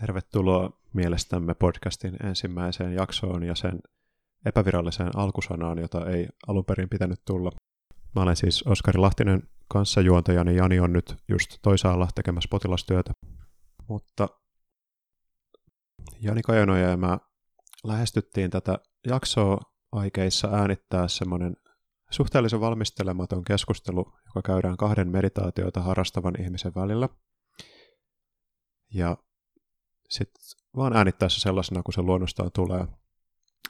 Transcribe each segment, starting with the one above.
Tervetuloa mielestämme podcastin ensimmäiseen jaksoon ja sen epäviralliseen alkusanaan, jota ei alun perin pitänyt tulla. Mä olen siis Oskari Lahtinen kanssajuontajani, Jani on nyt just toisaalla tekemässä potilastyötä. Mutta Jani Kajanoja ja mä lähestyttiin tätä jaksoa aikeissa äänittää semmoinen suhteellisen valmistelematon keskustelu, joka käydään kahden meditaatioita harrastavan ihmisen välillä. Ja sitten vaan äänittää se sellaisena, kun se luonnostaan tulee.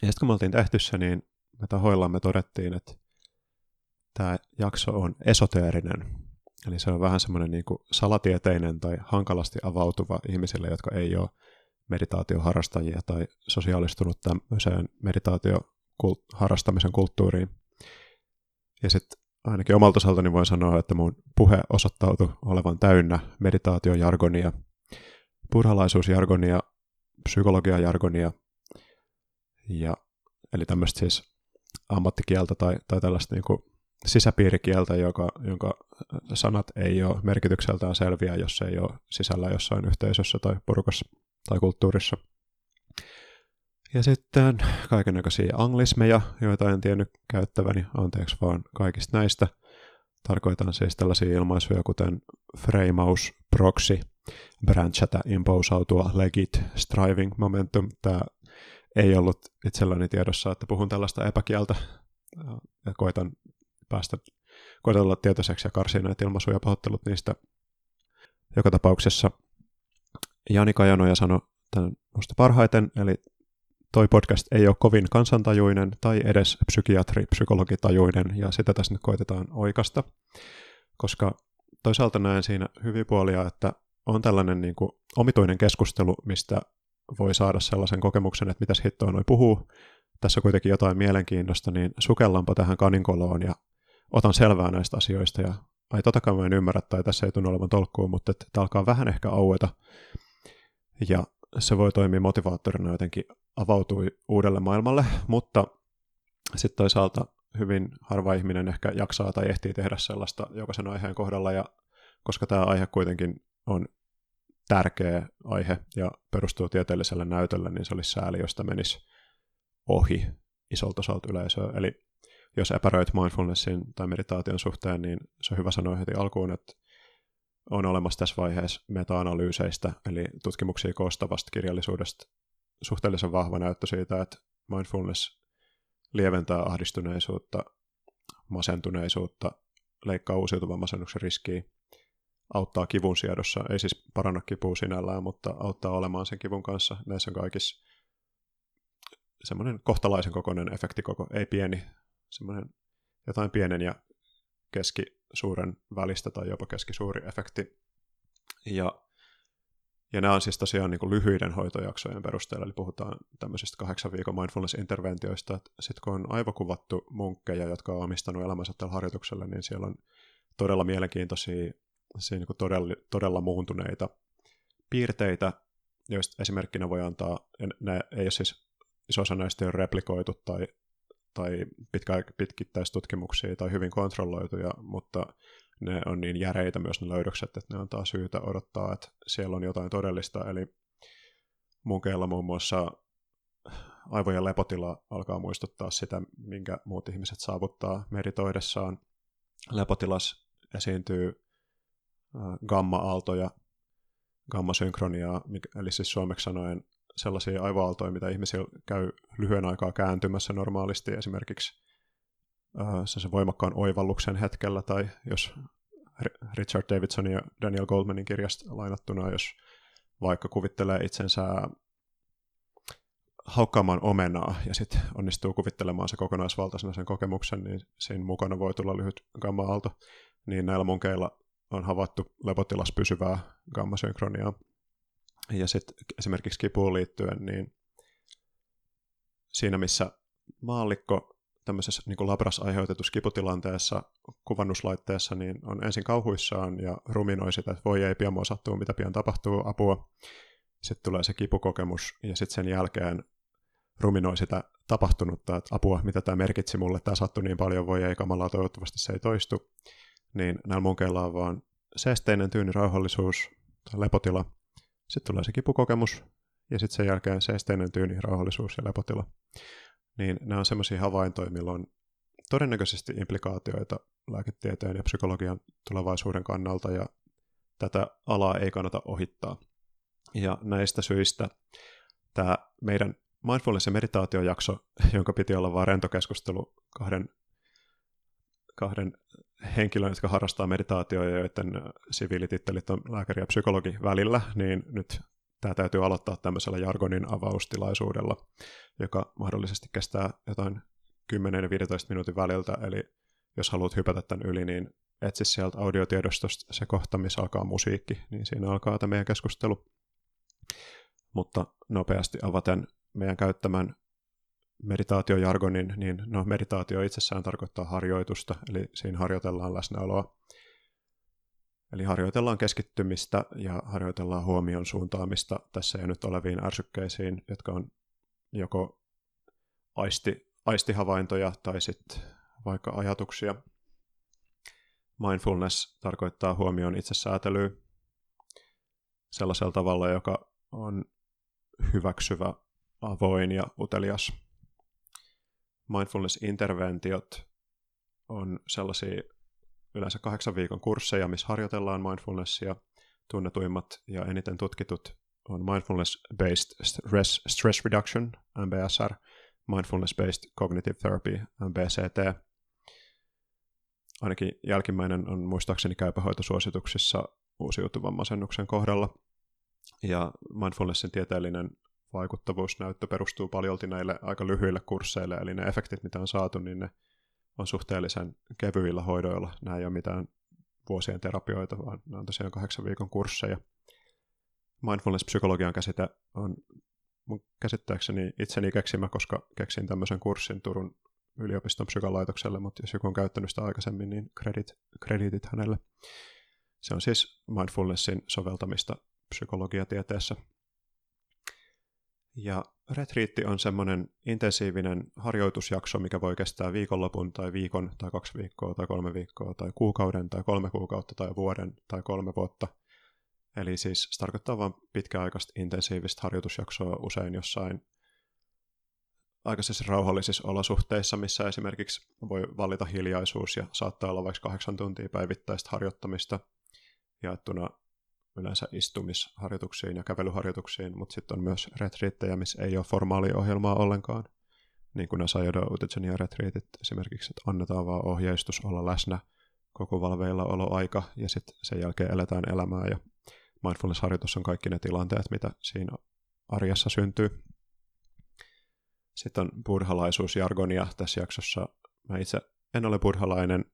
Ja sitten kun me oltiin tehty se, niin me tahoillamme todettiin, että tämä jakso on esoteerinen. Eli se on vähän semmoinen niin salatieteinen tai hankalasti avautuva ihmisille, jotka ei ole meditaatioharrastajia tai sosiaalistunut tämmöiseen meditaatioharrastamisen kulttuuriin. Ja sitten ainakin omalta osaltani voin sanoa, että mun puhe osoittautui olevan täynnä meditaatiojargonia, purhalaisuusjargonia, psykologiajargonia, ja, eli tämmöistä siis ammattikieltä tai, tai tällaista niin kuin sisäpiirikieltä, joka, jonka sanat ei ole merkitykseltään selviä, jos ei ole sisällä jossain yhteisössä tai porukassa tai kulttuurissa. Ja sitten kaikenlaisia anglismeja, joita en tiennyt käyttäväni, anteeksi vaan kaikista näistä. Tarkoitan siis tällaisia ilmaisuja kuten freimaus, proxy, branchata, imposautua, legit, striving, momentum. Tämä ei ollut itselläni tiedossa, että puhun tällaista epäkieltä ja koitan päästä, koitan olla tietoiseksi ja karsia näitä ilmaisuja pahoittelut niistä. Joka tapauksessa Jani Kajanoja sanoi tämän musta parhaiten, eli toi podcast ei ole kovin kansantajuinen tai edes psykiatri, psykologitajuinen, ja sitä tässä nyt koitetaan oikasta, koska toisaalta näen siinä hyvin puolia, että on tällainen niin kuin omituinen keskustelu, mistä voi saada sellaisen kokemuksen, että mitäs hittoa noi puhuu, tässä kuitenkin jotain mielenkiintoista, niin sukellanpa tähän kaninkoloon ja otan selvää näistä asioista. Ja ai totakaan mä en ymmärrä tai tässä ei tunnu olevan tolkkua, mutta että alkaa vähän ehkä aueta. Ja se voi toimia motivaattorina jotenkin avautui uudelle maailmalle, mutta sitten toisaalta hyvin harva ihminen ehkä jaksaa tai ehtii tehdä sellaista jokaisen aiheen kohdalla, ja koska tämä aihe kuitenkin on tärkeä aihe ja perustuu tieteelliselle näytölle, niin se olisi sääli, josta menisi ohi isolta osalta yleisöä. Eli jos epäröit mindfulnessin tai meditaation suhteen, niin se on hyvä sanoa heti alkuun, että on olemassa tässä vaiheessa meta-analyyseistä, eli tutkimuksia koostavasta kirjallisuudesta suhteellisen vahva näyttö siitä, että mindfulness lieventää ahdistuneisuutta, masentuneisuutta, leikkaa uusiutuvan masennuksen riskiä, auttaa kivun siedossa, ei siis paranna kipua sinällään, mutta auttaa olemaan sen kivun kanssa näissä kaikissa semmoinen kohtalaisen kokoinen efekti koko, ei pieni, semmoinen jotain pienen ja keskisuuren välistä tai jopa keskisuuri efekti. Ja, ja nämä on siis tosiaan niin kuin lyhyiden hoitojaksojen perusteella, eli puhutaan tämmöisistä kahdeksan viikon mindfulness-interventioista. Sitten kun on aivokuvattu munkkeja, jotka on omistanut elämänsä tällä harjoituksella, niin siellä on todella mielenkiintoisia, niin kuin todella, todella muuntuneita piirteitä, joista esimerkkinä voi antaa, ne ei ole siis iso osa näistä ei ole replikoitu tai tai pitkä, pitkittäistutkimuksia tai hyvin kontrolloituja, mutta ne on niin järeitä myös ne löydökset, että ne antaa syytä odottaa, että siellä on jotain todellista. Eli munkeilla muun muassa aivojen lepotila alkaa muistuttaa sitä, minkä muut ihmiset saavuttaa meditoidessaan. Lepotilas esiintyy gamma-aaltoja, gammasynchroniaa, eli siis suomeksi sanoen sellaisia aivoaaltoja, mitä ihmisillä käy lyhyen aikaa kääntymässä normaalisti esimerkiksi se voimakkaan oivalluksen hetkellä, tai jos Richard Davidson ja Daniel Goldmanin kirjasta lainattuna, jos vaikka kuvittelee itsensä haukkaamaan omenaa ja sitten onnistuu kuvittelemaan se kokonaisvaltaisena sen kokemuksen, niin siinä mukana voi tulla lyhyt gamma-aalto. Niin näillä munkeilla on havaittu lepotilas pysyvää gammasynkroniaa. Ja sitten esimerkiksi kipuun liittyen, niin siinä missä maallikko tämmöisessä niin labras aiheutetussa kiputilanteessa kuvannuslaitteessa niin on ensin kauhuissaan ja ruminoi sitä, että voi ei pian mua sattuu, mitä pian tapahtuu, apua. Sitten tulee se kipukokemus ja sitten sen jälkeen ruminoi sitä tapahtunutta, että apua, mitä tämä merkitsi mulle, tämä sattui niin paljon, voi ei kamalaa, toivottavasti se ei toistu. Niin näillä munkeilla on vaan seesteinen tyyni rauhallisuus tai lepotila, Sitten tulee se kipukokemus, ja sitten sen jälkeen se esteinen tyyni, rauhallisuus ja lepotila. Niin nämä on semmoisia havaintoja, millä on todennäköisesti implikaatioita lääketieteen ja psykologian tulevaisuuden kannalta, ja tätä alaa ei kannata ohittaa. Ja näistä syistä tämä meidän mindfulness- ja meditaatiojakso, jonka piti olla vain rentokeskustelu kahden, kahden henkilön, jotka harrastaa meditaatioa ja joiden siviilitittelit on lääkäri ja psykologi välillä, niin nyt tämä täytyy aloittaa tämmöisellä jargonin avaustilaisuudella, joka mahdollisesti kestää jotain 10-15 minuutin väliltä, eli jos haluat hypätä tämän yli, niin etsi sieltä audiotiedostosta se kohta, missä alkaa musiikki, niin siinä alkaa tämä meidän keskustelu. Mutta nopeasti avaten meidän käyttämän meditaatiojargonin, niin no, meditaatio itsessään tarkoittaa harjoitusta, eli siinä harjoitellaan läsnäoloa. Eli harjoitellaan keskittymistä ja harjoitellaan huomion suuntaamista tässä ja nyt oleviin ärsykkeisiin, jotka on joko aisti, aistihavaintoja tai sitten vaikka ajatuksia. Mindfulness tarkoittaa huomion itsesäätelyä sellaisella tavalla, joka on hyväksyvä, avoin ja utelias. Mindfulness-interventiot on sellaisia yleensä kahdeksan viikon kursseja, missä harjoitellaan mindfulnessia. Tunnetuimmat ja eniten tutkitut on Mindfulness-Based Stress, stress Reduction, MBSR, Mindfulness-Based Cognitive Therapy, MBCT. Ainakin jälkimmäinen on muistaakseni käypähoitosuosituksissa uusiutuvan masennuksen kohdalla. Ja mindfulnessin tieteellinen vaikuttavuusnäyttö perustuu paljolti näille aika lyhyille kursseille, eli ne efektit, mitä on saatu, niin ne on suhteellisen kevyillä hoidoilla. Nämä ei ole mitään vuosien terapioita, vaan nämä on tosiaan kahdeksan viikon kursseja. Mindfulness-psykologian käsite on mun käsittääkseni itseni keksimä, koska keksin tämmöisen kurssin Turun yliopiston psykolaitokselle, mutta jos joku on käyttänyt sitä aikaisemmin, niin kredit, kreditit hänelle. Se on siis mindfulnessin soveltamista psykologiatieteessä. Ja retriitti on semmoinen intensiivinen harjoitusjakso, mikä voi kestää viikonlopun tai viikon tai kaksi viikkoa tai kolme viikkoa tai kuukauden tai kolme kuukautta tai vuoden tai kolme vuotta. Eli siis se tarkoittaa vain pitkäaikaista intensiivistä harjoitusjaksoa usein jossain aikaisissa rauhallisissa olosuhteissa, missä esimerkiksi voi valita hiljaisuus ja saattaa olla vaikka kahdeksan tuntia päivittäistä harjoittamista jaettuna yleensä istumisharjoituksiin ja kävelyharjoituksiin, mutta sitten on myös retriittejä, missä ei ole formaalia ohjelmaa ollenkaan. Niin kuin ne Sayado Utejania retriitit esimerkiksi, että annetaan vaan ohjeistus olla läsnä koko valveilla oloaika ja sitten sen jälkeen eletään elämää ja mindfulness-harjoitus on kaikki ne tilanteet, mitä siinä arjessa syntyy. Sitten on buddhalaisuusjargonia tässä jaksossa. Mä itse en ole buddhalainen,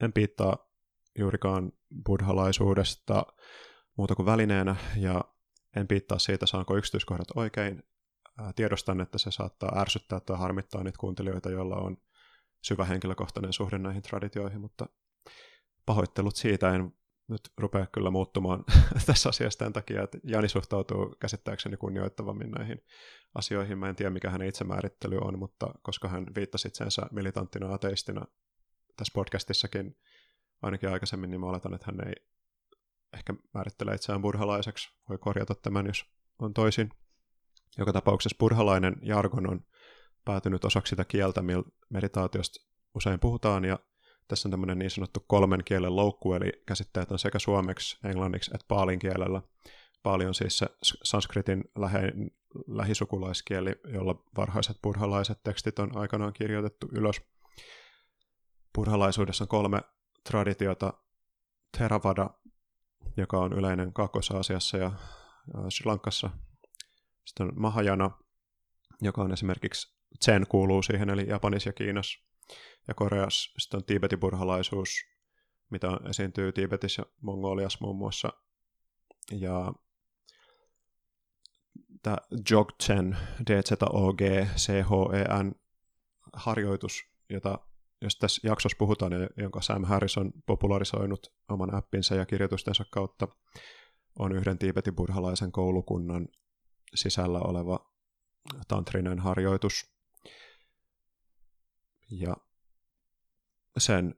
en piittaa juurikaan buddhalaisuudesta, muuta kuin välineenä, ja en piittaa siitä, saanko yksityiskohdat oikein. Tiedostan, että se saattaa ärsyttää tai harmittaa niitä kuuntelijoita, joilla on syvä henkilökohtainen suhde näihin traditioihin, mutta pahoittelut siitä en nyt rupea kyllä muuttumaan tässä asiassa tämän takia, että Jani suhtautuu käsittääkseni kunnioittavammin näihin asioihin. Mä en tiedä, mikä hänen itsemäärittely on, mutta koska hän viittasi itsensä militanttina ateistina tässä podcastissakin ainakin aikaisemmin, niin mä oletan, että hän ei ehkä määrittelee itseään burhalaiseksi. Voi korjata tämän, jos on toisin. Joka tapauksessa burhalainen jargon on päätynyt osaksi sitä kieltä, millä meditaatiosta usein puhutaan, ja tässä on tämmöinen niin sanottu kolmen kielen loukku, eli käsitteet on sekä suomeksi, englanniksi että paalin kielellä. Paali on siis se sanskritin lähe, lähisukulaiskieli, jolla varhaiset burhalaiset tekstit on aikanaan kirjoitettu ylös. Burhalaisuudessa on kolme traditiota. Theravada, joka on yleinen Kaakkois-Aasiassa ja Sri Lankassa. Sitten on Mahajana, joka on esimerkiksi Zen kuuluu siihen, eli Japanissa ja Kiinassa. Ja Koreassa sitten on Tibetin burhalaisuus, mitä esiintyy Tibetissä ja Mongoliassa muun muassa. Ja tämä Jogchen, D-Z-O-G, C-H-E-N harjoitus, jota jos tässä jaksossa puhutaan, jonka Sam Harris on popularisoinut oman appinsa ja kirjoitustensa kautta, on yhden tiibetin buddhalaisen koulukunnan sisällä oleva tantrinen harjoitus. Ja sen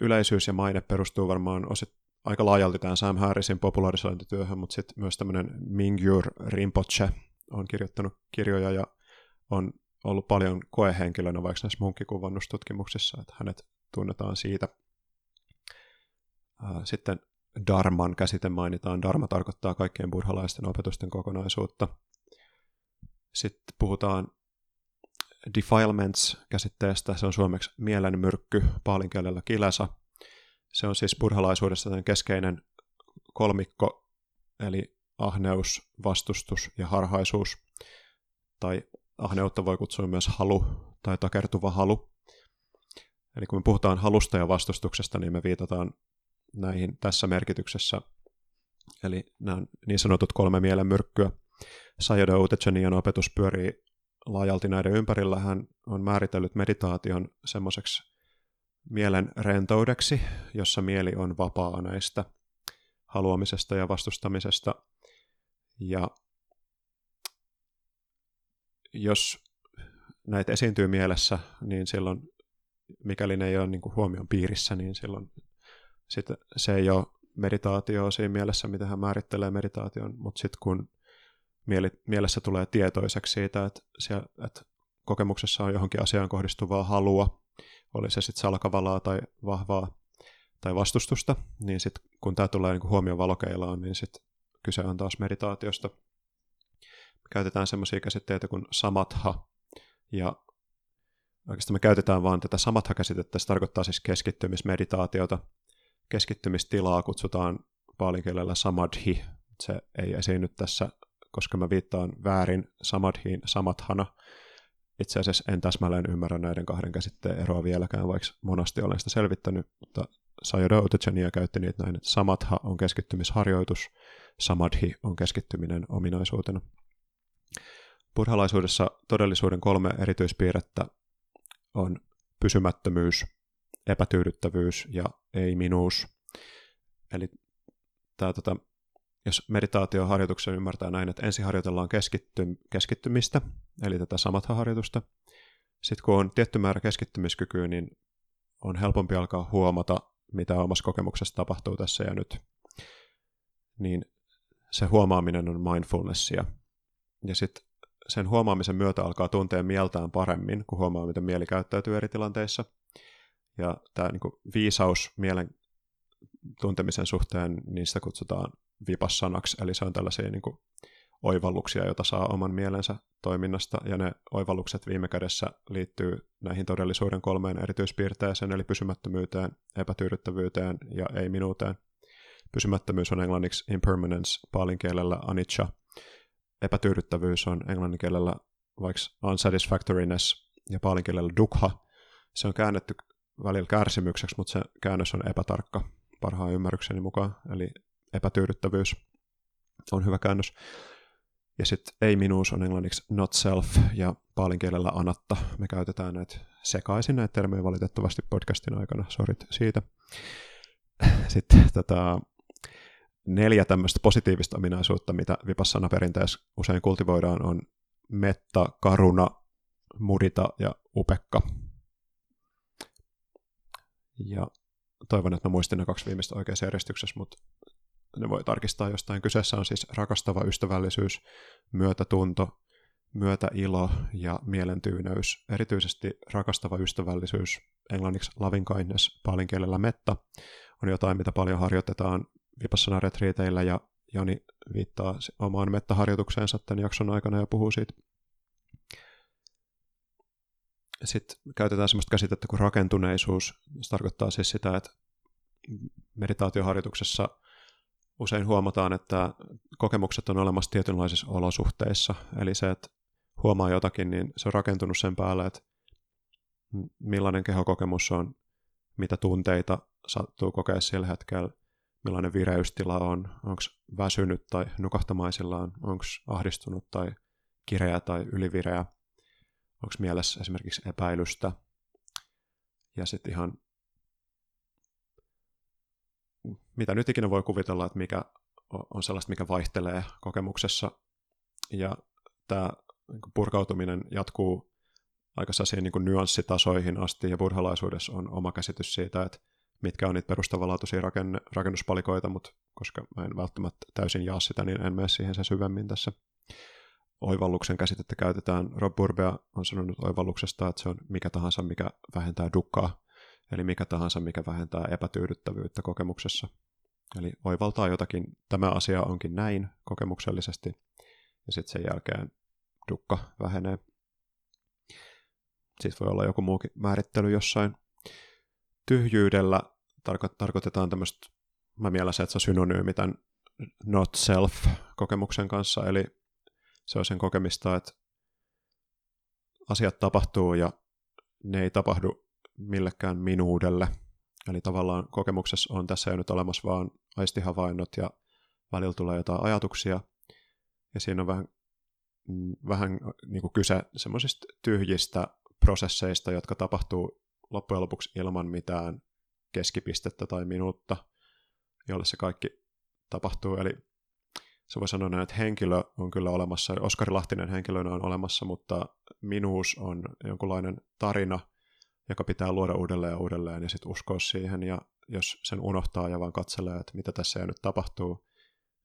yleisyys ja maine perustuu varmaan osit aika laajalti tämän Sam Harrisin popularisointityöhön, mutta sitten myös tämmöinen Mingyur Rinpoche on kirjoittanut kirjoja ja on ollut paljon koehenkilönä vaikka näissä munkkikuvannustutkimuksissa, että hänet tunnetaan siitä. Sitten Dharman käsite mainitaan. Dharma tarkoittaa kaikkien buddhalaisten opetusten kokonaisuutta. Sitten puhutaan defilements-käsitteestä. Se on suomeksi mielenmyrkky, paalinkielellä kilesa. Se on siis buddhalaisuudessa keskeinen kolmikko, eli ahneus, vastustus ja harhaisuus. Tai ahneutta voi kutsua myös halu tai takertuva halu. Eli kun me puhutaan halusta ja vastustuksesta, niin me viitataan näihin tässä merkityksessä. Eli nämä niin sanotut kolme mielenmyrkkyä. Sayadaw Utechanian opetus pyörii laajalti näiden ympärillä. Hän on määritellyt meditaation semmoiseksi mielen rentoudeksi, jossa mieli on vapaa näistä haluamisesta ja vastustamisesta. Ja jos näitä esiintyy mielessä, niin silloin, mikäli ne ei ole niin kuin huomion piirissä, niin silloin sit se ei ole meditaatio siinä mielessä, mitä hän määrittelee meditaation, mutta sitten kun mieli, mielessä tulee tietoiseksi siitä, että, siellä, että kokemuksessa on johonkin asiaan kohdistuvaa halua, oli se sitten salkavalaa tai vahvaa tai vastustusta, niin sitten kun tämä tulee niin huomioon valokeilaan, niin sitten kyse on taas meditaatiosta. Käytetään semmoisia käsitteitä kuin samatha, ja oikeastaan me käytetään vain tätä samatha-käsitettä, se tarkoittaa siis keskittymismeditaatiota. Keskittymistilaa kutsutaan paalinkielellä samadhi, se ei esiinny tässä, koska mä viittaan väärin samadhiin samathana, itse asiassa en täsmälleen ymmärrä näiden kahden käsitteen eroa vieläkään, vaikka monasti olen sitä selvittänyt, mutta Sayadaw Utechania käytti niitä näin, että samatha on keskittymisharjoitus, samadhi on keskittyminen ominaisuutena. Buddhalaisuudessa todellisuuden kolme erityispiirrettä on pysymättömyys, epätyydyttävyys ja ei-minuus. Eli tämä, tota, jos meditaatioharjoituksen ymmärtää näin, että ensin harjoitellaan keskitty, keskittymistä, eli tätä samatha-harjoitusta. Sitten kun on tietty määrä keskittymiskykyä, niin on helpompi alkaa huomata, mitä omassa kokemuksessa tapahtuu tässä ja nyt. Niin se huomaaminen on mindfulnessia. Ja sitten sen huomaamisen myötä alkaa tuntea mieltään paremmin, kun huomaa, miten mieli käyttäytyy eri tilanteissa. Ja tämä niin viisaus mielen tuntemisen suhteen, niistä kutsutaan vipassanaksi, eli se on tällaisia niin kuin, oivalluksia, joita saa oman mielensä toiminnasta, ja ne oivallukset viime kädessä liittyy näihin todellisuuden kolmeen erityispiirteeseen, eli pysymättömyyteen, epätyydyttävyyteen ja ei-minuuteen. Pysymättömyys on englanniksi impermanence, paalinkielellä anicca. Epätyydyttävyys on englanninkielellä vaikka unsatisfactoriness ja paalinkielellä dukha. Se on käännetty välillä kärsimykseksi, mutta se käännös on epätarkka parhaan ymmärrykseni mukaan, eli epätyydyttävyys on hyvä käännös. Ja sitten ei-minuus on englanniksi not self ja paalinkielellä anatta. Me käytetään näitä sekaisin näitä termejä valitettavasti podcastin aikana, sorit siitä. Sitten tätä neljä tämmöistä positiivista ominaisuutta, mitä vipassana perinteessä usein kultivoidaan, on metta, karuna, mudita ja upekka. Ja toivon, että mä muistin ne kaksi viimeistä oikeassa järjestyksessä, mutta ne voi tarkistaa jostain. Kyseessä on siis rakastava ystävällisyys, myötätunto, myötäilo ja mielentyyneys. Erityisesti rakastava ystävällisyys, englanniksi loving kindness, paalinkielellä metta, on jotain, mitä paljon harjoitetaan vipassana retriiteillä ja Jani viittaa omaan mettäharjoitukseensa tämän jakson aikana ja puhuu siitä. Sitten käytetään sellaista käsitettä kuin rakentuneisuus. Se tarkoittaa siis sitä, että meditaatioharjoituksessa – usein huomataan, että kokemukset on olemassa tietynlaisissa olosuhteissa. Eli se, että huomaa jotakin, niin se on rakentunut sen päälle, että millainen kehokokemus on, mitä tunteita sattuu kokea sillä hetkellä, millainen vireystila on, onko väsynyt tai nukahtamaisillaan, onko ahdistunut tai kireä tai ylivireä, onko mielessä esimerkiksi epäilystä. Ja sitten ihan mitä nyt ikinä voi kuvitella, että mikä on sellaista, mikä vaihtelee kokemuksessa. Ja tämä niin purkautuminen jatkuu aika sellaisiin niin nyanssitasoihin asti, ja buddhalaisuudessa on oma käsitys siitä, että mitkä on niitä perustavanlaatuisia rakenne, rakennuspalikoita, mutta koska mä en välttämättä täysin jaa sitä, niin en mene siihen se syvemmin tässä. Oivalluksen käsitettä käytetään. Rob Burbea on sanonut oivalluksesta, että se on mikä tahansa, mikä vähentää dukkaa, eli mikä tahansa, mikä vähentää epätyydyttävyyttä kokemuksessa. Eli oivaltaa jotakin, tämä asia onkin näin kokemuksellisesti, ja sitten sen jälkeen dukka vähenee. Sitten voi olla joku muukin määrittely jossain. Tyhjyydellä tarko- tarkoitetaan tämmöistä, mä mielessä, että se on synonyymi tämän not self-kokemuksen kanssa, eli se on sen kokemista, että asiat tapahtuu ja ne ei tapahdu millekään minuudelle. Eli tavallaan kokemuksessa on tässä jo nyt olemassa vaan aistihavainnot ja välillä tulee jotain ajatuksia. Ja siinä on vähän, mm, vähän niin kuin kyse semmoisista tyhjistä prosesseista, jotka tapahtuu loppujen lopuksi ilman mitään keskipistettä tai minuutta, jolle se kaikki tapahtuu. Eli se voi sanoa näin, että henkilö on kyllä olemassa, Oskari Lahtinen henkilönä on olemassa, mutta minuus on jonkunlainen tarina, joka pitää luoda uudelleen ja uudelleen ja sitten uskoa siihen. Ja jos sen unohtaa ja vaan katselee, että mitä tässä nyt tapahtuu,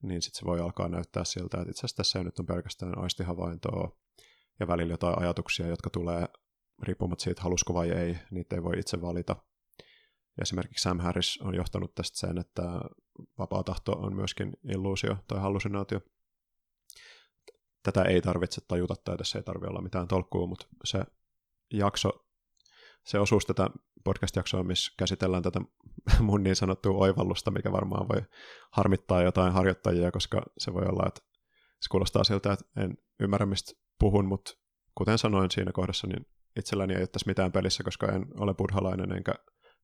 niin sitten se voi alkaa näyttää siltä, että itse asiassa tässä nyt on pelkästään aistihavaintoa ja välillä jotain ajatuksia, jotka tulee riippumatta siitä, halusko vai ei, niitä ei voi itse valita. Ja esimerkiksi Sam Harris on johtanut tästä sen, että vapaa tahto on myöskin illuusio tai hallusinaatio. Tätä ei tarvitse tajuta tai tässä ei tarvitse olla mitään tolkkua, mutta se jakso, se osuus tätä podcast-jaksoa, missä käsitellään tätä mun niin sanottua oivallusta, mikä varmaan voi harmittaa jotain harjoittajia, koska se voi olla, että se kuulostaa siltä, että en ymmärrä, mistä puhun, mutta kuten sanoin siinä kohdassa, niin itselläni ei ole tässä mitään pelissä, koska en ole buddhalainen enkä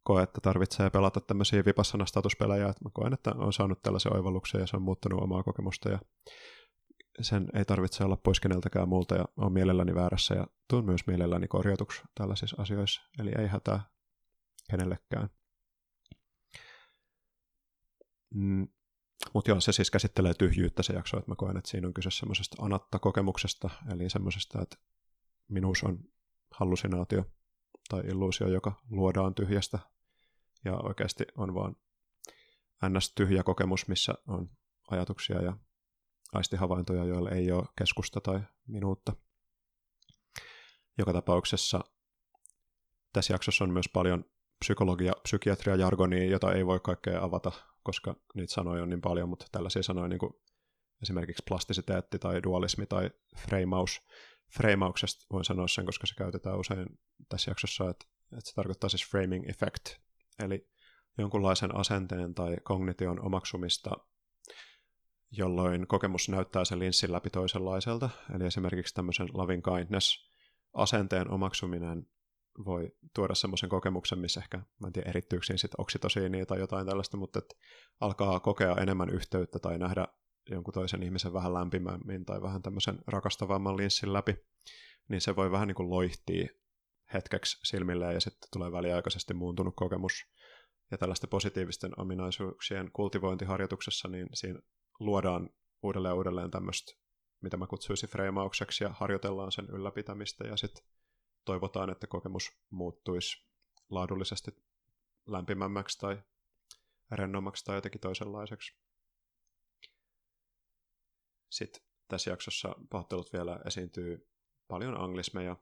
koe, että tarvitsee pelata tämmöisiä vipassana-statuspelejä, että mä koen, että on saanut tällaisen oivalluksen ja se on muuttanut omaa kokemusta ja sen ei tarvitse olla pois keneltäkään muulta ja on mielelläni väärässä ja tuun myös mielelläni korjatuksi tällaisissa asioissa, eli ei hätää kenellekään. Mm. Mutta joo, se siis käsittelee tyhjyyttä se jakso, että mä koen, että siinä on kyse semmoisesta anatta-kokemuksesta, eli semmoisesta, että minuus on hallusinaatio tai illuusio, joka luodaan tyhjästä ja oikeasti on vaan ns. tyhjä kokemus, missä on ajatuksia ja aistihavaintoja, joilla ei ole keskusta tai minuutta. Joka tapauksessa tässä jaksossa on myös paljon psykologia, psykiatria, jargonia, jota ei voi kaikkea avata, koska niitä sanoja on niin paljon, mutta tällaisia sanoja niin kuin esimerkiksi plastisiteetti tai dualismi tai freimaus freimauksesta voin sanoa sen, koska se käytetään usein tässä jaksossa, että, että se tarkoittaa siis framing effect, eli jonkunlaisen asenteen tai kognition omaksumista, jolloin kokemus näyttää sen linssin läpi toisenlaiselta. Eli esimerkiksi tämmöisen loving kindness asenteen omaksuminen voi tuoda semmoisen kokemuksen, missä ehkä, mä en tiedä, erittyykö sitten oksitosiinia tai jotain tällaista, mutta että alkaa kokea enemmän yhteyttä tai nähdä jonkun toisen ihmisen vähän lämpimämmin tai vähän tämmöisen rakastavamman linssin läpi, niin se voi vähän niin kuin loihtia hetkeksi silmilleen ja sitten tulee väliaikaisesti muuntunut kokemus. Ja tällaisten positiivisten ominaisuuksien kultivointiharjoituksessa, niin siinä luodaan uudelleen uudelleen tämmöistä, mitä mä kutsuisin freimaukseksi ja harjoitellaan sen ylläpitämistä ja sitten toivotaan, että kokemus muuttuisi laadullisesti lämpimämmäksi tai rennommaksi tai jotenkin toisenlaiseksi. Sitten tässä jaksossa pahoittelut vielä esiintyy paljon anglismeja.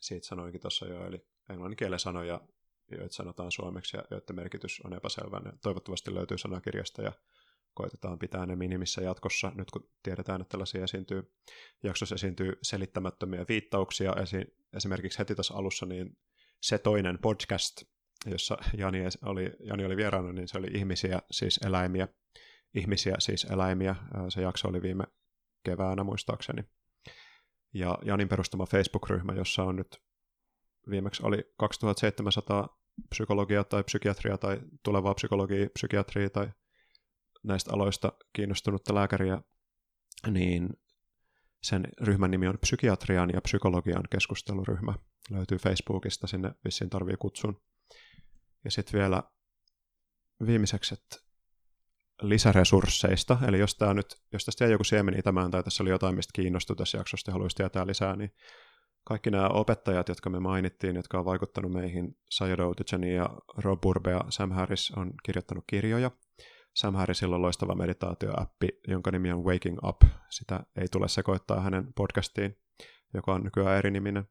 Siitä sanoinkin tuossa jo, eli englanninkielen sanoja, joita sanotaan suomeksi ja joiden merkitys on epäselvä. Ne toivottavasti löytyy sanakirjasta ja koitetaan pitää ne minimissä jatkossa, nyt kun tiedetään, että tällaisia esiintyy. Jaksossa esiintyy selittämättömiä viittauksia, esi- esimerkiksi heti tuossa alussa, niin se toinen podcast, jossa Jani oli, Jani oli vieraana, niin se oli ihmisiä, siis eläimiä, ihmisiä, siis eläimiä. Se jakso oli viime keväänä muistaakseni. Ja Janin perustama Facebook-ryhmä, jossa on nyt viimeksi oli 2700 psykologia tai psykiatria tai tulevaa psykologia, psykiatria tai näistä aloista kiinnostunutta lääkäriä, niin sen ryhmän nimi on Psykiatrian ja psykologian keskusteluryhmä. Löytyy Facebookista, sinne vissiin tarvii kutsun. Ja sitten vielä viimeiseksi, että lisäresursseista, eli jos, tämä nyt, jos tästä jäi joku siemeni itämään tai tässä oli jotain, mistä kiinnostui tässä jaksosta ja haluaisi tietää lisää, niin kaikki nämä opettajat, jotka me mainittiin, jotka on vaikuttanut meihin, Outijani ja Rob Burbe ja Sam Harris on kirjoittanut kirjoja. Sam Harrisilla on loistava meditaatioappi, jonka nimi on Waking Up. Sitä ei tule sekoittaa hänen podcastiin, joka on nykyään eri niminen.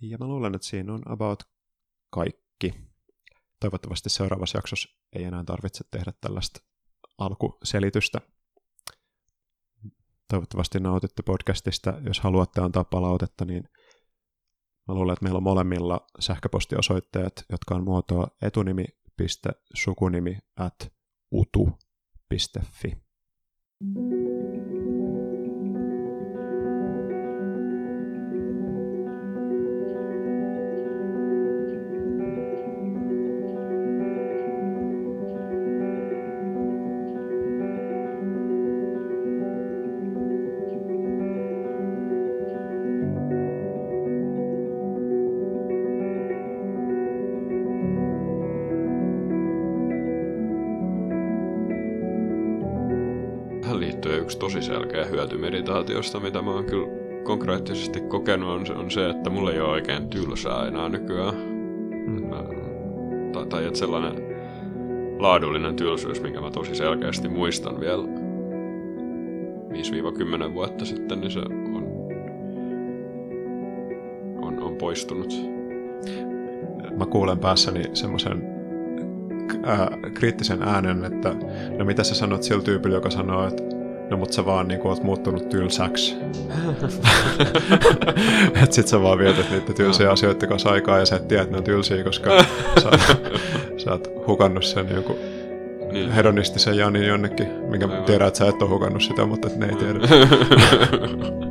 Ja mä luulen, että siinä on about kaikki. Toivottavasti seuraavassa jaksossa ei enää tarvitse tehdä tällaista alkuselitystä. Toivottavasti nautitte podcastista. Jos haluatte antaa palautetta, niin mä luulen, että meillä on molemmilla sähköpostiosoitteet, jotka on muotoa etunimi.sukunimi at utu.fi. thank you tosi selkeä hyöty meditaatiosta, mitä mä oon kyllä konkreettisesti kokenut, on se, on se että mulla ei ole oikein tylsää enää nykyään. Mm. Mä, tai, tai että sellainen laadullinen tylsyys, minkä mä tosi selkeästi muistan vielä 5-10 vuotta sitten, niin se on, on, on poistunut. Mä kuulen päässäni semmoisen kriittisen äänen, että no mitä sä sanot sillä tyypillä, joka sanoo, että No mut sä vaan niin oot muuttunut tylsäksi. et sit sä vaan vietät niitä tylsiä asioita kanssa aikaa ja sä et tiedä, että ne on tylsiä, koska sä, sä oot hukannut sen joku niin. hedonistisen Janin jonnekin, minkä tiedät, että sä et ole hukannut sitä, mutta ne ei tiedä.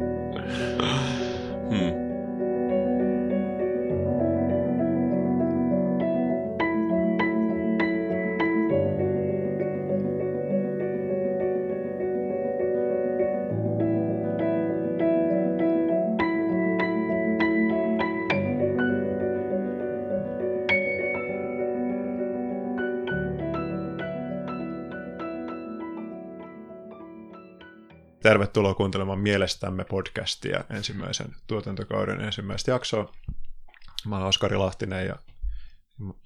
Tervetuloa kuuntelemaan Mielestämme podcastia ensimmäisen tuotantokauden ensimmäistä jaksoa. Mä olen Oskari Lahtinen ja,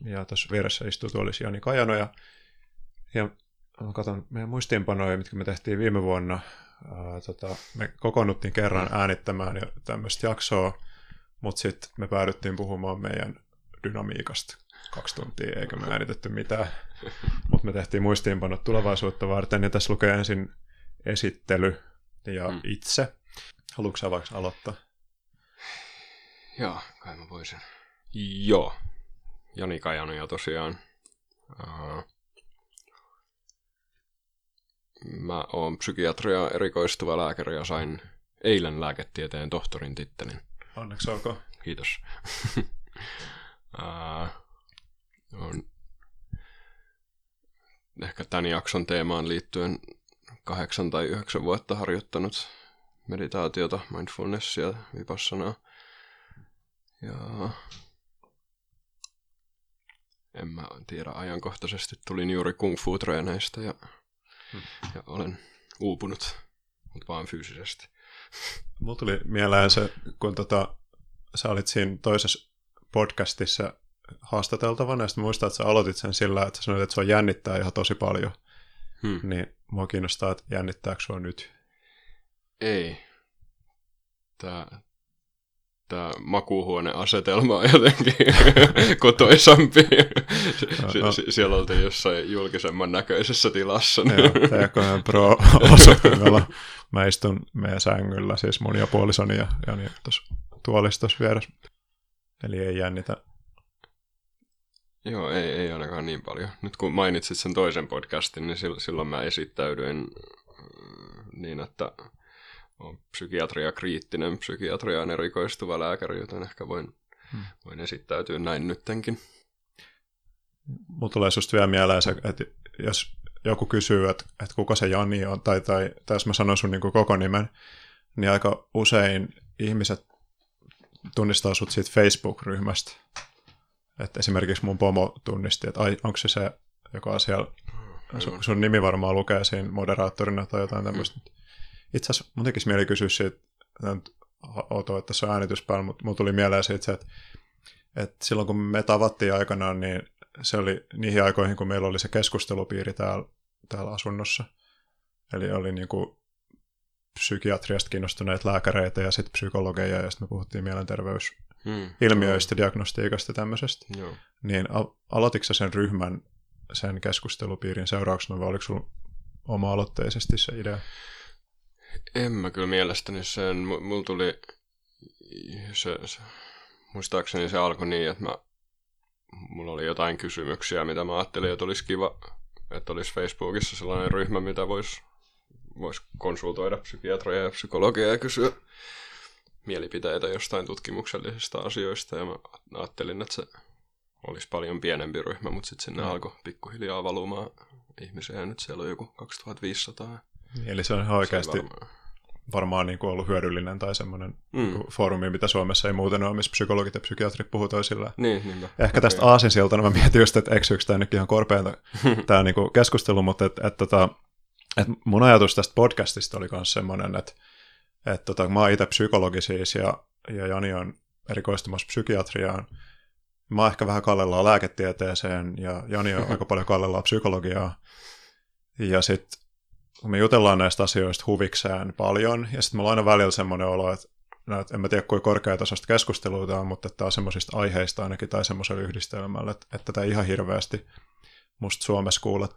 ja tuossa vieressä istuu tuolisi Jani Kajano ja, ja mä katson meidän muistiinpanoja, mitkä me tehtiin viime vuonna. Ää, tota, me kokoonnuttiin kerran äänittämään jo tämmöistä jaksoa, mutta sitten me päädyttiin puhumaan meidän dynamiikasta kaksi tuntia, eikä me äänitetty mitään. Mutta me tehtiin muistiinpanot tulevaisuutta varten, ja tässä lukee ensin esittely ja mm. itse. Haluatko sä vaikka aloittaa? Joo, kai mä voisin. Joo. Jani Kajano ja tosiaan. Uh, mä oon psykiatria erikoistuva lääkäri ja sain eilen lääketieteen tohtorin tittelin. Onneksi olkoon. Kiitos. uh, on ehkä tämän jakson teemaan liittyen kahdeksan tai yhdeksän vuotta harjoittanut meditaatiota, mindfulnessia, vipassanaa. Ja en mä tiedä, ajankohtaisesti tulin juuri kung fu treeneistä ja, hmm. ja olen uupunut, mutta vaan fyysisesti. Mulla tuli mieleen se, kun tota, sä olit siinä toisessa podcastissa haastateltavana, ja sitten muistan, että sä aloitit sen sillä, että sä sanoit, että se on jännittää ihan tosi paljon. Hmm. Niin mua kiinnostaa, että jännittääkö sua nyt? Ei. Tää, tää makuuhuoneasetelma on jotenkin kotoisampi. No, no. siellä oltiin jossain julkisemman näköisessä tilassa. Joo, TKN Pro osoittimella. Mä istun meidän sängyllä, siis mun ja puolisoni ja Jani tuossa tuolissa vieressä. Eli ei jännitä Joo, ei, ei ainakaan niin paljon. Nyt kun mainitsit sen toisen podcastin, niin silloin mä esittäydyin äh, niin, että on psykiatria kriittinen, psykiatriaan erikoistuva lääkäri, joten ehkä voin, hmm. voin esittäytyä näin nyttenkin. Mulla tulee susta vielä mieleen se, että jos joku kysyy, että, että kuka se Jani on, tai, tai, tai jos mä sanon sun niin koko nimen, niin aika usein ihmiset tunnistaa sut siitä Facebook-ryhmästä. Että esimerkiksi mun pomo tunnisti, että ai, onko se se, joka on siellä, sun, sun nimi varmaan lukee siinä moderaattorina tai jotain tämmöistä. Mm. Itse asiassa mun tekisi mieli kysyä siitä outoa, että tässä on äänitys päällä, mutta mulla tuli mieleen siitä se, että, että silloin kun me tavattiin aikanaan, niin se oli niihin aikoihin, kun meillä oli se keskustelupiiri täällä, täällä asunnossa. Eli oli niin kuin psykiatriasta kiinnostuneita lääkäreitä ja sitten psykologeja, ja sitten me puhuttiin mielenterveysilmiöistä, hmm. diagnostiikasta ja tämmöisestä. Joo. Niin al- aloititko sen ryhmän, sen keskustelupiirin seurauksena, vai oliko sinulla oma-aloitteisesti se idea? En mä kyllä mielestäni sen. M- mulla tuli se, se, muistaakseni se alkoi niin, että mä, mulla oli jotain kysymyksiä, mitä mä ajattelin, että olisi kiva, että olisi Facebookissa sellainen ryhmä, mitä voisi vois konsultoida psykiatria ja psykologia ja kysyä mielipiteitä jostain tutkimuksellisista asioista. Ja mä ajattelin, että se olisi paljon pienempi ryhmä, mutta sitten sinne mm. alkoi pikkuhiljaa valumaan ihmisiä ja nyt siellä on joku 2500. Eli se on ihan oikeasti varmaan, varmaan niin kuin ollut hyödyllinen tai semmoinen mm. Niin foorumi, mitä Suomessa ei muuten ole, missä psykologit ja psykiatrit puhuu toisillaan. Niin, niinpä. Ehkä okay. tästä aasinsiltana mä mietin just, että eksyykö tämä nyt ihan korpeinta tämä niin keskustelu, mutta että et, tota, et mun ajatus tästä podcastista oli myös semmoinen, että et, tota, mä oon itse psykologi siis ja, ja Jani on erikoistumassa psykiatriaan. Mä oon ehkä vähän kallellaan lääketieteeseen ja Jani on aika paljon kallellaan psykologiaa. Ja sitten kun me jutellaan näistä asioista huvikseen paljon, ja sitten mulla on aina välillä semmoinen olo, että, no, että en mä tiedä kuinka korkeatasoista keskustelua tämä on, mutta tämä on semmoisista aiheista ainakin tai semmoisella yhdistelmällä, että, että tätä ihan hirveästi musta Suomessa kuulla,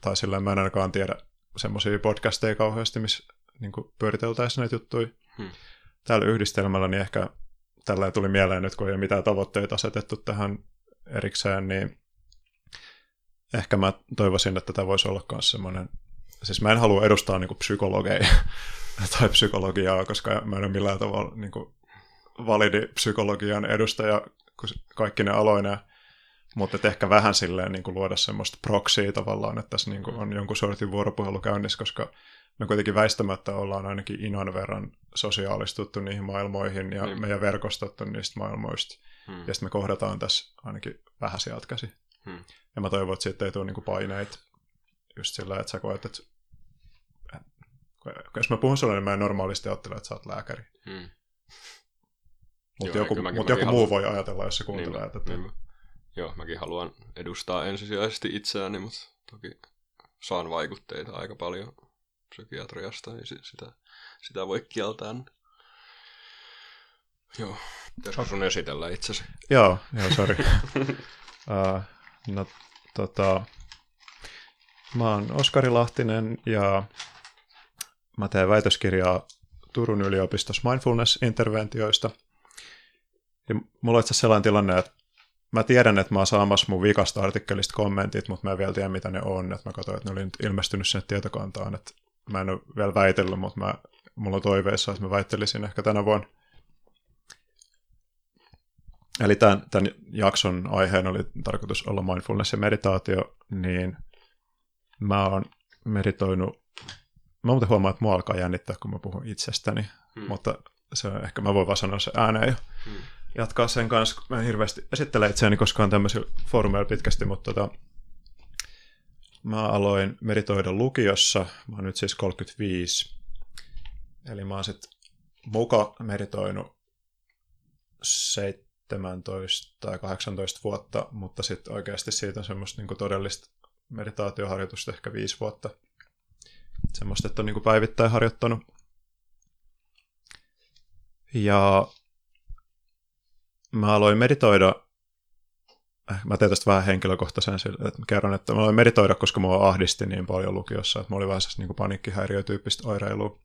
tai sillä mä en ainakaan tiedä semmoisia podcasteja kauheasti, missä niin pyöriteltäisiin näitä juttuja. Hmm. Tällä yhdistelmällä, niin ehkä tällä tuli mieleen nyt, kun ei ole mitään tavoitteita asetettu tähän erikseen, niin ehkä mä toivoisin, että tämä voisi olla myös semmoinen siis mä en halua edustaa niin psykologeja tai psykologiaa, koska mä en ole millään tavalla niin kuin validi psykologian edustaja kaikki ne aloina, mutta ehkä vähän silleen niin kuin luoda semmoista proxia tavallaan, että tässä niin kuin on jonkun sortin vuoropuhelu käynnissä, koska me kuitenkin väistämättä ollaan ainakin inon verran sosiaalistuttu niihin maailmoihin ja mm. meidän verkostot on niistä maailmoista. Hmm. Ja sitten me kohdataan tässä ainakin vähän sieltä käsi. Hmm. Ja mä toivon, että siitä ei tule niinku paineita just sillä, että sä koet, että jos mä puhun sulle, niin mä en normaalisti ajattele, että sä oot lääkäri. Hmm. Mutta joku, mäkin, mut joku muu voi ajatella, jos se kuuntelee. Niin, että... Niin. Joo, mäkin haluan edustaa ensisijaisesti itseäni, mutta toki saan vaikutteita aika paljon psykiatriasta, niin sitä, sitä voi kieltää. Joo, pitäisikö sun esitellä itsesi? Joo, joo, sori. uh, no, tota, mä oon Oskari Lahtinen ja Mä teen väitöskirjaa Turun yliopistossa mindfulness-interventioista. Ja mulla on itse sellainen tilanne, että mä tiedän, että mä oon saamassa mun vikasta artikkelista kommentit, mutta mä en vielä tiedä, mitä ne on. Että mä katsoin, että ne oli nyt ilmestynyt sinne tietokantaan. Että mä en ole vielä väitellyt, mutta mä, mulla on toiveissa, että mä väittelisin ehkä tänä vuonna. Eli tämän, tämän jakson aiheen oli tarkoitus olla mindfulness ja meditaatio, niin mä oon meditoinut Mä muuten huomaan, että mua alkaa jännittää, kun mä puhun itsestäni, hmm. mutta se ehkä mä voin vaan sanoa se ääneen ja hmm. jatkaa sen kanssa. Mä en hirveästi esittele itseäni koskaan tämmöisillä foorumeilla pitkästi, mutta tota, mä aloin meritoida lukiossa. Mä oon nyt siis 35. Eli mä oon sitten muka meritoinut 17 tai 18 vuotta, mutta sitten oikeasti siitä on semmoista niin todellista meditaatioharjoitusta ehkä viisi vuotta – semmoista, että on niin kuin päivittäin harjoittanut. Ja mä aloin meditoida, mä teen tästä vähän henkilökohtaisen, että mä kerron, että mä aloin meditoida, koska mua ahdisti niin paljon lukiossa, että mä olin vähän niin paniikkihäiriötyyppistä oireilua.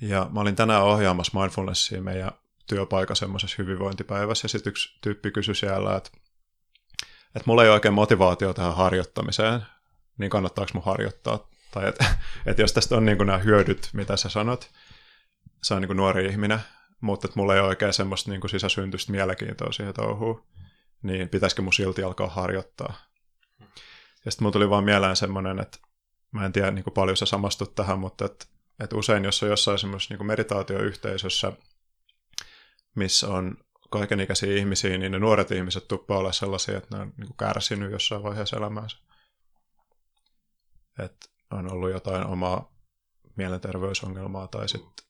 Ja mä olin tänään ohjaamassa mindfulnessia meidän työpaikassa semmoisessa hyvinvointipäivässä, ja sitten yksi tyyppi kysyi siellä, että, että mulla ei ole oikein motivaatio tähän harjoittamiseen, niin kannattaako mun harjoittaa tai että et jos tästä on niin kuin nämä hyödyt, mitä sä sanot, se on niin kuin nuori ihminen, mutta että mulla ei ole oikein semmoista niin kuin sisäsyntyistä mielenkiintoa siihen touhuun, niin pitäisikö mun silti alkaa harjoittaa. Ja sitten mulla tuli vaan mieleen semmoinen, että mä en tiedä niin paljon sä samastut tähän, mutta että, että usein jos on jossain semmoisessa niin meditaatioyhteisössä, missä on kaikenikäisiä ihmisiä, niin ne nuoret ihmiset tuppaa olla sellaisia, että ne on niin kärsinyt jossain vaiheessa elämäänsä. Että on ollut jotain omaa mielenterveysongelmaa tai sitten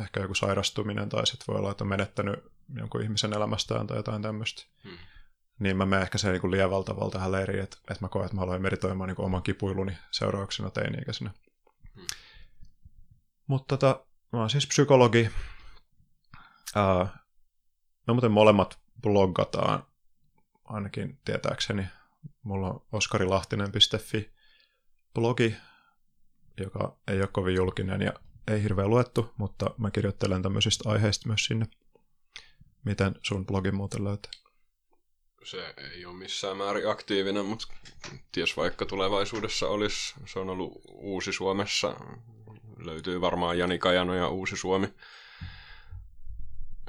ehkä joku sairastuminen tai sitten voi olla, että on menettänyt jonkun ihmisen elämästään tai jotain tämmöistä. Hmm. Niin mä menen ehkä se niin lievällä tavalla tähän leiriin, että, että mä koen, että mä aloin meditoimaan niin oman kipuiluni seurauksena teini-ikäisenä. Hmm. Mutta tota, mä oon siis psykologi. Uh, me muuten molemmat bloggataan, ainakin tietääkseni. Mulla on oskarilahtinen.fi blogi, joka ei ole kovin julkinen ja ei hirveän luettu, mutta mä kirjoittelen tämmöisistä aiheista myös sinne. Miten sun blogin muuten löytää? Se ei ole missään määrin aktiivinen, mutta ties vaikka tulevaisuudessa olisi. Se on ollut Uusi Suomessa. Löytyy varmaan Jani Kajano ja Uusi Suomi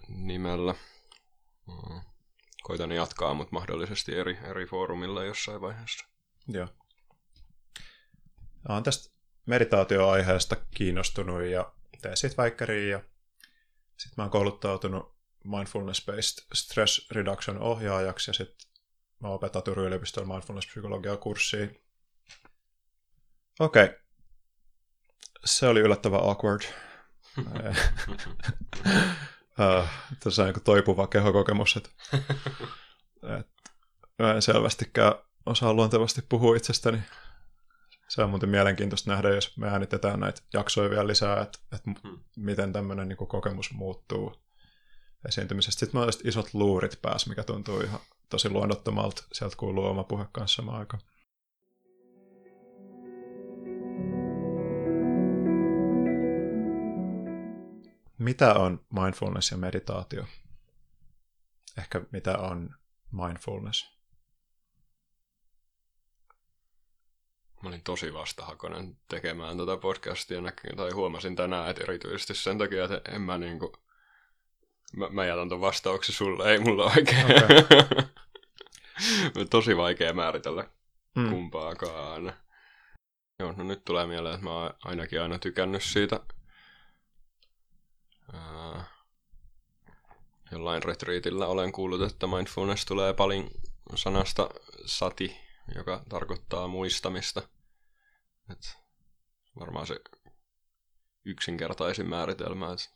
nimellä. Mm. Koitan jatkaa, mutta mahdollisesti eri, eri foorumilla jossain vaiheessa. Joo. Olen tästä meditaatioaiheesta kiinnostunut ja teen siitä väikkäriin ja sitten mä oon kouluttautunut mindfulness-based stress reduction ohjaajaksi ja sitten mä opetan Turun yliopiston mindfulness-psykologia kurssiin. Okei. Okay. Se oli yllättävän awkward. uh, tässä on niin toipuva kehokokemus, että, että mä en selvästikään osaa luontevasti puhua itsestäni. Se on muuten mielenkiintoista nähdä, jos me äänitetään näitä jaksoja vielä lisää, että, että hmm. miten tämmöinen niin kokemus muuttuu esiintymisestä. Sitten olen isot luurit pääs, mikä tuntuu ihan tosi luonnottomalta. Sieltä kuuluu oma puhe kanssa samaan aikaan. Mitä on mindfulness ja meditaatio? Ehkä mitä on mindfulness? Mä olin tosi vastahakoinen tekemään tätä podcastia, tai huomasin tänään, että erityisesti sen takia, että en mä niinku... Mä, mä jätän ton vastauksen sulle, ei mulla oikein. Okay. tosi vaikea määritellä mm. kumpaakaan. Joo, no nyt tulee mieleen, että mä oon ainakin aina tykännyt siitä ää, jollain retriitillä olen kuullut, että mindfulness tulee paljon sanasta sati, joka tarkoittaa muistamista. Et varmaan se yksinkertaisin määritelmä, että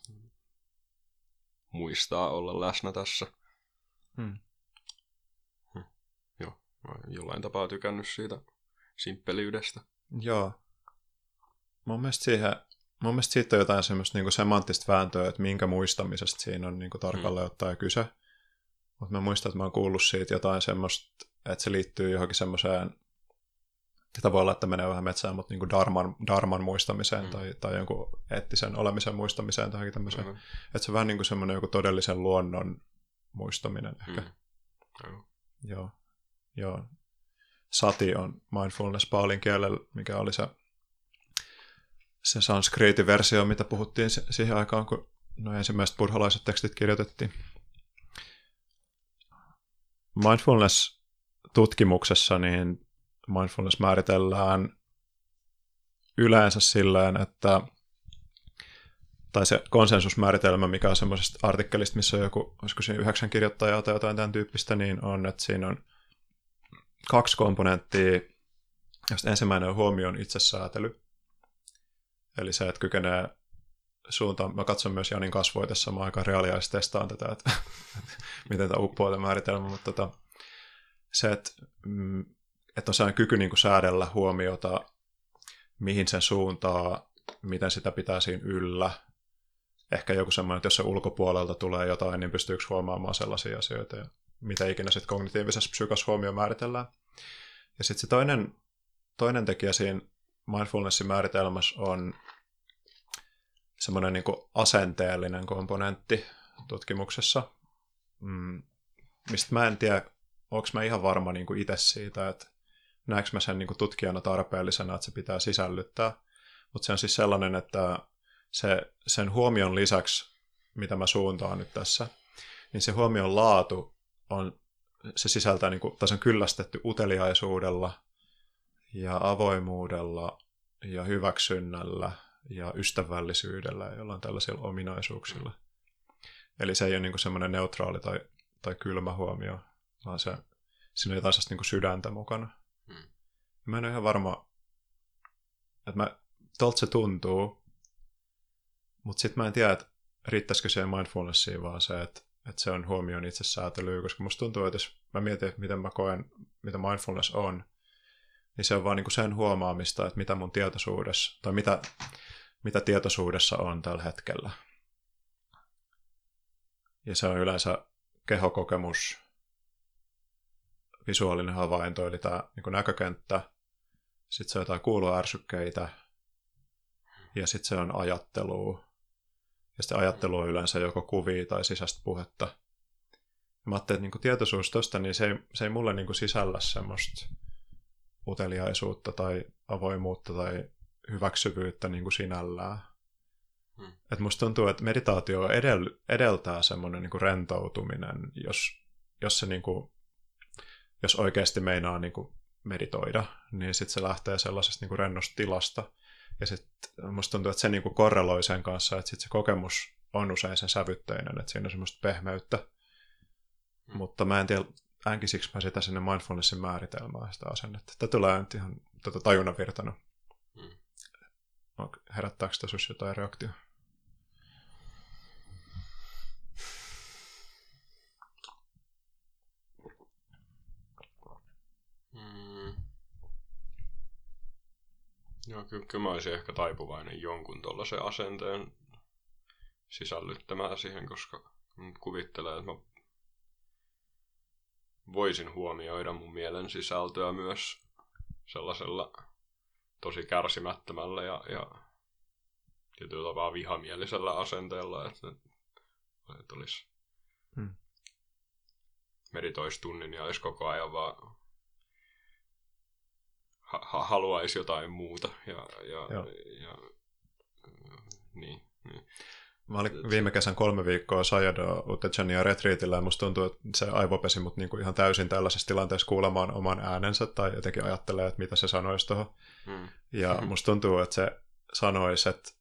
muistaa olla läsnä tässä. Hmm. Hmm. Joo, mä jollain tapaa tykännyt siitä simppeliydestä. Joo. Mun mielestä, siihen, mun mielestä siitä on jotain semmoista niin semanttista vääntöä, että minkä muistamisesta siinä on niin tarkalleen hmm. ottaen kyse. Mutta mä muistan, että mä oon kuullut siitä jotain semmoista, että se liittyy johonkin semmoiseen, sitä voi olla, että menee vähän metsään, mutta niin kuin darman, darman muistamiseen mm. tai, tai jonkun eettisen olemisen muistamiseen tai tämmöiseen. Mm. Että se on vähän niin kuin semmoinen joku todellisen luonnon muistaminen ehkä. Mm. Mm. Joo. Joo. Sati on mindfulness paalin kielellä, mikä oli se, se sanskriitin-versio, mitä puhuttiin siihen aikaan, kun no ensimmäiset buddhalaiset tekstit kirjoitettiin. Mindfulness-tutkimuksessa niin mindfulness määritellään yleensä silleen, että tai se konsensusmääritelmä, mikä on semmoisesta artikkelista, missä on joku, olisiko siinä yhdeksän kirjoittajaa tai jotain tämän tyyppistä, niin on, että siinä on kaksi komponenttia, josta ensimmäinen on huomioon itsesäätely. Eli se, että kykenee suuntaan. Mä katson myös Janin kasvoja tässä samaan aikaan reaaliaisesti testaan tätä, että, miten tämä uppoo tämä määritelmä, mutta tota, se, että, mm, että on sellainen kyky niin kuin säädellä huomiota, mihin sen suuntaa, miten sitä pitää siinä yllä. Ehkä joku semmoinen, että jos se ulkopuolelta tulee jotain, niin pystyykö huomaamaan sellaisia asioita, ja mitä ikinä sitten kognitiivisessa psykos huomio määritellään. Ja sitten se toinen, toinen tekijä siinä mindfulnessin määritelmässä on semmoinen niin asenteellinen komponentti tutkimuksessa, mm, mistä mä en tiedä, onko mä ihan varma niin kuin itse siitä, että näekö mä sen niin kuin tutkijana tarpeellisena, että se pitää sisällyttää. Mutta se on siis sellainen, että se, sen huomion lisäksi, mitä mä suuntaan nyt tässä, niin se huomion laatu on, se sisältää, niin kuin, tai se on kyllästetty uteliaisuudella ja avoimuudella ja hyväksynnällä ja ystävällisyydellä ja jollain tällaisilla ominaisuuksilla. Eli se ei ole niin semmoinen neutraali tai, tai kylmä huomio, vaan se, siinä on jotain niin sydäntä mukana. Mä en ole ihan varma, että mä, tolta se tuntuu, mutta sitten mä en tiedä, että riittäisikö siihen mindfulnessiin vaan se, että, että se on huomioon itsesäätelyä, koska musta tuntuu, että jos mä mietin, että miten mä koen, mitä mindfulness on, niin se on vaan niin kuin sen huomaamista, että mitä mun tietoisuudessa, tai mitä, mitä tietoisuudessa on tällä hetkellä. Ja se on yleensä kehokokemus, visuaalinen havainto, eli tämä niin näkökenttä, sitten se on jotain kuuluärsykkeitä, ja sitten se on ajattelua. Ja sitten ajattelu on yleensä joko kuvia tai sisäistä puhetta. Ja mä ajattelin, että niin tietoisuus tosta, niin se ei, se ei mulle niin sisällä semmoista uteliaisuutta tai avoimuutta tai hyväksyvyyttä niin kuin sinällään. Hmm. Et musta tuntuu, että meditaatio edel, edeltää semmoinen niin rentoutuminen, jos, jos, se niin kuin, jos oikeasti meinaa niin kuin meditoida, niin sitten se lähtee sellaisesta niin rennosta tilasta. Ja sitten musta tuntuu, että se niin kuin korreloi sen kanssa, että sit se kokemus on usein sen sävytteinen, että siinä on semmoista pehmeyttä. Hmm. Mutta mä en tiedä, änkisikö mä sitä sinne mindfulnessin määritelmää sitä asennetta. Tämä tulee nyt ihan tota tajunnan virtana. Hmm. Herättääkö sinussa jotain reaktio? Joo, kyllä, kyllä mä olisin ehkä taipuvainen jonkun tuollaisen asenteen sisällyttämään siihen, koska kuvittelee, että mä voisin huomioida mun mielen sisältöä myös sellaisella tosi kärsimättömällä ja, ja tietyllä tapaa vihamielisellä asenteella, että, että olisi hmm. meditoistunnin ja olisi koko ajan vaan ha- haluaisi jotain muuta ja, ja, ja, ja niin, niin. Mä olin viime kesän kolme viikkoa Sajado Utechania retriitillä ja musta tuntuu, että se aivopesi mut niinku ihan täysin tällaisessa tilanteessa kuulemaan oman äänensä tai jotenkin ajattelee, että mitä se sanoisi tuohon. Mm. Ja mm. musta tuntuu, että se sanoisi, että,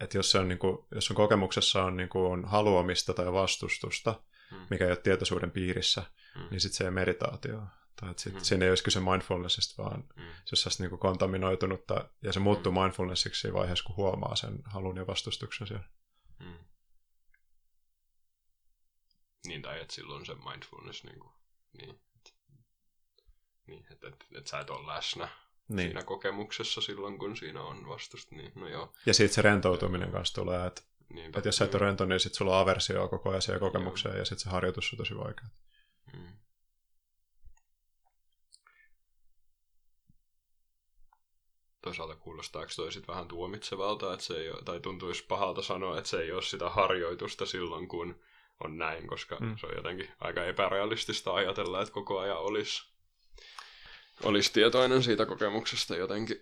että jos, se on niinku, jos sun kokemuksessa on niinku haluamista tai vastustusta, mm. mikä ei ole tietoisuuden piirissä, mm. niin sitten se ei meditaatio. Tai että sit, mm. siinä ei olisi kyse mindfulnessista, vaan mm. se olisi niinku kontaminoitunutta, ja se muuttuu mm. mindfulnessiksi siinä vaiheessa, kun huomaa sen halun ja vastustuksen siellä. Mm. Niin, tai että silloin se mindfulness, niin, kuin, niin, että, niin, että, että, että sä et ole läsnä niin. siinä kokemuksessa silloin, kun siinä on vastusta. Niin, no joo. Ja sitten se rentoutuminen kanssa tulee, että, Niinpä, että jos sä et ole rento, niin sitten sulla on aversio koko ajan kokemukseen, joo. ja sitten se harjoitus on tosi vaikea. Mm. Toisaalta kuulostaako toi sit vähän tuomitsevalta, että se ei ole, tai tuntuisi pahalta sanoa, että se ei ole sitä harjoitusta silloin, kun on näin, koska mm. se on jotenkin aika epärealistista ajatella, että koko ajan olisi, olisi tietoinen siitä kokemuksesta jotenkin.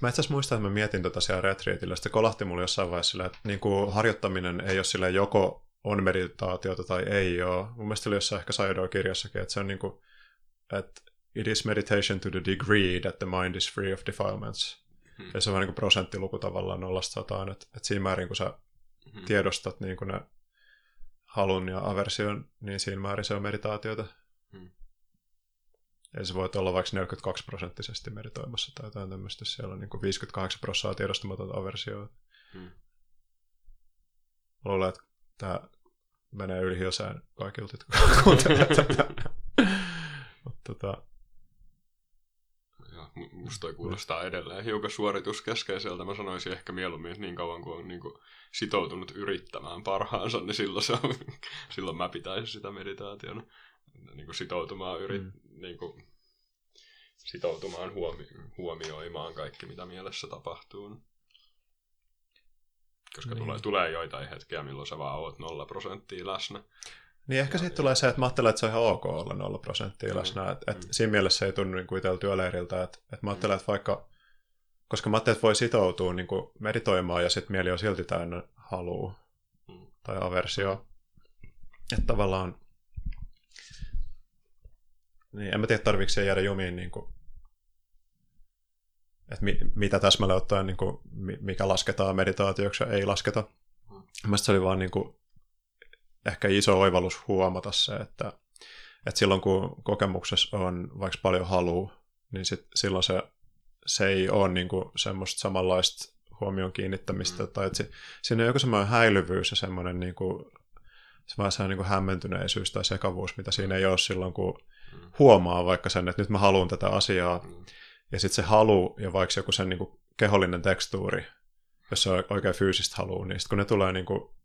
Mä itse asiassa muistan, että mä mietin tota siellä retriitillä, sitten kolahti mulle jossain vaiheessa sillä, että niin kuin harjoittaminen ei ole sillä joko on meditaatiota tai ei ole. Mun mielestä oli jossain ehkä Sayadaw-kirjassakin, että se on niin kuin, että it is meditation to the degree that the mind is free of defilements. Hmm. Ja se on vähän niin kuin prosenttiluku tavallaan nollasta sataan, että, että siinä määrin kun sä hmm. tiedostat niin kuin ne halun ja aversion, niin siinä määrin se on meditaatiota. Hmm. Eli se voi olla vaikka 42 prosenttisesti meditoimassa tai jotain tämmöistä, siellä on niin kuin 58 prosenttia tiedostamatonta aversioa. Hmm. Luulen, että tämä menee yli hilsään kaikilta, jotka kuuntelevat tätä. Mutta tota, musta toi kuulostaa edelleen hiukan suorituskeskeiseltä. Mä sanoisin ehkä mieluummin, että niin kauan kuin on niin kuin sitoutunut yrittämään parhaansa, niin silloin, se on, silloin mä pitäisin sitä meditaationa niin kuin sitoutumaan, yrit, mm. niin kuin, sitoutumaan huomi, huomioimaan kaikki, mitä mielessä tapahtuu. Koska niin. tulee, tulee joitain hetkiä, milloin sä vaan oot nolla prosenttia läsnä. Niin ehkä sitten tulee se, että mä ajattelen, että se on ihan ok olla 0 prosenttia mm. läsnä. Että et mm. siinä mielessä ei tunnu niin kuin itsellä työleiriltä. Että et mä ajattelen, että vaikka, koska mä ajattelen, että voi sitoutua niin kuin meditoimaan ja sitten mieli on silti täynnä halua mm. tai aversio. Että tavallaan, niin en mä tiedä tarvitseeko se jäädä jumiin, niin kuin, että mi, mitä täsmälleen ottaen, niin kuin, mikä lasketaan meditaatioksi ja ei lasketa. Mm. Mielestäni se oli vaan niin kuin, ehkä iso oivallus huomata se, että, että silloin kun kokemuksessa on vaikka paljon halua, niin sit, silloin se, se ei ole niin kuin semmoista samanlaista huomion kiinnittämistä, mm. tai että si, siinä on joku semmoinen häilyvyys ja semmoinen niin kuin, se niin kuin hämmentyneisyys tai sekavuus, mitä siinä ei ole silloin, kun mm. huomaa vaikka sen, että nyt mä haluan tätä asiaa, mm. ja sitten se halu ja vaikka joku sen niin kuin kehollinen tekstuuri, jos se on oikein fyysistä halua, niin sitten kun ne tulee niin kuin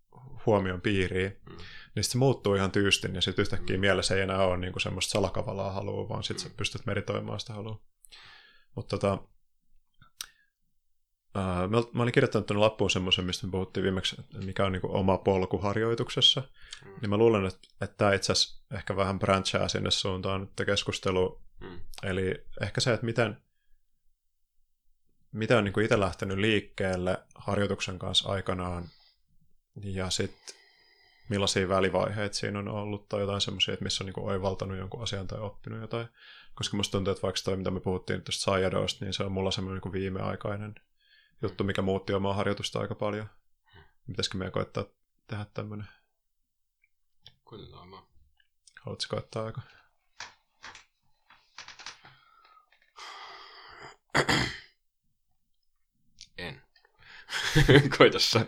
huomion piiriin, mm. niin se muuttuu ihan tyystin, ja sitten yhtäkkiä mm. mielessä ei enää ole niin kuin semmoista salakavalaa halua, vaan sitten mm. sä pystyt meditoimaan sitä halua. Mutta tota, Uh, mä olin kirjoittanut tuonne lappuun semmoisen, mistä me puhuttiin viimeksi, mikä on niin oma polku harjoituksessa. Mm. Niin mä luulen, että, että tämä itse asiassa ehkä vähän branchaa sinne suuntaan nyt keskustelu. Mm. Eli ehkä se, että miten, miten on niin itse lähtenyt liikkeelle harjoituksen kanssa aikanaan ja sitten millaisia välivaiheita siinä on ollut tai jotain semmoisia, että missä on niin oivaltanut jonkun asian tai oppinut jotain. Koska musta tuntuu, että vaikka toi, mitä me puhuttiin tuosta Sajadosta, niin se on mulla semmoinen niin viimeaikainen juttu, mikä muutti omaa harjoitusta aika paljon. Pitäisikö meidän koittaa tehdä tämmöinen? Koitetaan vaan. Haluatko koittaa aika? Sä.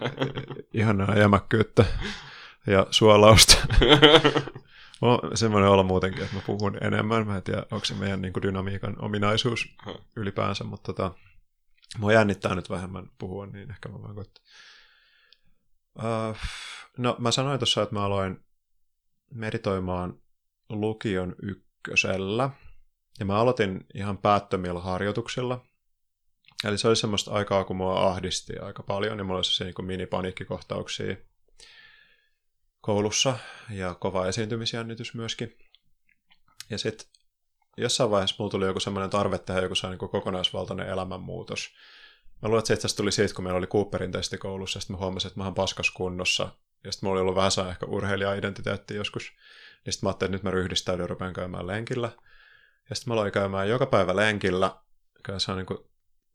Ihanaa jämäkkyyttä ja suolausta. Mulla on semmoinen olla muutenkin, että mä puhun enemmän. Mä en tiedä, onko se meidän niin kuin, dynamiikan ominaisuus ylipäänsä, mutta tota, Mua jännittää nyt vähemmän puhua, niin ehkä mä vaan koittaa. Uh, no, mä sanoin tuossa, että mä aloin meditoimaan lukion ykkösellä. Ja mä aloitin ihan päättömillä harjoituksilla. Eli se oli semmoista aikaa, kun mua ahdisti aika paljon, ja mulla oli se niin minipaniikkikohtauksia koulussa, ja kova esiintymisjännitys myöskin. Ja sitten jossain vaiheessa mulla tuli joku semmoinen tarve tehdä joku niin kokonaisvaltainen elämänmuutos. Mä luulen, että se itse asiassa tuli siitä, kun meillä oli Cooperin testi koulussa, ja sitten mä huomasin, että mä oon paskas kunnossa. Ja sitten mulla oli ollut vähän saa ehkä urheilija-identiteetti joskus. Ja sitten mä ajattelin, että nyt mä ryhdistäydyn ja rupean käymään lenkillä. Ja sitten mä aloin käymään joka päivä lenkillä. On niin kuin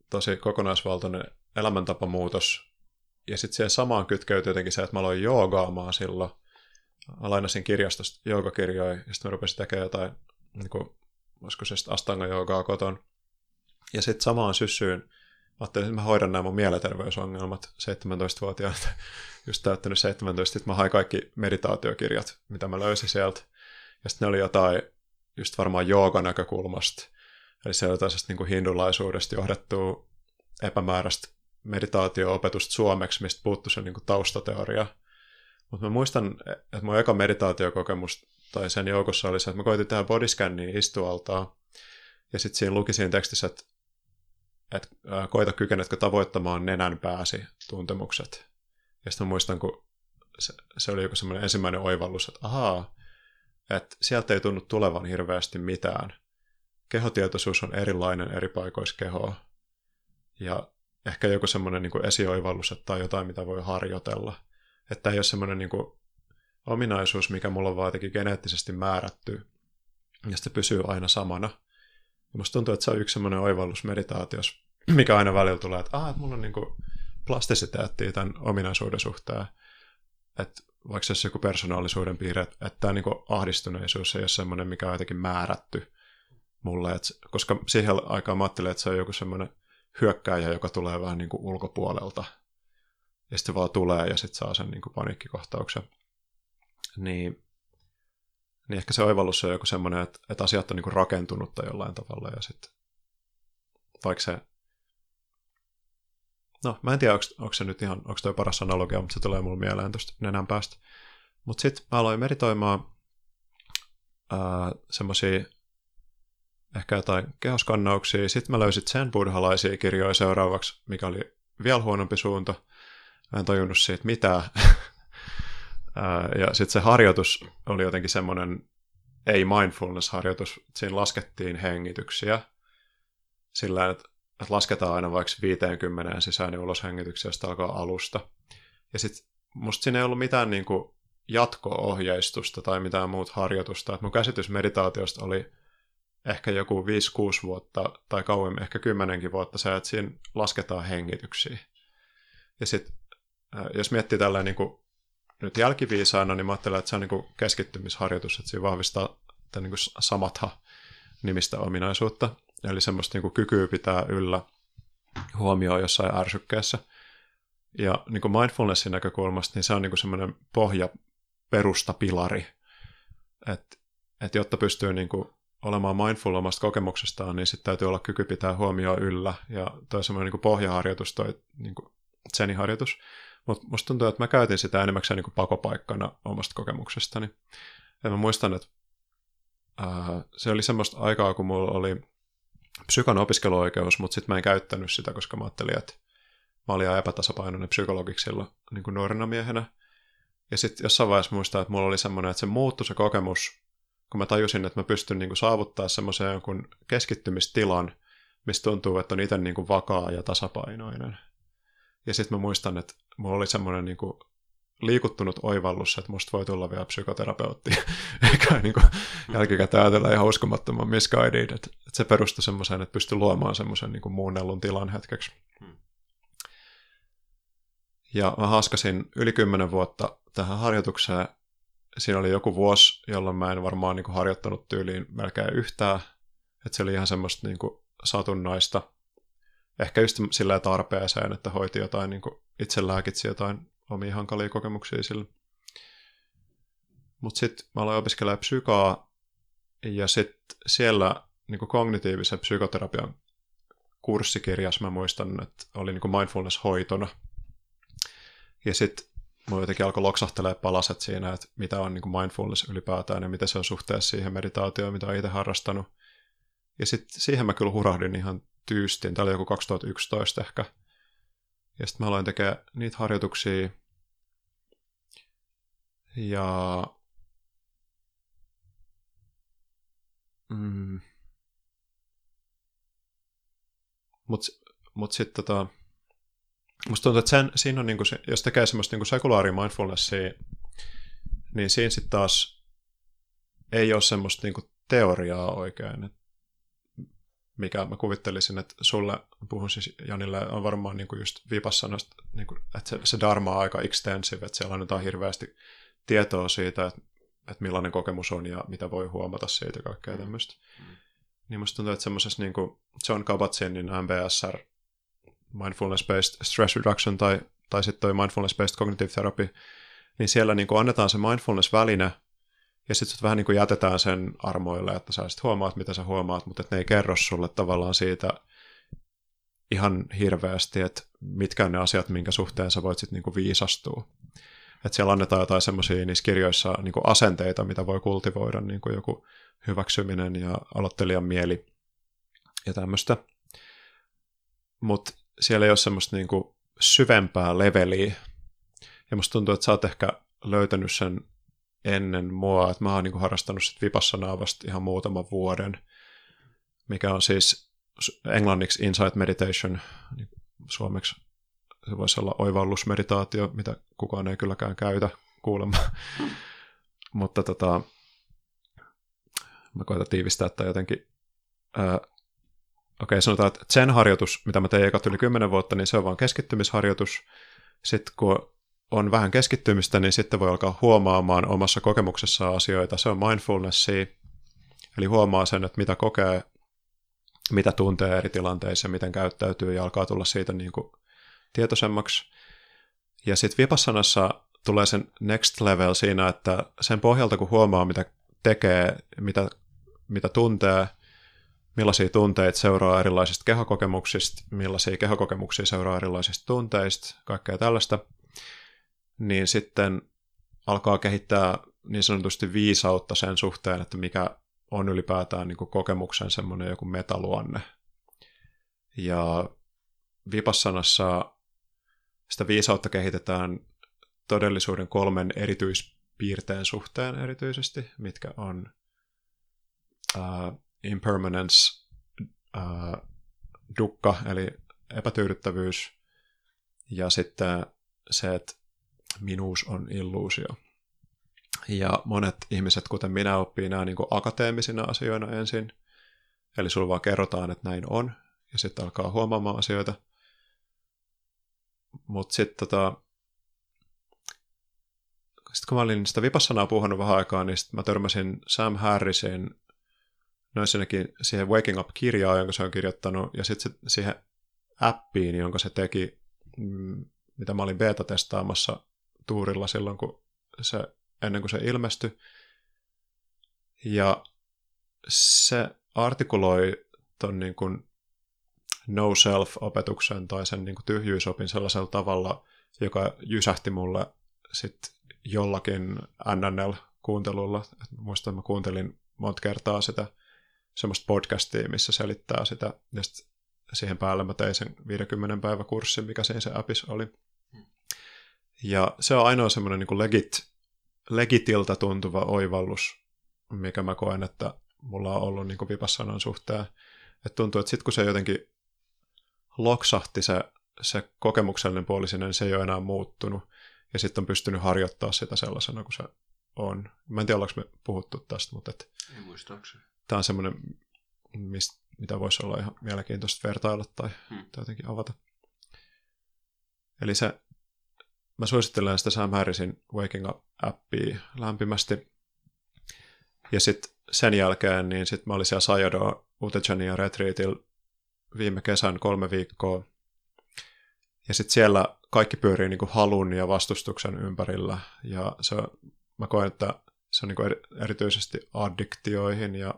tosi kokonaisvaltainen elämäntapamuutos. Ja sitten siihen samaan kytkeytyi jotenkin se, että mä aloin joogaamaan silloin. Mä lainasin kirjastosta joogakirjoja, ja sitten mä rupesin tekemään jotain niin kuin olisiko se astanga joogaa koton. Ja sitten samaan syssyyn ajattelin, että mä hoidan nämä mun mielenterveysongelmat 17-vuotiaana, just täyttänyt 17, että mä hain kaikki meditaatiokirjat, mitä mä löysin sieltä. Ja sitten ne oli jotain just varmaan joogan näkökulmasta. Eli se oli jotain niin hindulaisuudesta johdettua epämääräistä meditaatio-opetusta suomeksi, mistä puuttu se niin kuin taustateoria. Mutta mä muistan, että mun eka meditaatiokokemus tai sen joukossa oli se, että mä koitin tehdä bodyscannia istualtaa, ja sitten siinä luki siinä tekstissä, että, että koita kykenetkö tavoittamaan nenän pääsi tuntemukset. Ja sitten muistan, kun se, se oli joku semmoinen ensimmäinen oivallus, että ahaa, että sieltä ei tunnu tulevan hirveästi mitään. Kehotietoisuus on erilainen eri paikoissa kehoa. Ja ehkä joku semmoinen niin esioivallus, että tai jotain, mitä voi harjoitella. Että ei ole semmoinen niin ominaisuus, mikä mulla on vaan geneettisesti määrätty, ja se pysyy aina samana. Ja musta tuntuu, että se on yksi semmoinen oivallus meditaatiossa, mikä aina välillä tulee, että, ah, mulla on niin kuin plastisiteettiä tämän ominaisuuden suhteen. Että vaikka se olisi joku persoonallisuuden piirre, että, tämä niin ahdistuneisuus ei ole semmoinen, mikä on jotenkin määrätty mulle. Että, koska siihen aikaan mä ajattelin, että se on joku semmoinen hyökkääjä, joka tulee vähän niin kuin ulkopuolelta. Ja sitten vaan tulee ja sitten saa sen niin kuin paniikkikohtauksen niin, niin ehkä se oivallus on joku semmoinen, että, että asiat on niin rakentunutta jollain tavalla ja sitten vaikka se No, mä en tiedä, onko, onko se nyt ihan, onko toi paras analogia, mutta se tulee mulle mieleen tuosta nenän päästä. Mutta sitten mä aloin meditoimaan semmoisia ehkä jotain kehoskannauksia. Sitten mä löysin sen buddhalaisia kirjoja seuraavaksi, mikä oli vielä huonompi suunta. Mä en tajunnut siitä mitään. ja sitten se harjoitus oli jotenkin semmoinen ei-mindfulness-harjoitus, siinä laskettiin hengityksiä sillä että, että lasketaan aina vaikka 50 sisään ja ulos hengityksiä, josta alkaa alusta. Ja sitten musta siinä ei ollut mitään niin kuin jatko-ohjeistusta tai mitään muut harjoitusta. Että mun käsitys meditaatiosta oli ehkä joku 5-6 vuotta tai kauemmin, ehkä kymmenenkin vuotta se, että siinä lasketaan hengityksiä. Ja sitten jos miettii tällä niin kuin nyt jälkiviisaana, niin mä ajattelen, että se on niin keskittymisharjoitus, että siinä vahvistaa tämän niin samatha nimistä ominaisuutta. Eli semmoista niin kykyä pitää yllä huomioon jossain ärsykkeessä. Ja niin kuin mindfulnessin näkökulmasta, niin se on niin kuin semmoinen pohja, perusta, pilari. Että et jotta pystyy niin kuin olemaan mindful omasta kokemuksestaan, niin sitten täytyy olla kyky pitää huomioon yllä. Ja toi semmoinen niin pohjaharjoitus, toi niin kuin harjoitus. Mutta musta tuntuu, että mä käytin sitä enemmäkseen niin pakopaikkana omasta kokemuksestani. Ja mä muistan, että ää, se oli semmoista aikaa, kun mulla oli psykan opiskeluoikeus, mutta sitten mä en käyttänyt sitä, koska mä ajattelin, että mä olin epätasapainoinen psykologiksi silloin niin nuorena miehenä. Ja sitten jossain vaiheessa muistaa, että mulla oli semmoinen, että se muuttui se kokemus, kun mä tajusin, että mä pystyn niin kuin saavuttaa semmoisen jonkun keskittymistilan, mistä tuntuu, että on itse niin kuin vakaa ja tasapainoinen. Ja sitten mä muistan, että mulla oli semmoinen niin kuin liikuttunut oivallus, että musta voi tulla vielä psykoterapeutti. Eikä niin kuin jälkikäteen ajatella ihan uskomattoman misguided. Että, että se perustui semmoiseen, että pystyi luomaan semmoisen niin kuin muunnellun tilan hetkeksi. Hmm. Ja mä haskasin yli kymmenen vuotta tähän harjoitukseen. Siinä oli joku vuosi, jolloin mä en varmaan niin kuin harjoittanut tyyliin melkein yhtään. Että se oli ihan semmoista niin kuin satunnaista. Ehkä just sillä tarpeeseen, että hoiti jotain, niin kuin itse lääkitsi jotain omia hankalia kokemuksia sillä. Mutta sitten mä aloin opiskelemaan psykaa, ja sitten siellä niin kognitiivisen psykoterapian kurssikirjassa mä muistan, että oli niin mindfulness-hoitona. Ja sitten mulla jotenkin alkoi loksahtelemaan palaset siinä, että mitä on niin mindfulness ylipäätään ja miten se on suhteessa siihen meditaatioon, mitä olen itse harrastanut. Ja sitten siihen mä kyllä hurahdin ihan tyystin. Tämä oli joku 2011 ehkä. Ja sitten mä aloin tekemään niitä harjoituksia. Ja... Mm. Mutta mut sitten tota... Musta tuntuu, että sen, siinä on, niinku se, jos tekee semmoista niinku sekulaaria mindfulnessia, niin siinä sitten taas ei ole semmoista niinku teoriaa oikein. Mikä mä kuvittelisin, että sulle, puhun siis Janille, on varmaan niin kuin just vipassanasta, niin kuin, että se, se dharma on aika extensive, että siellä annetaan hirveästi tietoa siitä, että, että millainen kokemus on ja mitä voi huomata siitä kaikkea tämmöistä. Mm. Niin musta tuntuu, että semmoisessa niin kuin John Kabat-Zinn MBSR, Mindfulness-Based Stress Reduction tai, tai sitten toi Mindfulness-Based Cognitive Therapy, niin siellä niin kuin annetaan se mindfulness-väline, ja sitten vähän niin kuin jätetään sen armoille, että sä sitten huomaat, mitä sä huomaat, mutta ne ei kerro sulle tavallaan siitä ihan hirveästi, että mitkä ne asiat, minkä suhteen sä voit sitten niin viisastua. Että siellä annetaan jotain semmoisia niissä kirjoissa niin kuin asenteita, mitä voi kultivoida, niin kuin joku hyväksyminen ja aloittelijan mieli ja tämmöistä. Mutta siellä ei ole semmoista niin kuin syvempää leveliä. Ja musta tuntuu, että sä oot ehkä löytänyt sen ennen mua, että mä oon niin harrastanut sit vipassanaa vasta ihan muutaman vuoden, mikä on siis englanniksi Insight Meditation, niin suomeksi se voisi olla oivallusmeditaatio, mitä kukaan ei kylläkään käytä kuulemma. Mutta tota, mä koitan tiivistää että jotenkin. Ää, okay, sanotaan, että sen harjoitus, mitä mä tein ekat yli 10 vuotta, niin se on vaan keskittymisharjoitus. Sitten kun on vähän keskittymistä, niin sitten voi alkaa huomaamaan omassa kokemuksessa asioita. Se on mindfulnessia, eli huomaa sen, että mitä kokee, mitä tuntee eri tilanteissa, miten käyttäytyy ja alkaa tulla siitä niin kuin tietoisemmaksi. Ja sitten Vipassanassa tulee sen next level siinä, että sen pohjalta kun huomaa, mitä tekee, mitä, mitä tuntee, millaisia tunteita seuraa erilaisista kehokokemuksista, millaisia kehokokemuksia seuraa erilaisista tunteista, kaikkea tällaista – niin sitten alkaa kehittää niin sanotusti viisautta sen suhteen, että mikä on ylipäätään niin kokemuksen semmoinen joku metaluonne. Ja Vipassanassa sitä viisautta kehitetään todellisuuden kolmen erityispiirteen suhteen erityisesti, mitkä on uh, impermanence, uh, dukka, eli epätyydyttävyys, ja sitten se, että minuus on illuusio. Ja monet ihmiset, kuten minä, oppii nämä niin akateemisina asioina ensin. Eli sulla vaan kerrotaan, että näin on, ja sitten alkaa huomaamaan asioita. Mutta sitten tota, sit kun mä olin sitä vipassanaa puhunut vähän aikaa, niin mä törmäsin Sam Harrisin no siihen Waking Up-kirjaan, jonka se on kirjoittanut, ja sitten siihen appiin, jonka se teki mm, mitä mä olin beta-testaamassa tuurilla silloin, kun se, ennen kuin se ilmestyi. Ja se artikuloi ton niin kuin no self-opetuksen tai sen niin kuin tyhjyysopin sellaisella tavalla, joka jysähti mulle sit jollakin NNL-kuuntelulla. Muistan, että mä kuuntelin monta kertaa sitä semmoista podcastia, missä selittää sitä, ja sit siihen päälle mä tein sen 50 päivä kurssin, mikä siinä se appis oli. Ja se on ainoa semmoinen niin legit, legitiltä tuntuva oivallus, mikä mä koen, että mulla on ollut niin vipassanan suhteen. Että tuntuu, että sitten kun se jotenkin loksahti se, se kokemuksellinen puoli sinne, niin se ei ole enää muuttunut. Ja sitten on pystynyt harjoittaa sitä sellaisena kuin se on. Mä en tiedä, ollaanko me puhuttu tästä, mutta et, ei muistaakseni. Tämä on semmoinen, mistä, mitä voisi olla ihan mielenkiintoista vertailla tai, hmm. tai jotenkin avata. Eli se, mä suosittelen sitä Sam Harrisin Waking Up-appia lämpimästi. Ja sitten sen jälkeen, niin sitten mä olin siellä Sayado Utechania Retreatilla viime kesän kolme viikkoa. Ja sitten siellä kaikki pyörii niin kuin halun ja vastustuksen ympärillä. Ja se, mä koen, että se on niin kuin erityisesti addiktioihin ja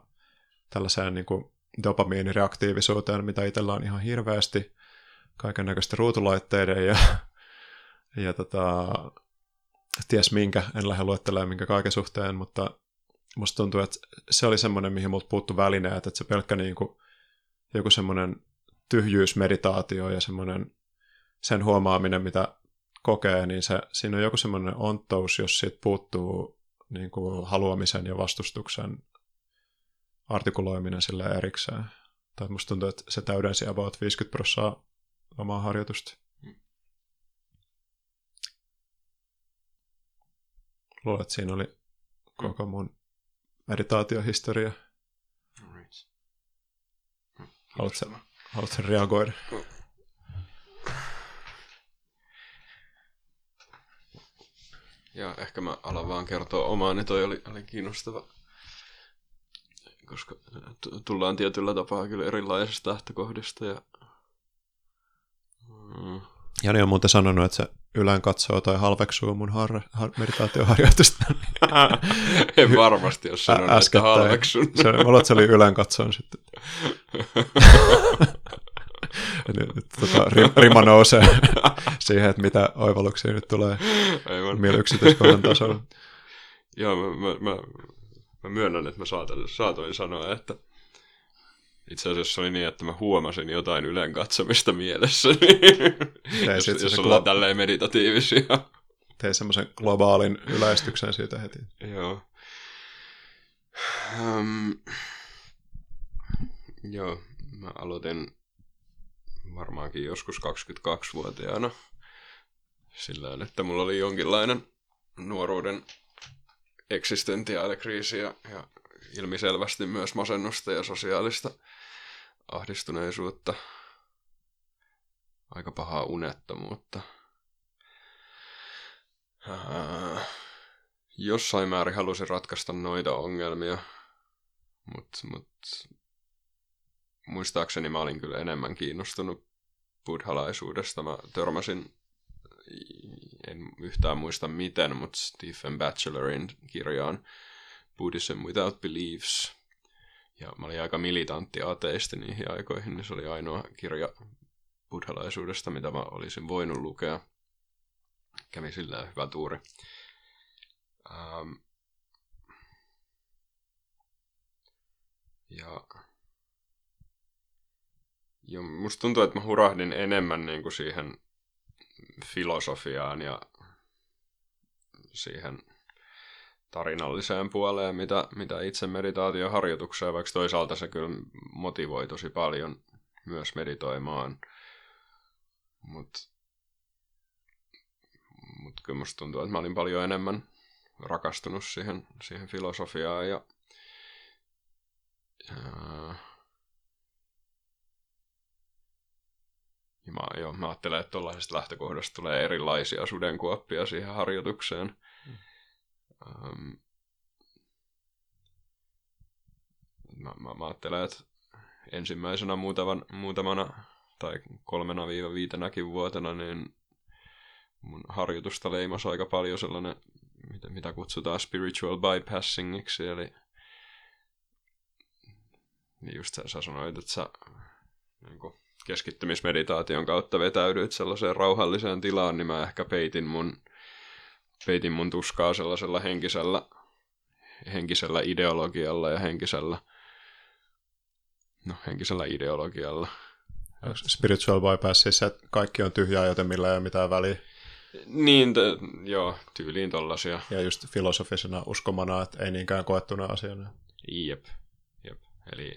tällaiseen niin kuin dopamiinireaktiivisuuteen, mitä itsellä on ihan hirveästi kaiken näköisten ruutulaitteiden ja, ja tota, ties minkä, en lähde luettelemaan minkä kaiken suhteen, mutta musta tuntuu, että se oli semmoinen, mihin multa puuttu välineet, että se pelkkä niin kuin, joku semmoinen tyhjyysmeditaatio ja semmoinen sen huomaaminen, mitä kokee, niin se, siinä on joku semmoinen onttous, jos siitä puuttuu niin kuin haluamisen ja vastustuksen artikuloiminen sille erikseen. Tai musta tuntuu, että se täydensi about 50 prosenttia omaa harjoitusta. Luulen, että siinä oli koko mun meditaatiohistoria. Haluatko, haluatko reagoida? Ja ehkä mä alan vaan kertoa omaa, niin toi oli, oli kiinnostava koska tullaan tietyllä tapaa kyllä erilaisista lähtökohdista. Ja... Mm. Jani on muuten sanonut, että se ylän katsoo tai halveksuu mun har- har- meditaatioharjoitusta. en varmasti ole sanonut, Ä- että halveksun. se, mulla se oli ylän katsoon sitten. nyt, tota, rima nousee siihen, että mitä oivalluksia nyt tulee Aivan. yksityiskohdan tasolla. Joo, mä, mä, mä mä myönnän, että mä saatoin, saatoin sanoa, että itse asiassa oli niin, että mä huomasin jotain ylen katsomista mielessä, jos, jos ollaan glo- tälleen meditatiivisia. Tein semmoisen globaalin yleistyksen siitä heti. Joo. Um, joo, mä aloitin varmaankin joskus 22-vuotiaana sillä että mulla oli jonkinlainen nuoruuden eksistentiaalikriisi ja, ilmiselvästi myös masennusta ja sosiaalista ahdistuneisuutta, aika pahaa unettomuutta. Ää, jossain määrin halusin ratkaista noita ongelmia, mutta mut, muistaakseni mä olin kyllä enemmän kiinnostunut buddhalaisuudesta. Mä törmäsin en yhtään muista miten, mutta Stephen Bachelorin kirjaan Buddhism Without Beliefs. Ja mä olin aika militantti ateisti niihin aikoihin, niin se oli ainoa kirja buddhalaisuudesta, mitä mä olisin voinut lukea. Kävi sillä hyvä tuuri. Ähm. Ja ja musta tuntuu, että mä hurahdin enemmän niin kuin siihen filosofiaan ja siihen tarinalliseen puoleen, mitä, mitä itse meditaatioharjoitukseen, vaikka toisaalta se kyllä motivoi tosi paljon myös meditoimaan. Mutta mut kyllä musta tuntuu, että mä olin paljon enemmän rakastunut siihen, siihen filosofiaan ja, ja Ja mä, joo, mä ajattelen, että tuollaisesta lähtökohdasta tulee erilaisia sudenkuoppia siihen harjoitukseen. Mm. Um, mä, mä, mä ajattelen, että ensimmäisenä muutaman, muutamana tai kolmena viiva viitenäkin vuotena, niin mun harjoitusta leimasi aika paljon sellainen, mitä, mitä kutsutaan spiritual bypassingiksi, eli niin just sä, sä sanoit, että sä niin kuin, keskittymismeditaation kautta vetäydyit sellaiseen rauhalliseen tilaan, niin mä ehkä peitin mun, peitin mun tuskaa sellaisella henkisellä, henkisellä ideologialla ja henkisellä, no henkisellä ideologialla. Spiritual bypass, siis että kaikki on tyhjää, joten millä ei ole mitään väliä. Niin, te, joo, tyyliin tollasia. Ja just filosofisena uskomana, että ei niinkään koettuna asiana. Jep, jep. Eli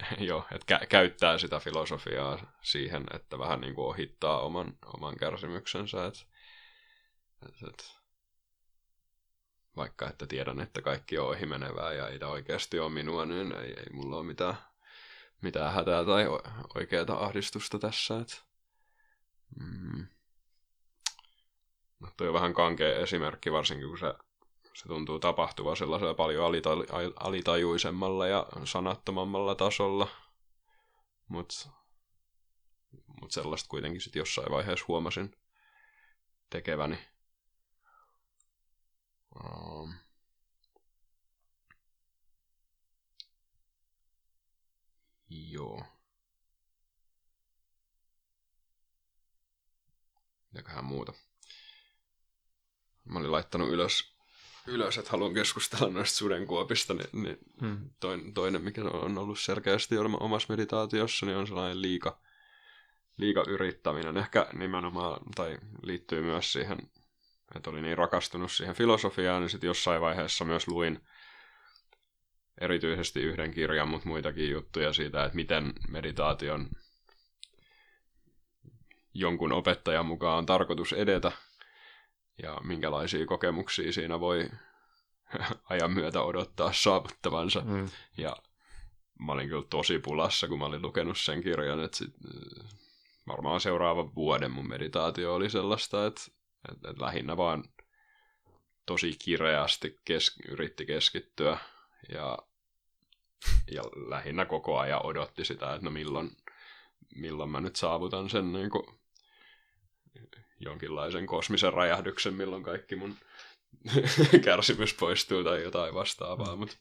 joo, että kä- käyttää sitä filosofiaa siihen, että vähän niin kuin ohittaa oman, oman kärsimyksensä. Et, et, et, vaikka että tiedän, että kaikki on ohimenevää ja ei oikeasti ole minua, niin ei, ei mulla ole mitään, mitään hätää tai oikeaa ahdistusta tässä. Et, mm. Toi on vähän kankea esimerkki, varsinkin kun se se tuntuu tapahtuva sellaisella paljon alita- alitajuisemmalla ja sanattomammalla tasolla. Mutta mut sellaista kuitenkin sitten jossain vaiheessa huomasin tekeväni. Um. Joo. Mitäköhän muuta. Mä olin laittanut ylös ylös, että haluan keskustella noista sudenkuopista, niin, niin hmm. toinen, toinen, mikä on ollut selkeästi omassa meditaatiossa, niin on sellainen liika, liika yrittäminen. Ehkä nimenomaan, tai liittyy myös siihen, että oli niin rakastunut siihen filosofiaan, niin sitten jossain vaiheessa myös luin erityisesti yhden kirjan, mutta muitakin juttuja siitä, että miten meditaation jonkun opettajan mukaan on tarkoitus edetä ja minkälaisia kokemuksia siinä voi ajan myötä odottaa saavuttavansa. Mm. Ja mä olin kyllä tosi pulassa, kun mä olin lukenut sen kirjan, että sit, äh, varmaan seuraavan vuoden mun meditaatio oli sellaista, että, että, että lähinnä vaan tosi kireästi kes, yritti keskittyä ja, ja lähinnä koko ajan odotti sitä, että no milloin, milloin mä nyt saavutan sen niin kuin, jonkinlaisen kosmisen räjähdyksen, milloin kaikki mun kärsimys poistuu tai jotain vastaavaa, mm. mutta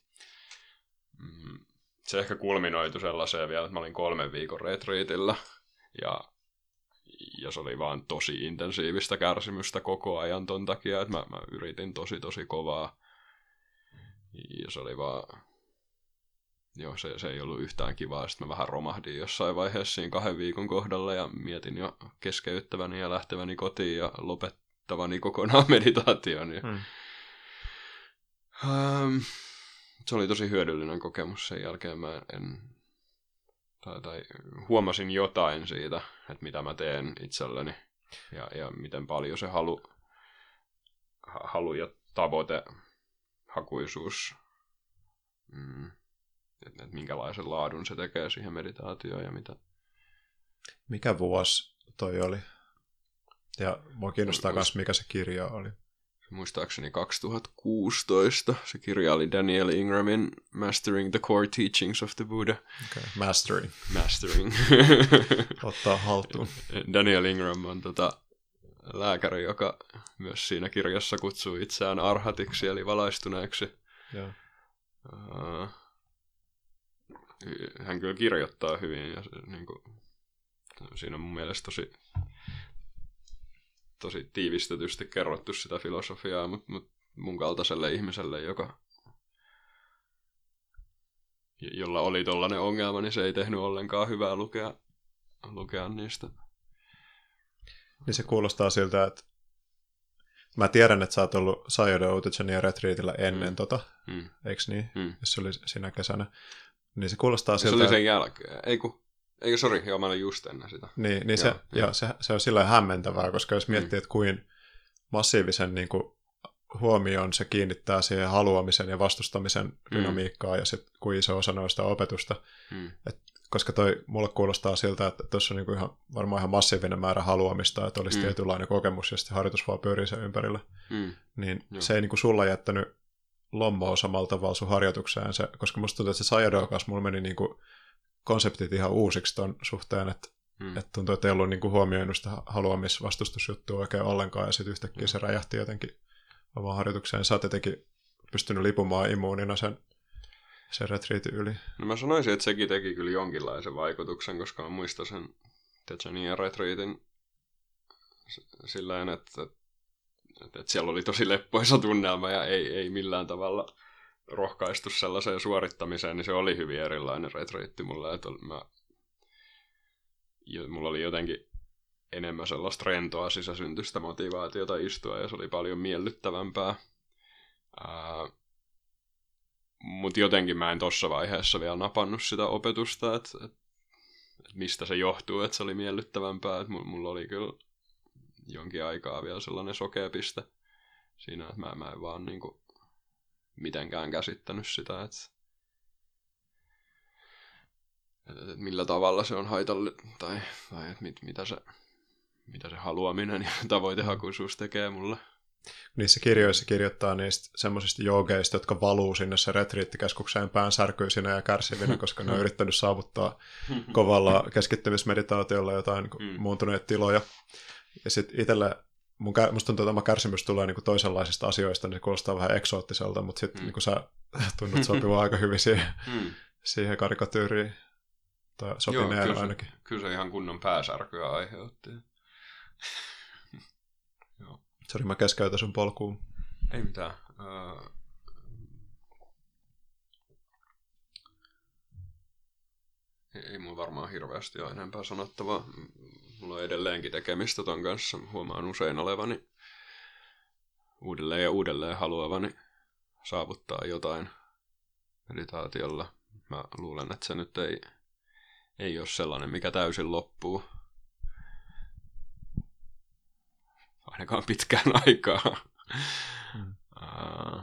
mm, se ehkä kulminoitu sellaiseen vielä, että mä olin kolmen viikon retriitillä ja, ja se oli vaan tosi intensiivistä kärsimystä koko ajan ton takia, että mä, mä yritin tosi tosi kovaa ja se oli vaan joo, se, se ei ollut yhtään kivaa. Sitten mä vähän romahdin jossain vaiheessa siinä kahden viikon kohdalla ja mietin jo keskeyttäväni ja lähteväni kotiin ja lopettavani kokonaan meditaation. Ja... Hmm. Um, se oli tosi hyödyllinen kokemus sen jälkeen. Mä en, tai, tai huomasin jotain siitä, että mitä mä teen itselleni ja, ja miten paljon se halu, halu ja tavoite, hakuisuus mm, että, minkälaisen laadun se tekee siihen meditaatioon ja mitä. Mikä vuosi toi oli? Ja mua kiinnostaa myös, mikä se kirja oli. Muistaakseni 2016. Se kirja oli Daniel Ingramin Mastering the Core Teachings of the Buddha. Okay. Mastering. Mastering. Ottaa haltuun. Daniel Ingram on tota, lääkäri, joka myös siinä kirjassa kutsuu itseään arhatiksi, eli valaistuneeksi. Yeah. Uh, hän kyllä kirjoittaa hyvin ja se, niin kuin, siinä on mun mielestä tosi, tosi tiivistetysti kerrottu sitä filosofiaa, mutta mut mun kaltaiselle ihmiselle, joka jolla oli tollainen ongelma, niin se ei tehnyt ollenkaan hyvää lukea, lukea niistä. Niin se kuulostaa siltä, että mä tiedän, että sä oot ollut Sajoda Outagenia Retreatillä ennen mm. tota, mm. eikö niin? Mm. Jos se oli siinä kesänä. Niin se kuulostaa siltä... Se oli sen jälkeen. Ei kun... Eikö, sori, joo, mä olin just ennen sitä. Niin, niin se, joo, joo. se, se on sillä hämmentävää, koska jos miettii, mm. että kuin massiivisen niin kuin, huomioon se kiinnittää siihen haluamisen ja vastustamisen mm. dynamiikkaa ja sitten kuin iso osa noista opetusta. Mm. Et, koska toi mulle kuulostaa siltä, että tuossa on niinku ihan, varmaan ihan massiivinen määrä haluamista, että olisi mm. tietynlainen kokemus ja sitten harjoitus vaan pyörii sen ympärillä. Mm. Niin Joo. se ei niinku sulla jättänyt lommoa samalla tavalla sun harjoitukseen, se, koska musta tuntuu, että se Sayadaw kanssa mulla meni niinku konseptit ihan uusiksi ton suhteen, että Hmm. Että tuntuu, että ei ollut niin kuin huomioinut sitä haluamisvastustusjuttua oikein ollenkaan, ja sitten yhtäkkiä hmm. se räjähti jotenkin omaan harjoitukseen. Sä oot jotenkin pystynyt lipumaan immuunina sen, sen retriitin yli. No mä sanoisin, että sekin teki kyllä jonkinlaisen vaikutuksen, koska mä muistan sen Tetsania retriitin sillä että, että, että siellä oli tosi leppoisa tunnelma ja ei, ei millään tavalla rohkaistu sellaiseen suorittamiseen, niin se oli hyvin erilainen retriitti mulle, että mä, mulla oli jotenkin enemmän sellaista rentoa sisäsyntystä motivaatiota istua ja se oli paljon miellyttävämpää. Mutta jotenkin mä en tossa vaiheessa vielä napannut sitä opetusta, että et, et mistä se johtuu, että se oli miellyttävämpää. että mulla oli kyllä jonkin aikaa vielä sellainen sokea piste siinä, että mä, mä en vaan niinku mitenkään käsittänyt sitä, että, että, että millä tavalla se on haitallinen tai, tai että mit, mitä, se, mitä se haluaminen ja tavoitehakuisuus tekee mulle. Niissä kirjoissa kirjoittaa niistä semmoisista joogeista, jotka valuu sinne se retriittikeskukseen päänsärkyisinä ja kärsivinä, koska ne on yrittänyt saavuttaa kovalla keskittymismeditaatiolla jotain mm. muuntuneita tiloja. Ja sitten itselle, mun, musta tuntuu, että oma kärsimys tulee niinku toisenlaisista asioista, niin se kuulostaa vähän eksoottiselta, mutta sitten mm. niinku sä tunnut sopivaa aika hyvin siihen, mm. siihen karikatyyriin. Tai sopineen Joo, ainakin. Se, kyllä se ihan kunnon pääsärkyä aiheutti. Joo. Sori, mä keskeytän sun polkuun. Ei mitään. Uh... Ei, ei mulla varmaan hirveästi ole enempää sanottavaa mulla on edelleenkin tekemistä ton kanssa. Huomaan usein olevani uudelleen ja uudelleen haluavani saavuttaa jotain meditaatiolla. Mä luulen, että se nyt ei, ei ole sellainen, mikä täysin loppuu. Ainakaan pitkään aikaa. Hmm. Uh,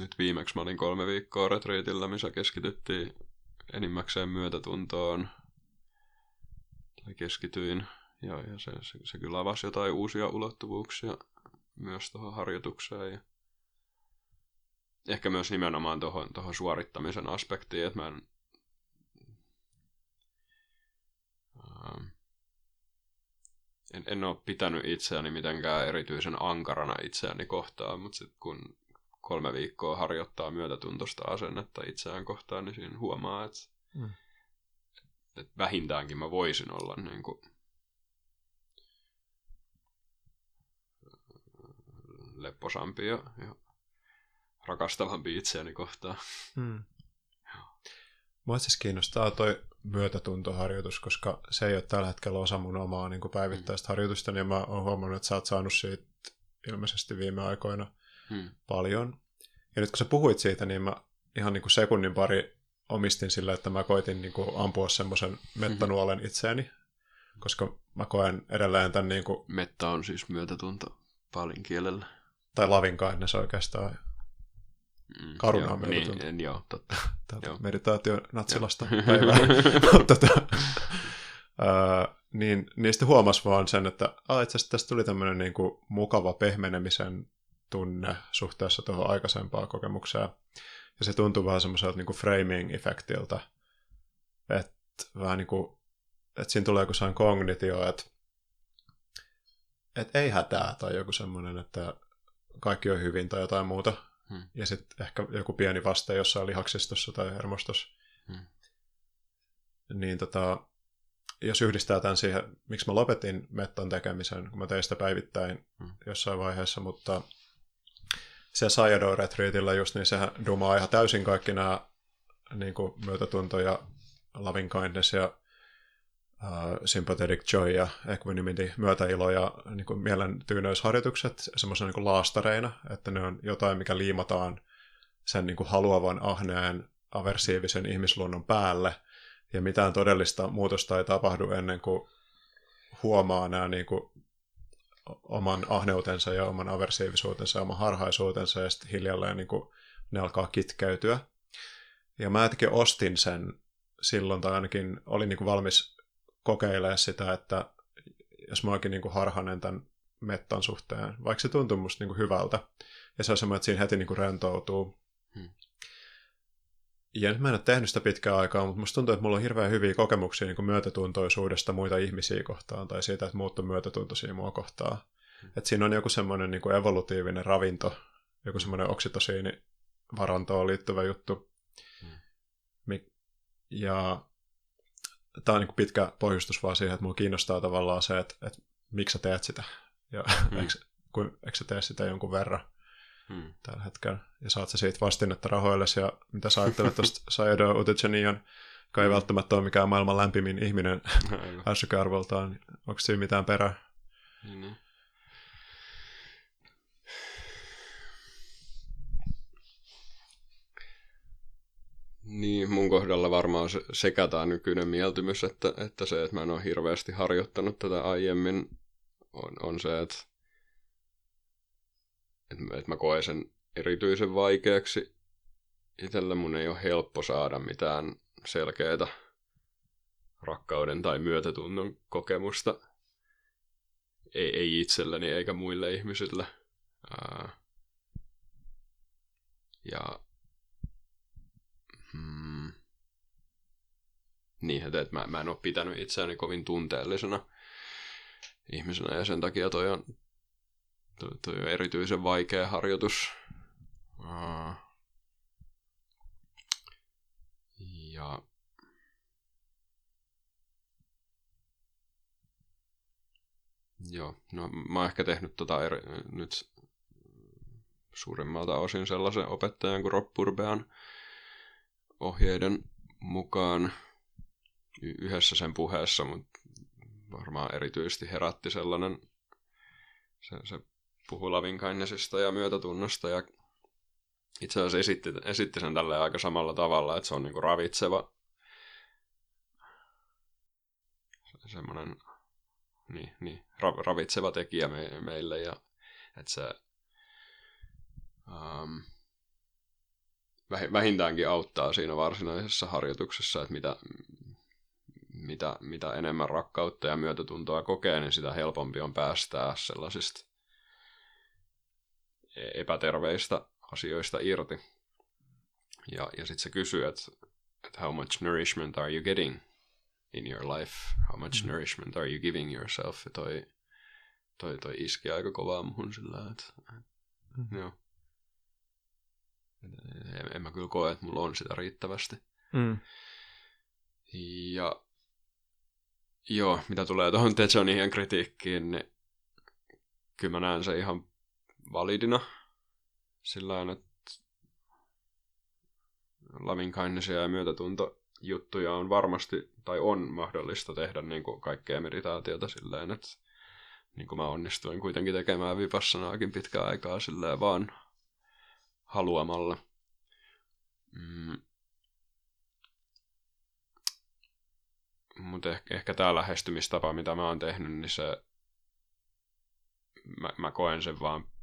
nyt viimeksi mä olin kolme viikkoa retriitillä, missä keskityttiin enimmäkseen myötätuntoon – tai keskityin. Ja, ja se, se, se kyllä avasi jotain uusia ulottuvuuksia myös tuohon harjoitukseen. Ja ehkä myös nimenomaan tuohon, tuohon suorittamisen aspektiin, että mä en, ähm, en, en ole pitänyt itseäni mitenkään erityisen ankarana itseäni kohtaan, mutta sitten kun kolme viikkoa harjoittaa myötätuntoista asennetta itseään kohtaan, niin siinä huomaa, että mm että vähintäänkin mä voisin olla niin kuin, lepposampi ja, ja rakastavampi itseäni kohtaan. Hmm. Mua siis kiinnostaa toi myötätuntoharjoitus, koska se ei ole tällä hetkellä osa mun omaa niin päivittäistä hmm. harjoitusta, niin mä oon huomannut, että sä oot saanut siitä ilmeisesti viime aikoina hmm. paljon. Ja nyt kun sä puhuit siitä, niin mä ihan niin kuin sekunnin pari omistin sillä, että mä koitin niin kuin ampua semmoisen mettanuolen mhm. itseäni, koska mä koen edelleen tämän... Niin kuin, Metta on siis myötätunto palin kielellä. Tai lavinkainen se oikeastaan. Mm, Karuna on myötätunto. Niin, joo, totta. joo. meditaatio natsilasta päivää. tota, niin niistä huomasi vaan sen, että ah, itse asiassa tästä tuli tämmöinen niin kuin mukava pehmenemisen tunne suhteessa tuohon aikaisempaan kokemukseen. Ja se tuntuu vähän semmoiselta niin framing-efektiltä, että vähän niin kuin, että siinä tulee joku sellainen kognitio, että, että ei hätää tai joku semmoinen, että kaikki on hyvin tai jotain muuta. Hmm. Ja sitten ehkä joku pieni vaste jossain lihaksistossa tai hermostossa. Hmm. Niin tota, jos yhdistää tämän siihen, miksi mä lopetin metton tekemisen, kun mä tein sitä päivittäin hmm. jossain vaiheessa, mutta se Sayado Retreatillä just, niin sehän dumaa ihan täysin kaikki nämä niin kuin myötätunto ja loving kindness ja uh, sympathetic joy ja equanimity, myötäilo ja niin kuin mielentyynöysharjoitukset semmoisena niin laastareina, että ne on jotain, mikä liimataan sen niin kuin haluavan, ahneen, aversiivisen ihmisluonnon päälle, ja mitään todellista muutosta ei tapahdu ennen kuin huomaa nämä niin kuin oman ahneutensa ja oman aversiivisuutensa ja oman harhaisuutensa ja sitten hiljalleen niin kuin ne alkaa kitkeytyä. Ja mä jotenkin ostin sen silloin, tai ainakin olin niin kuin valmis kokeilemaan sitä, että jos mä oonkin niin kuin harhanen tämän mettan suhteen, vaikka se tuntuu musta niin kuin hyvältä. Ja se on semmoinen, että siinä heti niin kuin rentoutuu. Hmm. Ja nyt mä en ole tehnyt sitä pitkään aikaa, mutta musta tuntuu, että mulla on hirveän hyviä kokemuksia niin myötätuntoisuudesta muita ihmisiä kohtaan, tai siitä, että muut on myötätuntoisia mua kohtaan. Mm. Että siinä on joku semmoinen niin evolutiivinen ravinto, joku semmoinen oksitosiinivarantoon liittyvä juttu. Mm. Ja tämä on niin pitkä pohjustus vaan siihen, että mua kiinnostaa tavallaan se, että, että miksi sä teet sitä, ja mm. eikö, kun, eikö sä tee sitä jonkun verran hmm. tällä hetkellä. Ja saat sä siitä vastinetta rahoillesi, ja mitä sä ajattelet tuosta Sayado Utechenian, joka ei välttämättä ole mikään maailman lämpimin ihminen ässykäarvoltaan, niin onko siinä mitään perää? Niin, niin. Niin, mun kohdalla varmaan se, sekä tämä nykyinen mieltymys, että, että se, että mä en ole hirveästi harjoittanut tätä aiemmin, on, on se, että että, että mä koen sen erityisen vaikeaksi. Itselle mun ei ole helppo saada mitään selkeää rakkauden tai myötätunnon kokemusta. Ei, ei itselleni eikä muille ihmisille. Ää, ja hmm, niin, että mä, mä en ole pitänyt itseäni kovin tunteellisena ihmisenä ja sen takia toi on Tuo, tuo on erityisen vaikea harjoitus. Ja Joo, no mä oon ehkä tehnyt tota eri, nyt suurimmalta osin sellaisen opettajan kuin Rob Burbean ohjeiden mukaan yhdessä sen puheessa, mutta varmaan erityisesti herätti sellainen se, se puhui Lavinkainesista ja myötätunnosta ja itse asiassa esitti, esitti sen tälle aika samalla tavalla, että se on niinku ravitseva. Semmoinen niin, niin, ravitseva tekijä me, meille ja että se um, vähintäänkin auttaa siinä varsinaisessa harjoituksessa, että mitä, mitä, mitä enemmän rakkautta ja myötätuntoa kokee, niin sitä helpompi on päästää sellaisista epäterveistä asioista irti. Ja, ja sitten se kysyy, että, että how much nourishment are you getting in your life? How much mm. nourishment are you giving yourself? Ja toi, toi, toi iski aika kovaa muhun sillä, että, mm. joo. En, en mä kyllä koe, että mulla on sitä riittävästi. Mm. Ja joo, mitä tulee tuohon Tejonian kritiikkiin, niin kyllä mä näen se ihan validina. Sillä että lavinkainnisia ja myötätuntojuttuja on varmasti, tai on mahdollista tehdä niin kuin kaikkea meditaatiota silleen, että niin kuin mä onnistuin kuitenkin tekemään vipassanaakin pitkään aikaa silleen vaan haluamalla. Mm. Mutta ehkä, ehkä tämä lähestymistapa, mitä mä oon tehnyt, niin se mä, mä koen sen vaan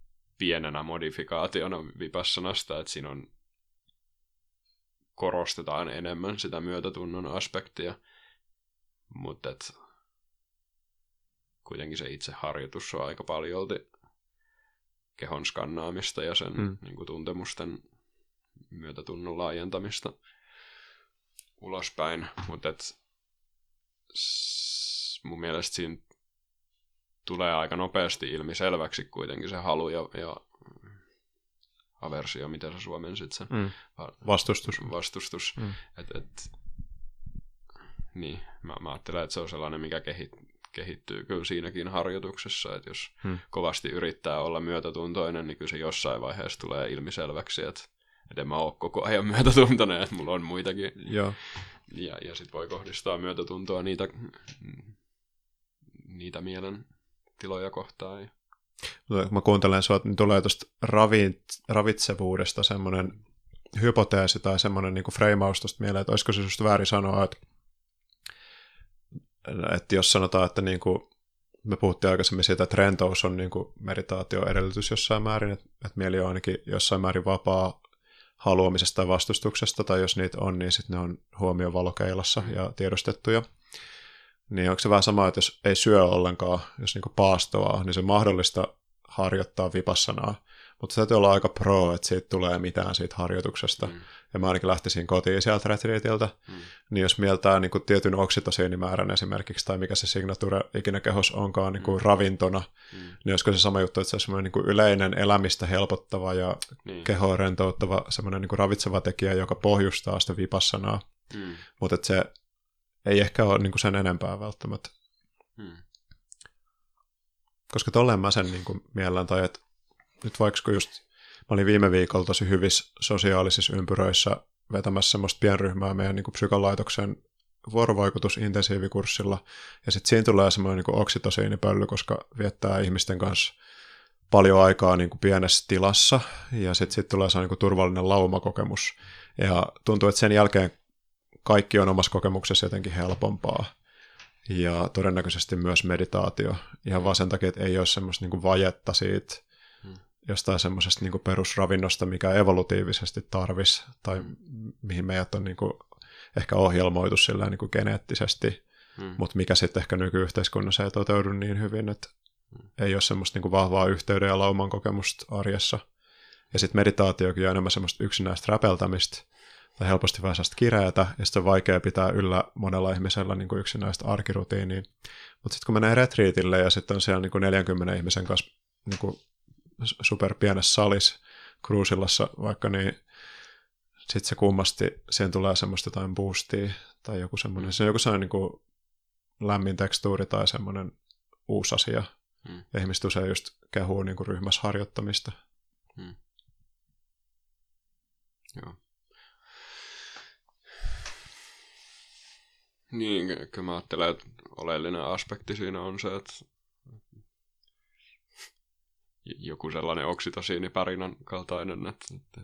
pienenä modifikaationa vipassanasta, että siinä on korostetaan enemmän sitä myötätunnon aspektia, mutta et, kuitenkin se itse harjoitus on aika paljon kehon skannaamista ja sen mm. niin kuin, tuntemusten myötätunnon laajentamista ulospäin, mutta et, mun mielestä siinä tulee aika nopeasti ilmi selväksi kuitenkin se halu ja, ja aversio, miten sä suomensit sen. Mm. Vastustus. Vastustus. Mm. Et, et, niin, mä, mä ajattelen, että se on sellainen, mikä kehit, kehittyy kyllä siinäkin harjoituksessa, että jos mm. kovasti yrittää olla myötätuntoinen, niin kyllä se jossain vaiheessa tulee ilmiselväksi, että, että en mä ole koko ajan myötätuntoinen, että mulla on muitakin. Joo. Ja, ja sitten voi kohdistaa myötätuntoa niitä, niitä mielen tiloja kohtaan. Ja... Kun mä kuuntelen sua, niin tulee tuosta ravit, ravitsevuudesta semmoinen hypoteesi tai semmoinen niin freimaus tuosta mieleen, että olisiko se just väärin sanoa, että, että jos sanotaan, että niin kuin, me puhuttiin aikaisemmin siitä, että rentous on niin kuin meditaatioedellytys jossain määrin, että, että mieli on ainakin jossain määrin vapaa haluamisesta tai vastustuksesta, tai jos niitä on, niin sitten ne on huomioon valokeilassa ja tiedostettuja. Niin onko se vähän sama, että jos ei syö ollenkaan, jos niin paastoa, niin se mahdollista harjoittaa vipassanaa. Mutta se täytyy olla aika pro, että siitä tulee mitään siitä harjoituksesta. Mm. Ja mä ainakin lähtisin kotiin sieltä retreatiltä. Mm. Niin jos mieltää niin kuin tietyn oksitosiinimäärän esimerkiksi, tai mikä se signature ikinä kehos onkaan niin kuin mm. ravintona, mm. niin olisiko se sama juttu, että se on semmoinen niin yleinen elämistä helpottava ja niin. kehoa rentouttava semmoinen niin ravitseva tekijä, joka pohjustaa sitä vipassanaa. Mm. Mutta se ei ehkä ole niin kuin sen enempää välttämättä. Mm. Koska tolleen mä sen niin kuin miellän, tai että nyt vaikka just, mä olin viime viikolla tosi hyvissä sosiaalisissa ympyröissä vetämässä semmoista pienryhmää meidän niin kuin psykolaitoksen vuorovaikutusintensiivikurssilla, ja sitten siinä tulee semmoinen niin oksitosiinipölly, koska viettää ihmisten kanssa paljon aikaa niin kuin pienessä tilassa, ja sitten sit tulee se niin kuin turvallinen laumakokemus, ja tuntuu, että sen jälkeen kaikki on omassa kokemuksessa jotenkin helpompaa, ja todennäköisesti myös meditaatio, ihan vaan sen takia, että ei ole semmoista niin vajetta siitä, jostain semmoisesta niin perusravinnosta, mikä evolutiivisesti tarvis tai mihin meidät on niin kuin ehkä ohjelmoitu sillä niin kuin geneettisesti, hmm. mutta mikä sitten ehkä nykyyhteiskunnassa ei toteudu niin hyvin, että hmm. ei ole semmoista niin kuin vahvaa yhteyden ja lauman kokemusta arjessa. Ja sitten meditaatiokin on enemmän semmoista yksinäistä räpeltämistä, tai helposti vähän sellaista kireätä, ja sitten on vaikea pitää yllä monella ihmisellä niin kuin yksinäistä arkirutiiniä. Mutta sitten kun menee retriitille ja sitten on siellä niin kuin 40 ihmisen kanssa niin kuin super pienessä salis Cruisillassa vaikka, niin sitten se kummasti, siihen tulee semmoista jotain boostia tai joku semmoinen, se on joku sellainen niin kuin lämmin tekstuuri tai semmoinen uusi asia. Hmm. Ja ihmiset usein just kehuu niin kuin ryhmässä harjoittamista. Hmm. Joo. Niin, kyllä mä ajattelen, että oleellinen aspekti siinä on se, että joku sellainen oksitosiinipärinän kaltainen, että,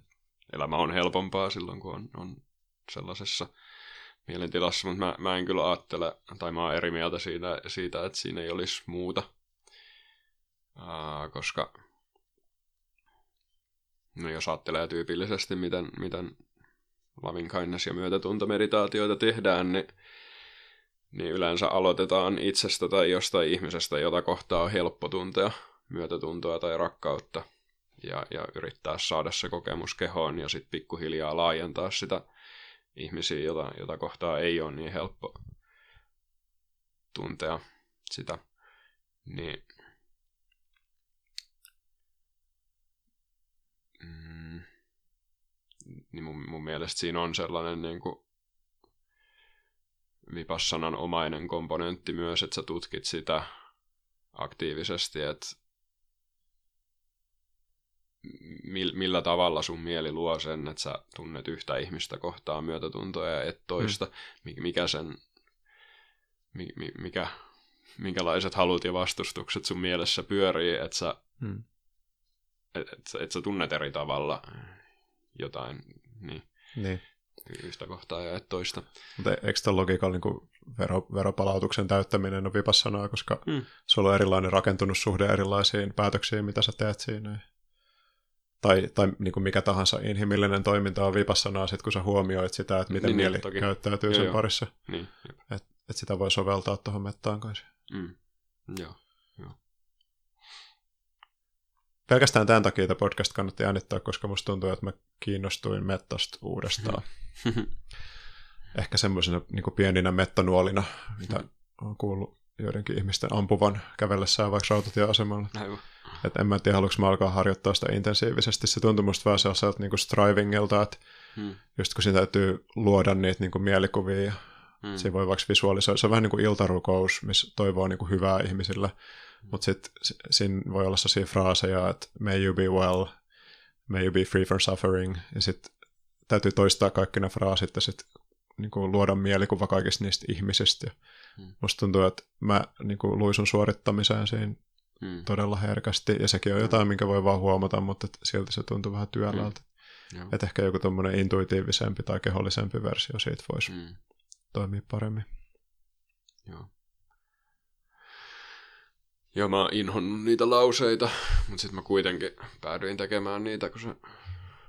elämä on helpompaa silloin, kun on, on sellaisessa mielentilassa, mutta mä, mä en kyllä ajattele, tai mä oon eri mieltä siitä, siitä että siinä ei olisi muuta, Aa, koska no jos ajattelee tyypillisesti, miten, miten loving kindness ja myötätuntomeditaatioita tehdään, niin, niin yleensä aloitetaan itsestä tai jostain ihmisestä, jota kohtaa on helppo tuntea myötätuntoa tai rakkautta ja, ja yrittää saada se kokemus kehoon ja sitten pikkuhiljaa laajentaa sitä ihmisiä, jota, jota kohtaa ei ole niin helppo tuntea sitä, niin, mm, niin mun, mun mielestä siinä on sellainen niin kuin vipassanan omainen komponentti myös, että sä tutkit sitä aktiivisesti, että millä tavalla sun mieli luo sen, että sä tunnet yhtä ihmistä kohtaan myötätuntoa ja et toista, mm. mikä sen, mikä, minkälaiset halut ja vastustukset sun mielessä pyörii, että sä, mm. et, et, et sä tunnet eri tavalla jotain niin, niin. Yhtä kohtaa ja et toista. Mutta eikö tämän logiikalla niin vero, veropalautuksen täyttäminen on vipassanaa, koska mm. sulla on erilainen rakentunut suhde erilaisiin päätöksiin, mitä sä teet siinä tai, tai niin kuin mikä tahansa inhimillinen toiminta on vipassanaa, sit kun sä huomioit sitä, että miten niin, mieli toki. käyttäytyy joo, sen joo. parissa. Niin, että et sitä voi soveltaa tuohon mettaan kanssa. Mm. Joo, joo. Pelkästään tämän takia tämä podcast kannatti äänittää, koska musta tuntuu, että mä kiinnostuin mettasta uudestaan. Ehkä semmoisena niin pieninä mettanuolina, mitä on kuullut joidenkin ihmisten ampuvan kävellessään vaikka rautatieasemalla. Aivan. Et en mä tiedä, haluanko mä alkaa harjoittaa sitä intensiivisesti. Se tuntuu musta vähän sellaiselta niin strivingilta, että hmm. just kun siinä täytyy luoda niitä niin kuin mielikuvia ja hmm. siinä voi vaikka visualisoida. Se on vähän niin kuin iltarukous, missä toivoo niin kuin hyvää ihmisille. Hmm. Mutta sitten siinä voi olla sellaisia fraaseja, että may you be well, may you be free from suffering. Ja sitten täytyy toistaa kaikki ne fraasit ja sitten niin kuin luoda mielikuva kaikista niistä ihmisistä. Ja hmm. Musta tuntuu, että mä niin kuin luisun suorittamiseen siinä mm. todella herkästi, ja sekin on jotain, minkä voi vaan huomata, mutta silti se tuntuu vähän työläältä. Mm. Että ehkä joku tuommoinen intuitiivisempi tai kehollisempi versio siitä voisi mm. toimia paremmin. Joo. Joo, mä oon inhonnut niitä lauseita, mutta sitten mä kuitenkin päädyin tekemään niitä, kun se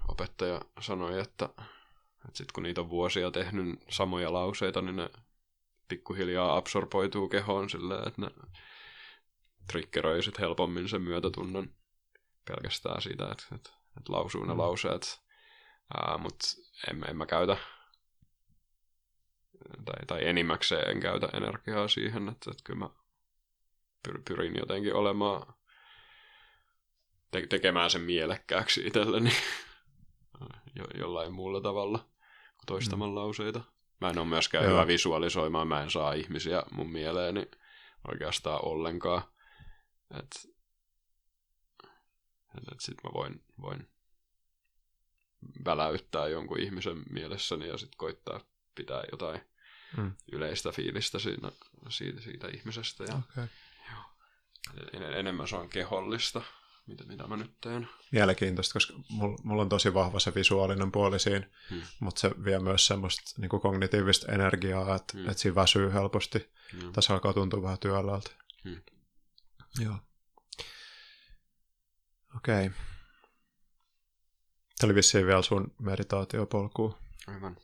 opettaja sanoi, että, että sitten kun niitä on vuosia tehnyt samoja lauseita, niin ne pikkuhiljaa absorboituu kehoon silleen, että ne triggeroi sit helpommin sen myötätunnon pelkästään siitä, että, että, että lausuu ne Mm. lauseet. Mutta en, en mä käytä, tai, tai enimmäkseen en käytä energiaa siihen, että, että kyllä mä pyrin jotenkin olemaan, te, tekemään sen mielekkääksi itselleni jo, jollain muulla tavalla kuin toistamaan lauseita. Mä en ole myöskään Joo. hyvä visualisoimaan, mä en saa ihmisiä mun mieleeni oikeastaan ollenkaan. Et, et, et sit mä voin, voin väläyttää jonkun ihmisen mielessäni ja sitten koittaa pitää jotain Mm. yleistä fiilistä siinä, siitä, siitä ihmisestä. Ja Okay. En, enemmän se on kehollista, mitä, mitä mä nyt teen. Mielenkiintoista, koska mulla mulla on tosi vahva se visuaalinen puoli siinä, Hmm. mutta se vie myös semmoista niin kuin kognitiivista energiaa, että Hmm. hmm. et siinä väsyy helposti. Mm. Tässä alkaa tuntua vähän työläältä. Hmm. Joo. Okei. Okay. Tämä oli vissiin vielä sun meditaatiopolku. Aivan.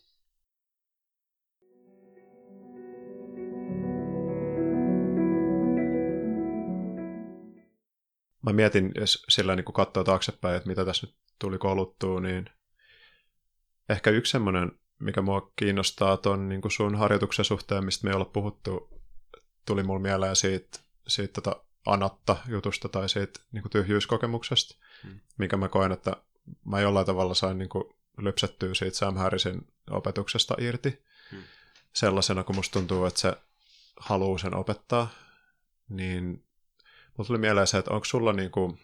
Mä mietin, jos sillä niin katsoo taaksepäin, että mitä tässä nyt tuli koluttua, niin ehkä yksi semmoinen, mikä mua kiinnostaa ton niin sun harjoituksen suhteen, mistä me ei olla puhuttu, tuli mulle mieleen siitä, siitä tota anatta-jutusta tai siitä niin tyhjyyskokemuksesta, Hmm. mikä mä koen, että mä jollain tavalla sain niin lypsettyä siitä Sam Harrisin opetuksesta irti Hmm. sellaisena, kun musta tuntuu, että se haluaa sen opettaa, niin mulla tuli mieleen se, että onko sulla niin kuin,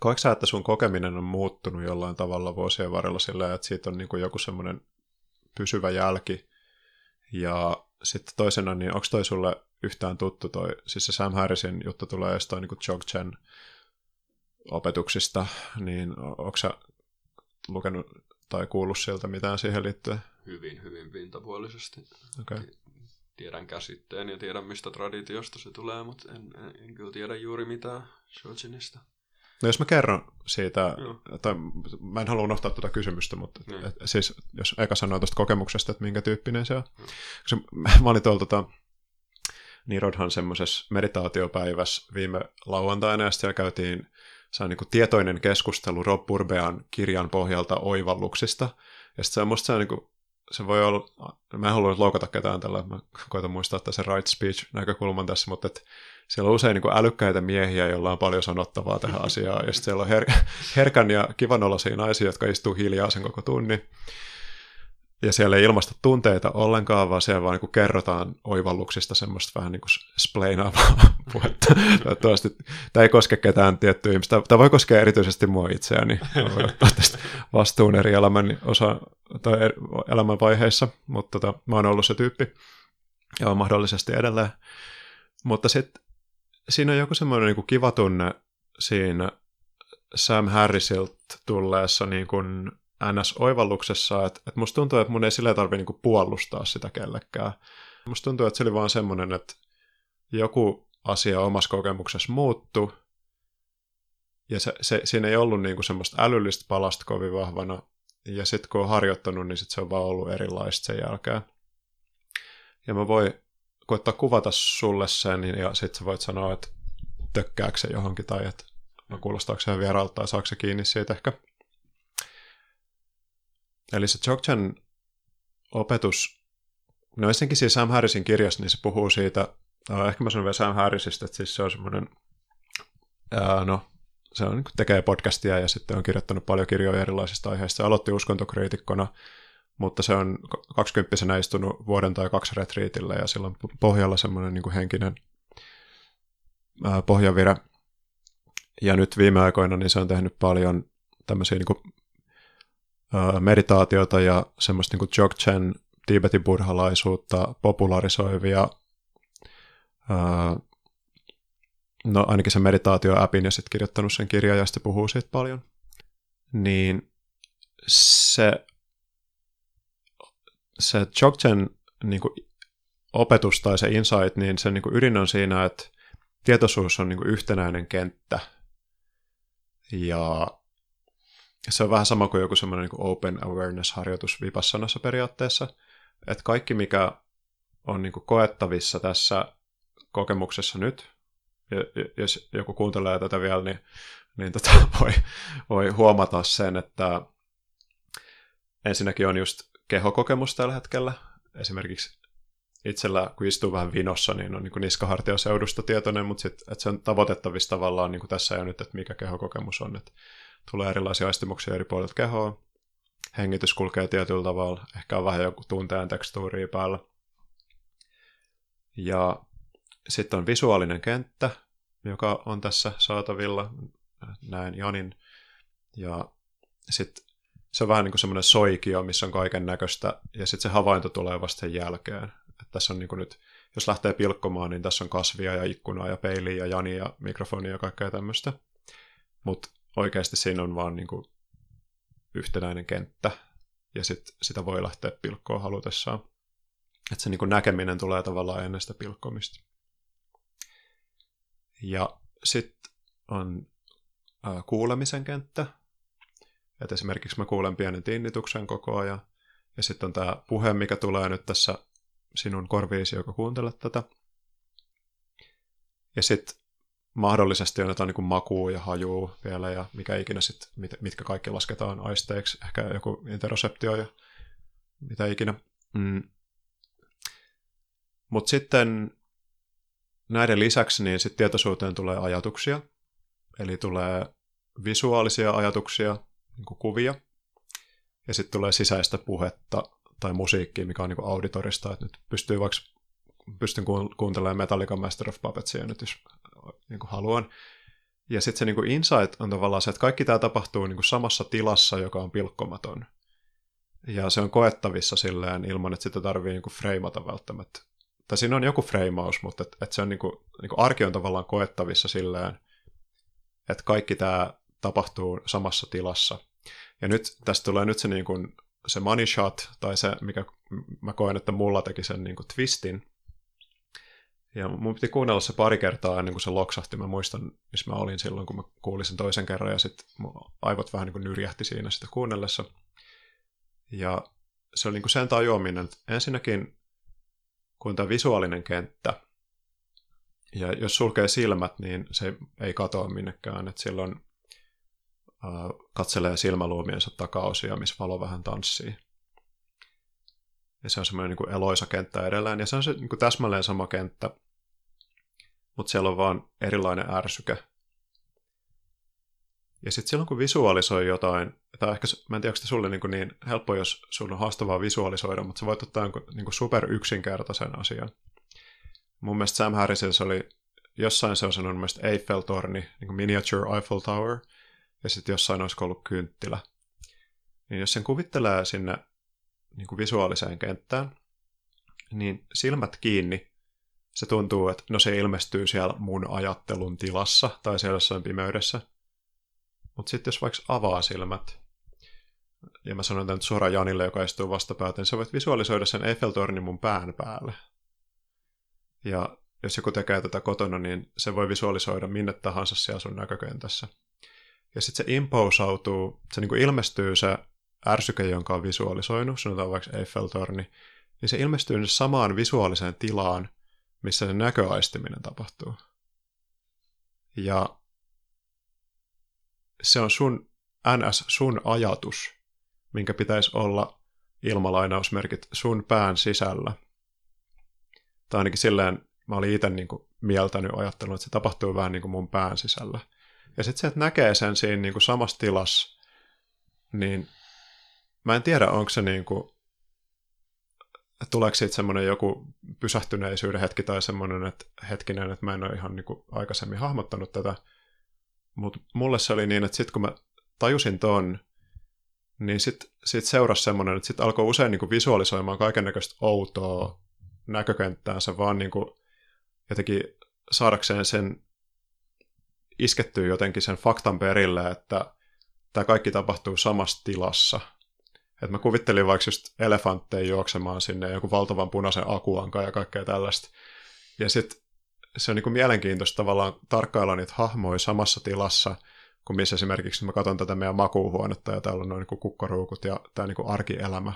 koetko sä, että sun kokeminen on muuttunut jollain tavalla vuosien varrella sillä, että siitä on niin kuin joku semmoinen pysyvä jälki, ja sitten toisena, niin onko toi sulle yhtään tuttu toi, siis se Sam Harrisin juttu tulee jostain niin Jogchen opetuksista, niin onko sä lukenut tai kuullut sieltä mitään siihen liittyen? Hyvin, hyvin pintapuolisesti. Okay. Tiedän käsitteen ja tiedän, mistä traditiosta se tulee, mutta en, en, en kyllä tiedä juuri mitään Shojinista. No jos mä kerron siitä, Joo. tai mä en halua unohtaa tuota kysymystä, mutta Niin. et, siis jos eka sanoo tuosta kokemuksesta, että minkä tyyppinen se on. Joo. Se, mä olin tuolla tota, Nirodhan semmoisessa meditaatiopäivässä viime lauantaina, ja sitten siellä käytiin se on niin kuin tietoinen keskustelu Rob Burbean kirjan pohjalta oivalluksista. Ja sitten se on musta se, on niin kuin, se voi olla, mä en halua nyt loukata ketään tällä, mä koitan muistaa tässä right speech näkökulman tässä, mutta että siellä on usein niin älykkäitä miehiä, joilla on paljon sanottavaa tähän asiaan, ja sitten siellä on her- herkän ja kivan naisia, jotka istuu hiljaa sen koko tunnin. Ja siellä ei ilmasta tunteita ollenkaan, vaan siellä vaan niin kerrotaan oivalluksista semmoista vähän niin kuin splainaavaa puhetta. Toivottavasti tämä ei koske ketään tiettyä ihmistä. Tämä voi koskea erityisesti mua itseäni. Mä voin ottaa tästä vastuun eri elämän, osa, tai eri- elämän vaiheissa, mutta tota, mä oon ollut se tyyppi ja on mahdollisesti edelleen. Mutta sitten siinä on joku semmoinen niin kiva tunne siinä Sam Harrisilta tulleessa niin kuin NS-oivalluksessa, että, että musta tuntuu, että mun ei sillä tarvitse niin kuin puolustaa sitä kellekään. Musta tuntuu, että se oli vaan semmoinen, että joku asia omassa kokemuksessa muuttui, ja se, se, siinä ei ollut niin kuin semmoista älyllistä palasta kovin vahvana, ja sitten kun on harjoittanut, niin sit se on vaan ollut erilaista sen jälkeen. Ja mä voin koittaa kuvata sulle sen, ja sitten sä voit sanoa, että tökkääkö se johonkin, tai että no, kuulostaako se vieraalta, tai saako se kiinni siitä ehkä. Eli se Dzogchen opetus, no ensinnäkin siis Sam Harrisin kirjassa, niin se puhuu siitä, äh, ehkä mä sanon vielä Sam Harrisista, että siis se on semmoinen, no se on, niin tekee podcastia ja sitten on kirjoittanut paljon kirjoja erilaisista aiheista. Se aloitti uskontokriitikkona, mutta se on 20 istunut vuoden tai kaksi retriitillä ja sillä on pohjalla semmoinen niin henkinen ää, pohjavire. Ja nyt viime aikoina niin se on tehnyt paljon tämmöisiä niin meditaatiota ja semmoista niin Dzogchen, Tibetin buddhalaisuutta popularisoivia no ainakin sen meditaatio-appin ja sitten kirjoittanut sen kirjan ja sitten puhuu siitä paljon, niin se, se Dzogchen niin kuin opetus tai se insight, niin sen niin kuin ydin on siinä, että tietoisuus on niin kuin yhtenäinen kenttä. Ja se on vähän sama kuin joku semmoinen niin kuin open awareness-harjoitus Vipassanassa periaatteessa, että kaikki mikä on niin kuin koettavissa tässä kokemuksessa nyt, ja, jos joku kuuntelee tätä vielä, niin, niin tota, voi, voi huomata sen, että ensinnäkin on just kehokokemus tällä hetkellä. Esimerkiksi itsellä, kun istuu vähän vinossa, niin on niin niskahartiaseudusta tietoinen, mutta sit, että se on tavoitettavissa tavallaan niin kuin tässä ja nyt, että mikä kehokokemus on. Että tulee erilaisia aistimuksia eri puolilta kehoa, hengitys kulkee tietyllä tavalla, ehkä on vähän joku tunteen tekstuuria päällä. Ja sitten on visuaalinen kenttä, joka on tässä saatavilla, näin Janin. Ja sitten se on vähän niin kuin semmoinen soikio, missä on kaiken näköistä, ja sitten se havainto tulee vasta sen jälkeen. Et tässä on niin kuin nyt, jos lähtee pilkkomaan, niin tässä on kasvia ja ikkunaa ja peiliä ja Jani ja mikrofonia ja kaikkea tämmöistä. Mutta oikeasti siinä on vaan niin kuin yhtenäinen kenttä, ja sit sitä voi lähteä pilkkoon halutessaan. Että se niin kuin näkeminen tulee tavallaan ennen sitä pilkkomista. Ja sitten on ää, kuulemisen kenttä. Et esimerkiksi mä kuulen pienen tinnituksen koko ajan. Ja sitten on tämä puhe, mikä tulee nyt tässä sinun korviisi, joka kuuntelet tätä. Ja sitten mahdollisesti on jotain niin makua ja hajua vielä ja mikä ikinä sitten, mit, mitkä kaikki lasketaan aisteiksi, ehkä joku interoseptio ja mitä ikinä. Mm. Mutta sitten näiden lisäksi niin sit tietoisuuteen tulee ajatuksia, eli tulee visuaalisia ajatuksia, niin kuvia, ja sitten tulee sisäistä puhetta tai musiikkia, mikä on niin auditorista, että nyt pystyy vaikka pystyn kuuntelemaan Metallica Master of Puppetsia nyt, jos niin kuin haluan. Ja sitten se niin kuin insight on tavallaan se, että kaikki tämä tapahtuu niin kuin samassa tilassa, joka on pilkkomaton. Ja se on koettavissa silleen ilman, että sitä tarvii niin kuin freimata välttämättä. Tai siinä on joku freimaus, mutta et, et se on niin kuin, niin kuin arki on tavallaan koettavissa silleen, että kaikki tämä tapahtuu samassa tilassa. Ja nyt tästä tulee nyt se, niin kuin, se money shot, tai se, mikä mä koen, että mulla teki sen niin kuin twistin, ja mun piti kuunnella se pari kertaa ennen kuin se loksahti. Mä muistan, missä mä olin silloin, kun mä kuulin sen toisen kerran, ja sitten aivot vähän niin kuin nyrjähti siinä sitä kuunnellessa. Ja se oli niin kuin sen tajuaminen, että ensinnäkin kun tämä visuaalinen kenttä, ja jos sulkee silmät, niin se ei katoa minnekään, että silloin äh, katselee silmäluomiensa takaosia, missä valo vähän tanssii. Ja se on semmoinen niin eloisa kenttä edelleen, ja se on se niin kuin täsmälleen sama kenttä, mutta siellä on vaan erilainen ärsyke. Ja sitten silloin, kun visualisoi jotain, tai ehkä, mä en tiedä, onko se sulle niin, niin helppo, jos sulla on haastavaa visualisoida, mutta sä voit ottaa jonkun niin super yksinkertaisen asian. Mun mielestä Sam Harrisilla oli, jossain se on sanonut mielestä Eiffel-torni, niin kuin miniature Eiffel Tower, ja sitten jossain olisi ollut kynttilä. Niin jos sen kuvittelee sinne niin kuin visuaaliseen kenttään, niin silmät kiinni se tuntuu, että no se ilmestyy siellä mun ajattelun tilassa tai siellä jossain pimeydessä. Mutta sitten jos vaikka avaa silmät, ja mä sanon tämän suoraan Janille, joka istuu vastapäätä, niin sä voit visualisoida sen Eiffeltornin mun pään päälle. Ja jos joku tekee tätä kotona, niin se voi visualisoida minne tahansa siellä sun näkökentässä. Ja sitten se imposautuu, se niin ilmestyy se ärsyke, jonka on visualisoinut, sanotaan vaikka Eiffeltorni, niin se ilmestyy samaan visuaaliseen tilaan, missä se näköaistiminen tapahtuu. Ja se on sun NS, sun ajatus, minkä pitäisi olla ilmalainausmerkit sun pään sisällä. Tai ainakin silleen mä olin itse niin mieltänyt ajattelun, että se tapahtuu vähän niin kuin mun pään sisällä. Ja sitten se, että näkee sen siinä niin kuin samassa tilassa, niin mä en tiedä, onko se niin kuin tuleeko siitä semmoinen joku pysähtyneisyyden hetki tai semmoinen, että hetkinen, että mä en ole ihan niin kuin aikaisemmin hahmottanut tätä. Mutta mulle se oli niin, että sitten kun mä tajusin ton, niin sitten sit seurasi semmoinen, että sitten alkoi usein niin kuin visualisoimaan kaiken näköistä outoa näkökenttäänsä, vaan niin kuin jotenkin saadakseen sen iskettyä jotenkin sen faktan perille, että tämä kaikki tapahtuu samassa tilassa – et mä kuvittelin vaikka just elefantteja juoksemaan sinne joku valtavan punaisen akuankaan ja kaikkea tällaista. Ja sitten se on niinku mielenkiintoista tavallaan tarkkailla niitä hahmoja samassa tilassa, kuin missä esimerkiksi mä katson tätä meidän makuuhuonetta ja täällä on noin niinku kukkaruukut ja tämä niinku arkielämä.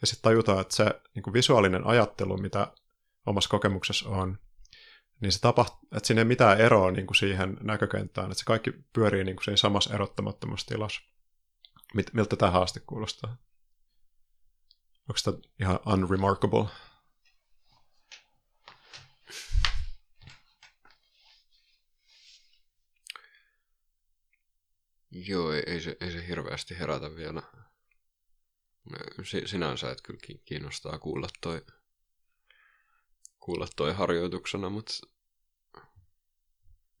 Ja sitten tajutaan, että se niinku visuaalinen ajattelu, mitä omassa kokemuksessa on, niin se tapahtuu, että siinä ei mitään eroa niin kuin siihen näkökenttään, että se kaikki pyörii niin kuin siinä samassa erottamattomassa tilassa. Miltä tämä haaste kuulostaa? Onko tämä ihan unremarkable? Joo, ei, ei, se, ei se hirveästi herätä vielä. Sinänsä, että kyllä kiinnostaa kuulla toi, kuulla toi harjoituksena, mutta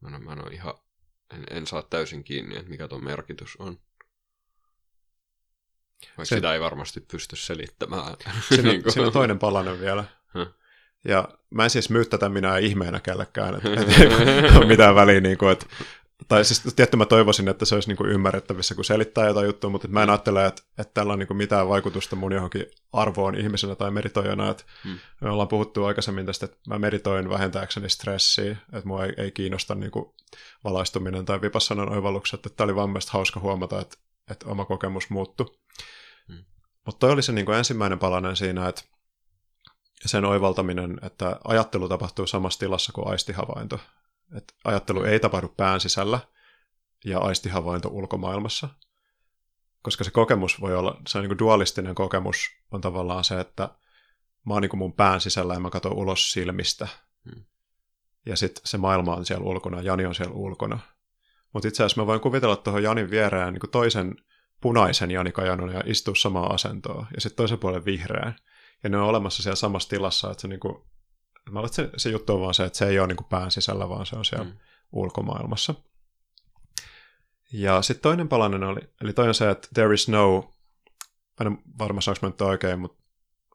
mä en, mä en ihan, en, en saa täysin kiinni, että mikä tuon merkitys on. Vaikka se, sitä ei varmasti pysty selittämään. Siinä, niin kuin... siinä on toinen palanen vielä. Huh? Ja mä en siis myy tätä minä ihmeenä kellekään, että et ei ole mitään väliä, niin kuin, että tai siis tietty mä toivoisin, että se olisi niin kuin ymmärrettävissä, kun selittää jotain juttua, mutta mä en ajattele, että, että tällä on niin kuin mitään vaikutusta mun johonkin arvoon ihmisenä tai meditoijana. Että hmm. Me ollaan puhuttu aikaisemmin tästä, että mä meditoin vähentääkseni stressiä, että mua ei, ei kiinnosta niin kuin valaistuminen tai vipassanan oivallukset. Että tämä oli vaan hauska huomata, että, että oma kokemus muuttui. Hmm. Mutta toi oli se niin kuin ensimmäinen palanen siinä, että sen oivaltaminen, että ajattelu tapahtuu samassa tilassa kuin aistihavainto. Että ajattelu ei tapahdu pään sisällä ja aistihavainto ulkomaailmassa. Koska se kokemus voi olla, se on niin kuin dualistinen kokemus on tavallaan se, että mä oon niin kuin mun pään sisällä ja mä katson ulos silmistä. Hmm. Ja sitten se maailma on siellä ulkona, Jani on siellä ulkona. Mutta itse asiassa mä voin kuvitella tuohon Janin viereen niin toisen punaisen Jani Kajanon ja istua samaa asentoa, ja sitten toisen puolen vihreän. Ja ne on olemassa siellä samassa tilassa, että se niin kuin Mä että se, se juttu on vaan se, että se ei ole niin kuin pään sisällä, vaan se on siellä mm. ulkomaailmassa. Ja sitten toinen palanen oli, eli toinen se, että there is no, mä en varma saanko mä nyt oikein, mutta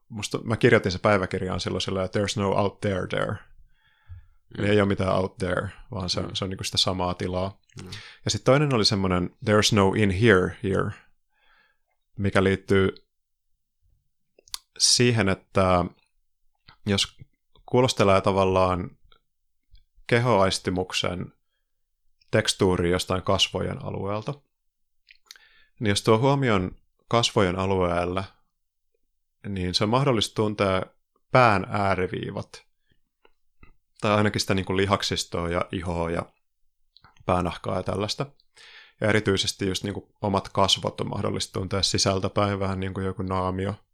musta, mä kirjoitin se päiväkirjaan silloin sillä, että there's no out there there. Mm. Eli ei ole mitään out there, vaan se, mm. se on niin sitä samaa tilaa. Mm. Ja sitten toinen oli semmoinen there's no in here here, mikä liittyy siihen, että jos kuulostelee tavallaan kehoaistimuksen tekstuuri jostain kasvojen alueelta. Niin jos tuo huomioon kasvojen alueelle, niin se on mahdollista tuntea pään ääriviivat, tai ainakin sitä niin kuin lihaksistoa ja ihoa ja päänahkaa ja tällaista. Ja erityisesti just niin kuin omat kasvot on mahdollista tuntea sisältäpäin, vähän niin kuin joku naamio –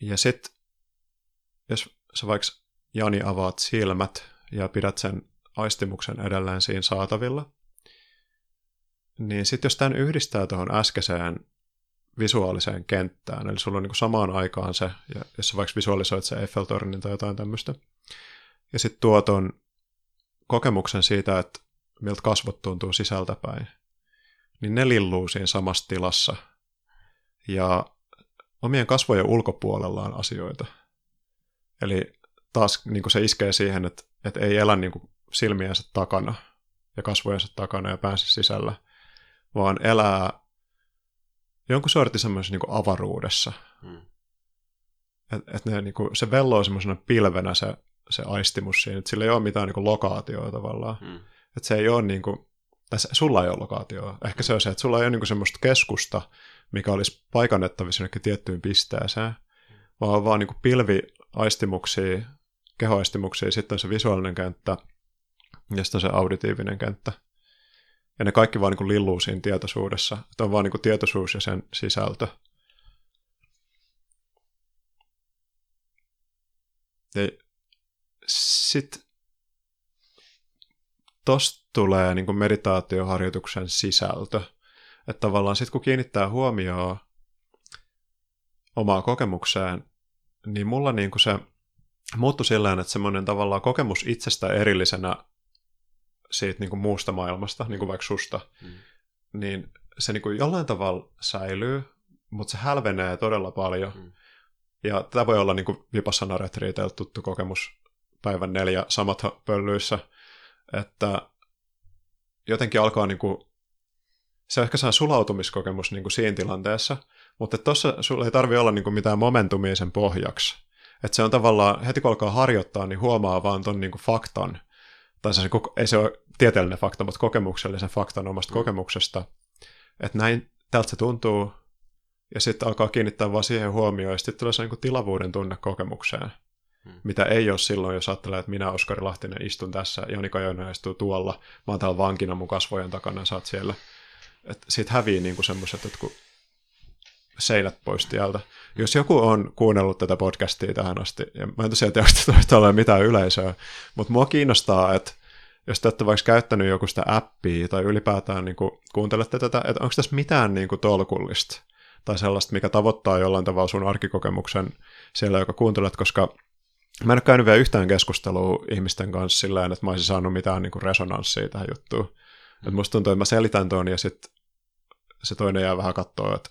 Ja sitten, jos sä vaikka Jani avaat silmät ja pidät sen aistimuksen edelleen siinä saatavilla, niin sitten jos tämän yhdistää tuohon äskeiseen visuaaliseen kenttään, eli sulla on niin samaan aikaan se, ja jos sä vaikka visualisoit se Eiffeltornin tai jotain tämmöistä, ja sitten tuo ton kokemuksen siitä, että miltä kasvot tuntuu sisältäpäin, niin ne lilluu siinä samassa tilassa. Ja omien kasvojen ulkopuolella on asioita. Eli taas niin kuin se iskee siihen, että, että ei elä niin kuin silmiensä takana ja kasvojensa takana ja päänsä sisällä, vaan elää jonkun sortin semmoisessa niin avaruudessa. Hmm. Et, et ne, niin kuin, se velloo semmoisena pilvenä se, se aistimus siinä, että sillä ei ole mitään niin lokaatioa tavallaan. Hmm. Että se ei ole niin kuin, tässä, sulla ei ole lokaatioa. Ehkä se on se, että sulla ei ole niin kuin semmoista keskusta, mikä olisi paikannettavissa jonnekin tiettyyn pisteeseen, vaan vaan niin kuin pilviaistimuksia, kehoaistimuksia, sitten on se visuaalinen kenttä ja sitten on se auditiivinen kenttä. Ja ne kaikki vaan niin kuin lilluu siinä tietoisuudessa. Että on vaan niin kuin tietoisuus ja sen sisältö. Sitten tosta tulee niin kuin meditaatioharjoituksen sisältö. Että tavallaan sitten kun kiinnittää huomioon omaa kokemukseen, niin mulla niin kuin se muuttui sillä että semmoinen tavallaan kokemus itsestä erillisenä siitä niin kuin muusta maailmasta, niin kuin vaikka susta, mm. niin se niin kuin jollain tavalla säilyy, mutta se hälvenee todella paljon. Mm. Ja tämä voi olla niin kuin Vipassana tuttu kokemus päivän neljä samat pöllyissä, että jotenkin alkaa niin kuin se ehkä saa sulautumiskokemus niin kuin siinä tilanteessa, mutta tuossa sulla ei tarvi olla niin kuin mitään momentumia sen pohjaksi. Että se on tavallaan, heti kun alkaa harjoittaa, niin huomaa vaan ton niin kuin faktan, tai se, ei se ole tieteellinen fakta, mutta kokemuksellisen faktan omasta mm. kokemuksesta, että näin tältä se tuntuu, ja sitten alkaa kiinnittää vaan siihen huomioon, ja sitten tulee se niin kuin tilavuuden tunne kokemukseen. hmm. mitä ei ole silloin, jos ajattelee, että minä, Oskari Lahtinen, istun tässä, Joni Kajonen istuu tuolla, mä oon täällä vankina mun kasvojen takana, sä oot siellä. Et siitä hävii niinku semmoiset, että kun seinät pois tieltä. Jos joku on kuunnellut tätä podcastia tähän asti, ja mä en tosiaan tiedä, että ole mitään yleisöä, mutta mua kiinnostaa, että jos te olette vaikka käyttänyt joku sitä appia tai ylipäätään niin kuin, kuuntelette tätä, että onko tässä mitään niin kuin, tolkullista tai sellaista, mikä tavoittaa jollain tavalla sun arkikokemuksen siellä, joka kuuntelet, koska mä en ole käynyt vielä yhtään keskustelua ihmisten kanssa sillä että mä olisin saanut mitään niin kuin, resonanssia tähän juttuun. Mm. Että musta tuntuu, että mä selitän tuon ja sitten se toinen jää vähän katsoa, että,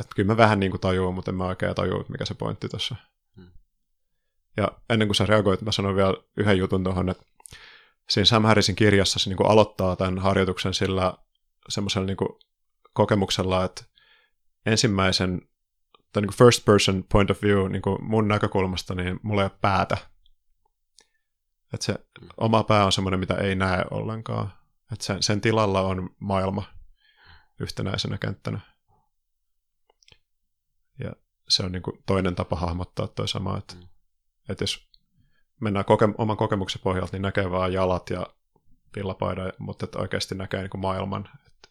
että kyllä mä vähän niin kuin tajuun, mutta en mä oikein tajua, mikä se pointti tuossa. Mm. Ja ennen kuin sä reagoit, mä sanoin vielä yhden jutun tuohon, että siinä Sam Harrisin kirjassa se niin kuin aloittaa tämän harjoituksen sillä semmoisella niin kokemuksella, että ensimmäisen, tai niin kuin first person point of view niin kuin mun näkökulmasta, niin mulla ei ole päätä. Että se oma pää on semmoinen, mitä ei näe ollenkaan. Että sen, sen tilalla on maailma yhtenäisenä kenttänä. Ja se on niin kuin toinen tapa hahmottaa toi sama, että, mm. että jos mennään koke- oman kokemuksen pohjalta, niin näkee vaan jalat ja pillapaidan, mutta että oikeasti näkee niin kuin maailman. Että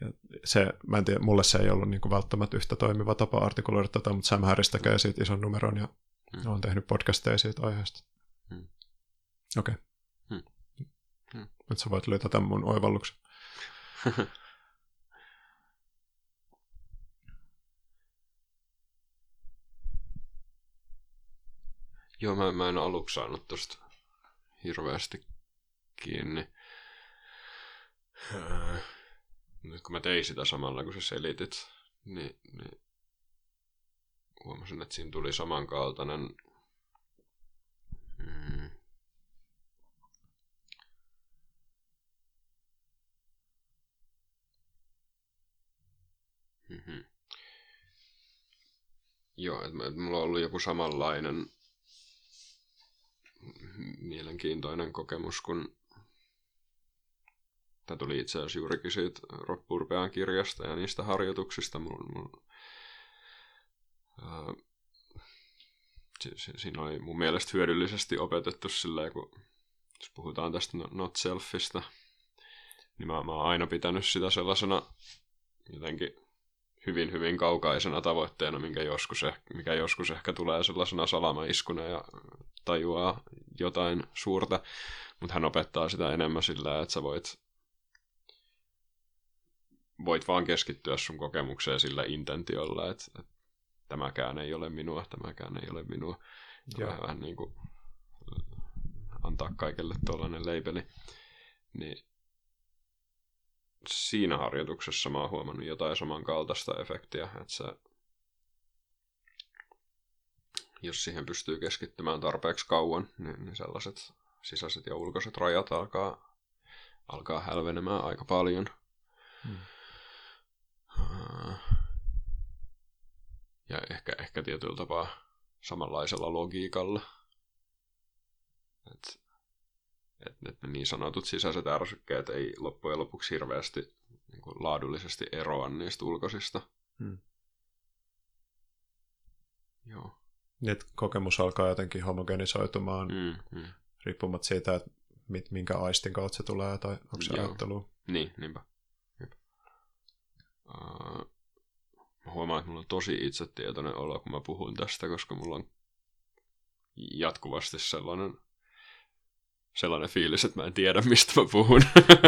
ja se, mä en tiedä, mulle se ei ollut niin kuin välttämättä yhtä toimiva tapa artikuloida tätä, mutta Sam Harris tekee siitä ison numeron ja mm. on tehnyt podcasteja siitä aiheesta. Mm. Okei. Okay. Mm. Mm. Nyt sä voit lytätä mun oivalluksen. Joo, mä, mä en aluksi saanut tosta hirveästi kiinni. Öö, nyt kun mä tein sitä samalla, kun sä selitit, niin, niin huomasin, että siinä tuli samankaltainen mm, Mm-hmm. Joo, että et mulla on ollut joku samanlainen mielenkiintoinen kokemus, kun Tämä tuli itse asiassa juurikin siitä Rob Burbean kirjasta ja niistä harjoituksista. Mun, mun, ää, si, si, siinä oli mun mielestä hyödyllisesti opetettu sillä kun jos puhutaan tästä not selfistä, niin mä, mä oon aina pitänyt sitä sellaisena jotenkin hyvin, hyvin kaukaisena tavoitteena, minkä joskus, mikä joskus ehkä tulee sellaisena salamaiskuna ja tajuaa jotain suurta, mutta hän opettaa sitä enemmän sillä, että sä voit, voit vaan keskittyä sun kokemukseen sillä intentiolla, että, että tämäkään ei ole minua, tämäkään ei ole minua. Ja vähän, vähän niin kuin antaa kaikille tuollainen leipeli. Niin siinä harjoituksessa mä oon huomannut jotain samankaltaista efektiä, että se, jos siihen pystyy keskittymään tarpeeksi kauan, niin, niin sellaiset sisäiset ja ulkoiset rajat alkaa, alkaa hälvenemään aika paljon. Hmm. Ja ehkä, ehkä tietyllä tapaa samanlaisella logiikalla. Et että et ne niin sanotut sisäiset ärsykkeet ei loppujen lopuksi hirveästi niin kuin laadullisesti eroa niistä ulkoisista. Hmm. Joo. Niin, että kokemus alkaa jotenkin homogenisoitumaan mm, mm. riippumatta siitä, että mit, minkä aistin kautta se tulee tai onko se ajattelu. Niin, niinpä. Uh, mä huomaan, että mulla on tosi itsetietoinen olo, kun mä puhun tästä, koska mulla on jatkuvasti sellainen sellainen fiilis, että mä en tiedä, mistä mä puhun.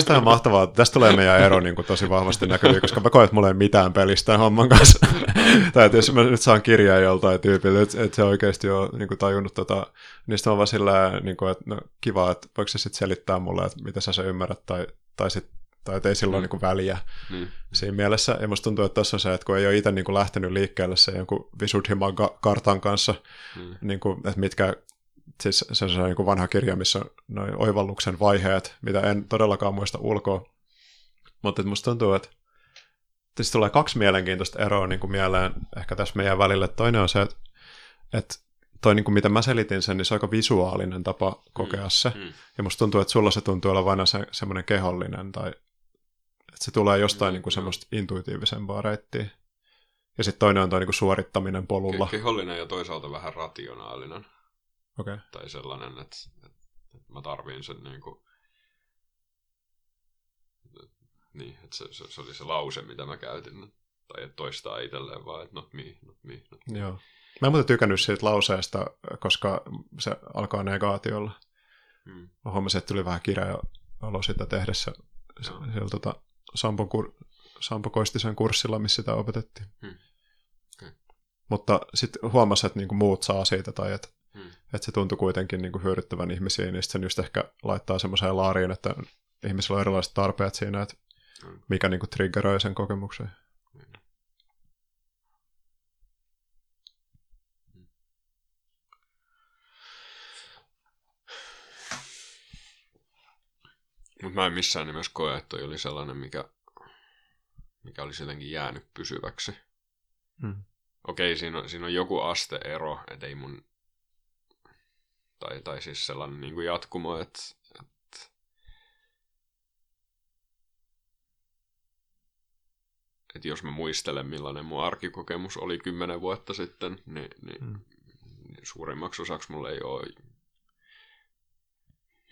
Tämä on mahtavaa. Tästä tulee meidän ero niin kuin tosi vahvasti näkyviin, koska mä koen, että mulla ei mitään pelistä homman kanssa. tai että jos mä nyt saan kirjaa joltain tyypiltä, että, että se oikeasti on niin kuin tajunnut tota, niin sitten mä vaan sillä niin kuin, että no, kiva, että voiko se sitten selittää mulle, että mitä sä se ymmärrät, tai, tai sitten tai että ei silloin mm. niin väliä mm. siinä mielessä. Ja musta tuntuu, että tässä on se, että kun ei ole itse niin lähtenyt liikkeelle se jonkun Visuddhiman kartan kanssa, mm. niin kuin, että mitkä siis se on niin kuin vanha kirja, missä noin oivalluksen vaiheet, mitä en todellakaan muista ulkoa. Mutta musta tuntuu, että tietysti tulee kaksi mielenkiintoista eroa niin kuin mieleen ehkä tässä meidän välille. Toinen on se, että, että toi niin kuin mitä mä selitin sen, niin se on aika visuaalinen tapa kokea mm, se. Mm. Ja musta tuntuu, että sulla se tuntuu olevan se, semmoinen kehollinen tai että se tulee jostain mm, niin kuin semmoista intuitiivisempaa reittiä. Ja sitten toinen on tuo niin suorittaminen polulla. Ke- kehollinen ja toisaalta vähän rationaalinen. Okay. Tai sellainen, että, että, että mä tarviin sen niin kuin, niin, että se, se, se, oli se lause, mitä mä käytin. Tai että toistaa itselleen vaan, että not me, not me, not me. Joo. Mä en muuten tykännyt siitä lauseesta, koska se alkaa negaatiolla. Hmm. Mä huomasin, että tuli vähän kireä olo sitä tehdessä. Siellä tota, Sampo, kur, Sampo Koistisen kurssilla, missä sitä opetettiin. Hmm. Okay. Mutta sitten huomasi, että niinku muut saa siitä, tai että hmm. et se tuntui kuitenkin niinku hyödyttävän ihmisiin, niin sen just ehkä laittaa semmoiseen laariin, että ihmisillä on erilaiset tarpeet siinä, että hmm. mikä niinku triggeroi sen kokemuksen. Mutta mä en missään nimessä koe, että toi oli sellainen, mikä, mikä olisi jotenkin jäänyt pysyväksi. Hmm. Okei, siinä on, siinä on joku asteero, että ei mun... Tai, tai siis sellainen niin kuin jatkumo, että, että että jos mä muistelen, millainen mun arkikokemus oli kymmenen vuotta sitten, niin, niin, hmm. niin suurimmaksi osaksi mulla ei ole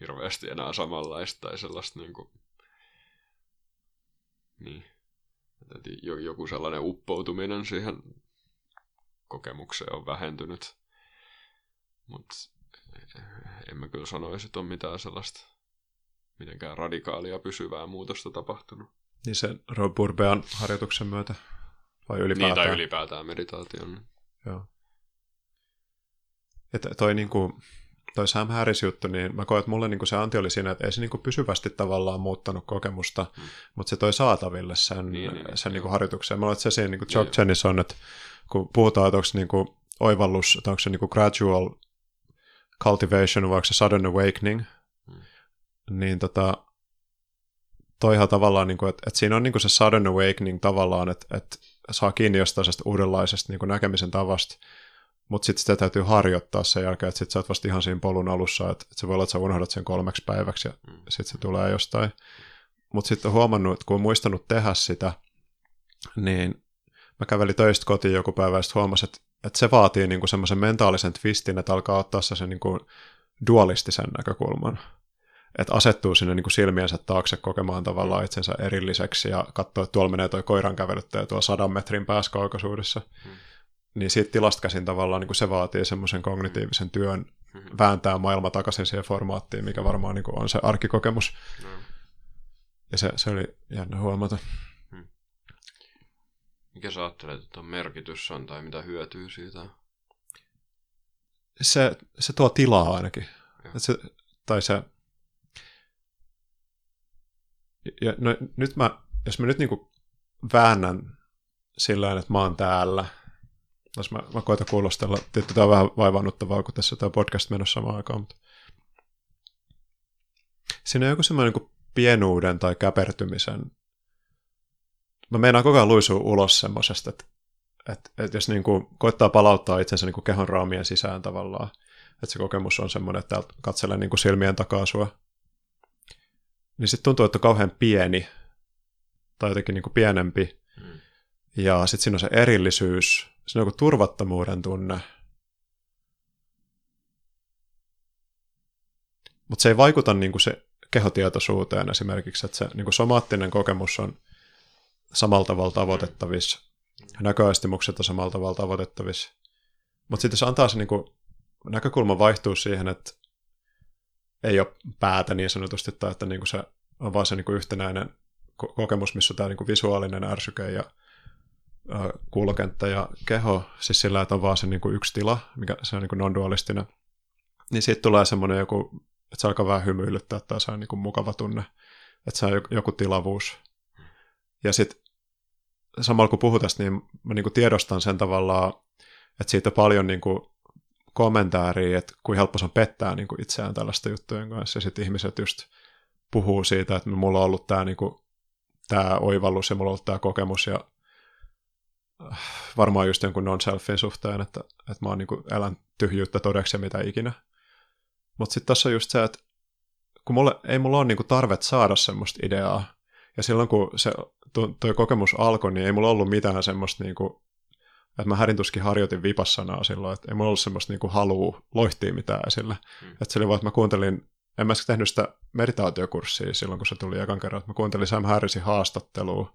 hirveästi enää samanlaista tai sellaista niin kuin, niin, että joku sellainen uppoutuminen siihen kokemukseen on vähentynyt. Mutta en mä kyllä sanoisi, että on mitään sellaista mitenkään radikaalia pysyvää muutosta tapahtunut. Niin se Rob Burbean harjoituksen myötä? Vai ylipäätään? Niin, tai ylipäätään meditaation. Joo. Että toi niinku, toi Sam Harris juttu, niin mä koen, että mulle niin se anti oli siinä, että ei se niin pysyvästi tavallaan muuttanut kokemusta, mm. mutta se toi saataville sen, niin, niin, sen niin harjoituksen. Mä luulen, että se siinä niin Chuck niin, on, että kun puhutaan, että onko se niin oivallus, että onko se niin gradual cultivation vai se sudden awakening, mm. niin tota, toihan tavallaan, niin kuin, että, että siinä on niin kuin se sudden awakening tavallaan, että, että saa kiinni jostain uudenlaisesta niin näkemisen tavasta, mutta sitten sitä täytyy harjoittaa sen jälkeen, että sitten sä oot vasta ihan siinä polun alussa, että, että se voi olla, että sä unohdat sen kolmeksi päiväksi ja mm. sitten se tulee jostain. Mutta sitten on huomannut, että kun on muistanut tehdä sitä, niin mä kävelin töistä kotiin joku päivä ja sitten huomasin, että, että se vaatii niinku semmoisen mentaalisen twistin, että alkaa ottaa sen niinku dualistisen näkökulman. Että asettuu sinne niinku silmiensä taakse kokemaan tavallaan itsensä erilliseksi ja katsoo, että tuolla menee toi koiran kävelyttäjä tuolla sadan metrin pääskaukaisuudessa. Mm niin siitä tilasta käsin tavallaan niin kuin se vaatii semmoisen kognitiivisen työn mm-hmm. vääntää maailma takaisin siihen formaattiin, mikä varmaan niin kuin on se arkikokemus. Mm. Ja se, se oli jännä huomata. Mikä sä ajattelet, että on merkitys on tai mitä hyötyy siitä? Se, se tuo tilaa ainakin. Se, tai se... Ja no, nyt mä, jos mä nyt niin kuin väännän sillä että mä oon täällä – jos mä, mä koitan kuulostella, tietysti tämä on vähän vaivannuttavaa, kun tässä tämä podcast menossa samaan aikaan, mutta siinä on joku semmoinen niin pienuuden tai käpertymisen. Mä meinaan koko ajan luisua ulos semmoisesta, että, että, että jos niin kuin koittaa palauttaa itsensä niin kuin kehon raamien sisään tavallaan, että se kokemus on semmoinen, että täältä katselen niin kuin silmien takaa sua, niin sitten tuntuu, että on kauhean pieni tai jotenkin niin kuin pienempi. Mm. Ja sitten siinä on se erillisyys, se on joku turvattomuuden tunne. Mutta se ei vaikuta niin kuin se kehotietoisuuteen esimerkiksi, että se niin kuin somaattinen kokemus on samalla tavalla tavoitettavissa, näköaistimukset on samalla tavalla tavoitettavissa. Mutta sitten jos antaa se niin kuin, näkökulma vaihtuu siihen, että ei ole päätä niin sanotusti, tai että niin kuin se on vaan se niin kuin yhtenäinen kokemus, missä on tämä niin kuin visuaalinen ärsyke ja kuulokenttä ja keho, siis sillä, että on vaan se niin kuin yksi tila, mikä se on niin kuin non-dualistinen, niin siitä tulee semmoinen joku, että se alkaa vähän hymyilyttää tai se on niin kuin mukava tunne, että se on joku tilavuus. Ja sitten samalla kun puhut tästä, niin mä niin kuin tiedostan sen tavallaan, että siitä on paljon niin kuin kommentaaria, että kuin helppo se on pettää niin kuin itseään tällaista juttujen kanssa. Ja sitten ihmiset just puhuu siitä, että mulla on ollut tämä, niin kuin, tämä oivallus ja mulla on ollut tämä kokemus ja varmaan just jonkun non-selfin suhteen, että, että mä oon niin elän tyhjyyttä todeksi ja mitä ikinä. Mutta sitten tässä on just se, että kun mulle, ei mulla ole niin tarvet saada semmoista ideaa, ja silloin kun se toi kokemus alkoi, niin ei mulla ollut mitään semmoista niin kuin Että mä härintuskin harjoitin vipassanaa silloin, että ei mulla ollut semmoista niinku halua loihtia mitään esille. Mm. Että se oli vaan, että mä kuuntelin, en mä tehnyt sitä meditaatiokurssia silloin, kun se tuli ekan kerran. Mä kuuntelin Sam Harrisin haastattelua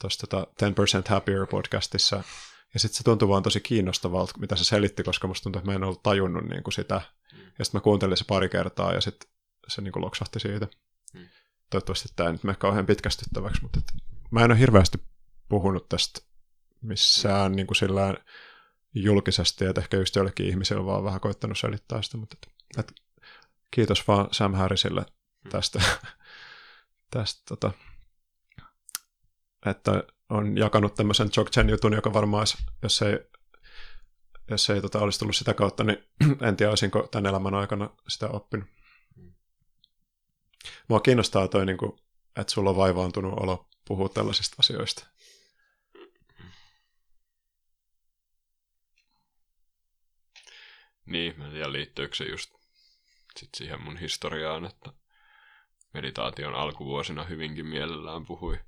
tuossa tota 10% Happier podcastissa. Ja sitten se tuntui vaan tosi kiinnostavalta, mitä se selitti, koska musta tuntui, että mä en ollut tajunnut niin kuin sitä. Mm. Ja sitten mä kuuntelin se pari kertaa ja sitten se niin kuin loksahti siitä. Toivottavasti tämä nyt mene kauhean pitkästyttäväksi, mutta et, mä en ole hirveästi puhunut tästä missään niin kuin julkisesti, että ehkä just jollekin ihmisille vaan vähän koittanut selittää sitä, mutta et, et, kiitos vaan Sam Harrisille tästä, tästä tota, että on jakanut tämmöisen Chen jutun, joka varmaan, jos ei, jos ei tota, olisi tullut sitä kautta, niin en tiedä, olisinko tämän elämän aikana sitä oppinut. Mua kiinnostaa toi, niin kuin, että sulla on vaivaantunut olo puhua tällaisista asioista. Niin, mä en tiedä liittyykö se just sit siihen mun historiaan, että meditaation alkuvuosina hyvinkin mielellään puhui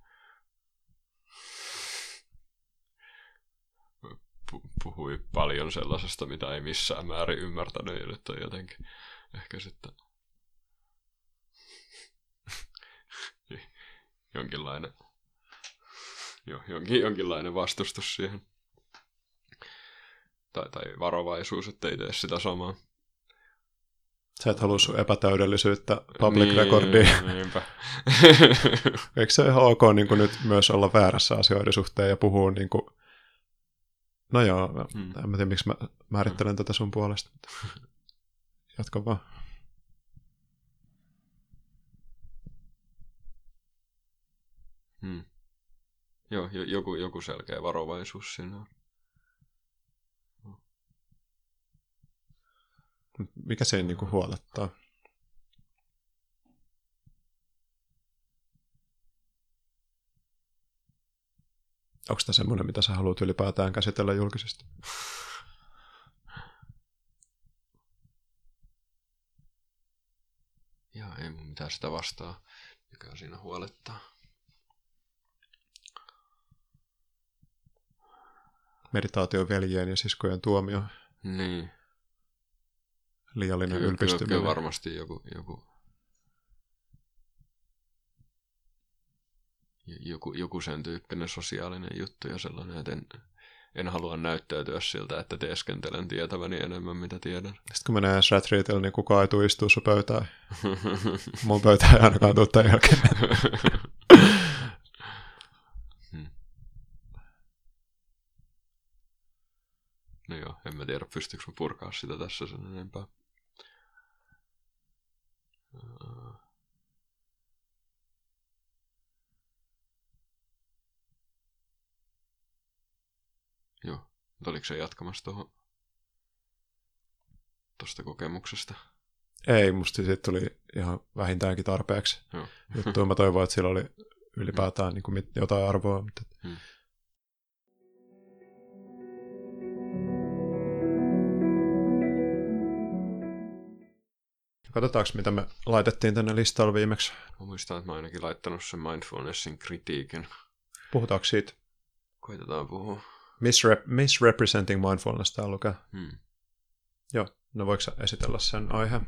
puhui paljon sellaisesta, mitä ei missään määrin ymmärtänyt, ja nyt on jotenkin ehkä sitten jonkinlainen, jo, jonkin, jonkinlainen vastustus siihen. Tai, tai varovaisuus, että ei tee sitä samaa. Sä et halua sun epätäydellisyyttä public niin, recordiin. Niinpä. Eikö se ihan ok niin nyt myös olla väärässä asioiden suhteen ja puhua niin kuin No joo, hmm. en mä tiedä miksi mä määrittelen hmm. tätä sun puolesta. Jatka vaan. Hmm. Joo, joku, joku selkeä varovaisuus siinä on. Mikä se niin huolettaa? Onko tämä semmoinen, mitä sä haluat ylipäätään käsitellä julkisesti? Ja ei mun mitään sitä vastaa, mikä siinä huolettaa. Meditaatio veljeen ja siskojen tuomio. Niin. Liiallinen kyllä, ylpistyminen. Kyllä, kyllä varmasti joku, joku joku, joku sen tyyppinen sosiaalinen juttu ja sellainen, että en, en halua näyttäytyä siltä, että teeskentelen tietäväni enemmän, mitä tiedän. Sitten kun menee Stratreetille, niin kukaan ei tule istua sun pöytään. Mun pöytä ei ainakaan tule tämän jälkeen. No joo, en mä tiedä, pystyykö mä purkaa sitä tässä sen enempää. Joo, mutta oliko se jatkamassa tuohon tuosta kokemuksesta? Ei, musta siitä tuli ihan vähintäänkin tarpeeksi Joo. juttua. Mä toivon, että sillä oli ylipäätään niin kuin jotain arvoa. Mutta... Hmm. Katsotaanko, mitä me laitettiin tänne listalle viimeksi. Mä muistan, että mä ainakin laittanut sen mindfulnessin kritiikin. Puhutaanko siitä? Koitetaan puhua. Misrep- misrepresenting mindfulness täällä lukee. Hmm. Joo, no voiko esitellä sen aihe?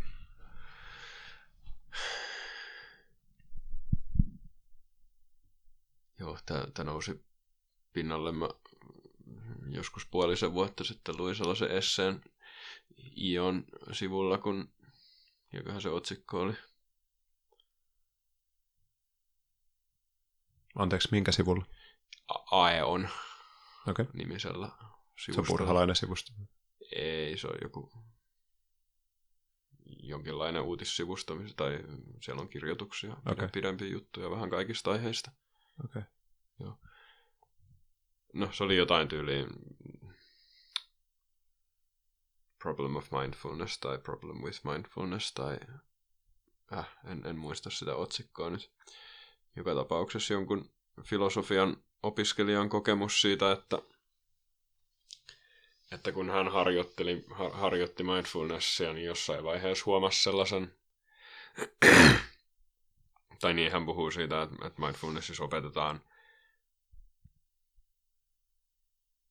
Joo, tämä nousi pinnalle. Mä joskus puolisen vuotta sitten luin sellaisen esseen Ion sivulla, kun jokohan se otsikko oli. Anteeksi, minkä sivulla? Aeon okay. nimisellä sivustolla. Se on purhalainen sivusto. Ei, se on joku jonkinlainen uutissivusto, tai siellä on kirjoituksia, okay. pidempiä juttuja vähän kaikista aiheista. Okay. Joo. No, se oli jotain tyyliin Problem of Mindfulness tai Problem with Mindfulness tai äh, en, en muista sitä otsikkoa nyt. Joka tapauksessa jonkun filosofian opiskelijan kokemus siitä, että, että kun hän harjoitteli, har, harjoitti mindfulnessia, niin jossain vaiheessa huomasi sellaisen, tai niin hän puhuu siitä, että, että mindfulnessissa opetetaan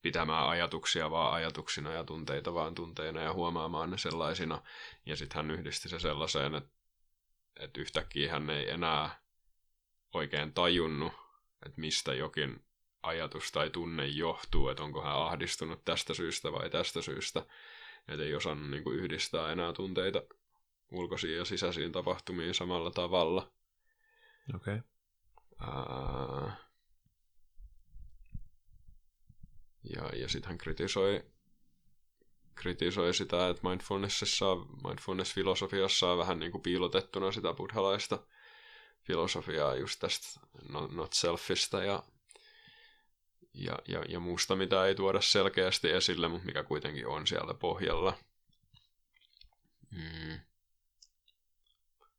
pitämään ajatuksia vaan ajatuksina ja tunteita vaan tunteina ja huomaamaan ne sellaisina. Ja sitten hän yhdisti se sellaiseen, että, että yhtäkkiä hän ei enää oikein tajunnut, että mistä jokin ajatus tai tunne johtuu, että onko hän ahdistunut tästä syystä vai tästä syystä. Että ei osannut niin kuin yhdistää enää tunteita ulkoisiin ja sisäisiin tapahtumiin samalla tavalla. Okei. Okay. Ja ja sitten hän kritisoi, kritisoi sitä, että mindfulnessissa, mindfulness-filosofiassa on vähän niin kuin piilotettuna sitä buddhalaista filosofiaa just tästä not selfista ja, ja, ja, ja muusta, mitä ei tuoda selkeästi esille, mutta mikä kuitenkin on siellä pohjalla. Mm.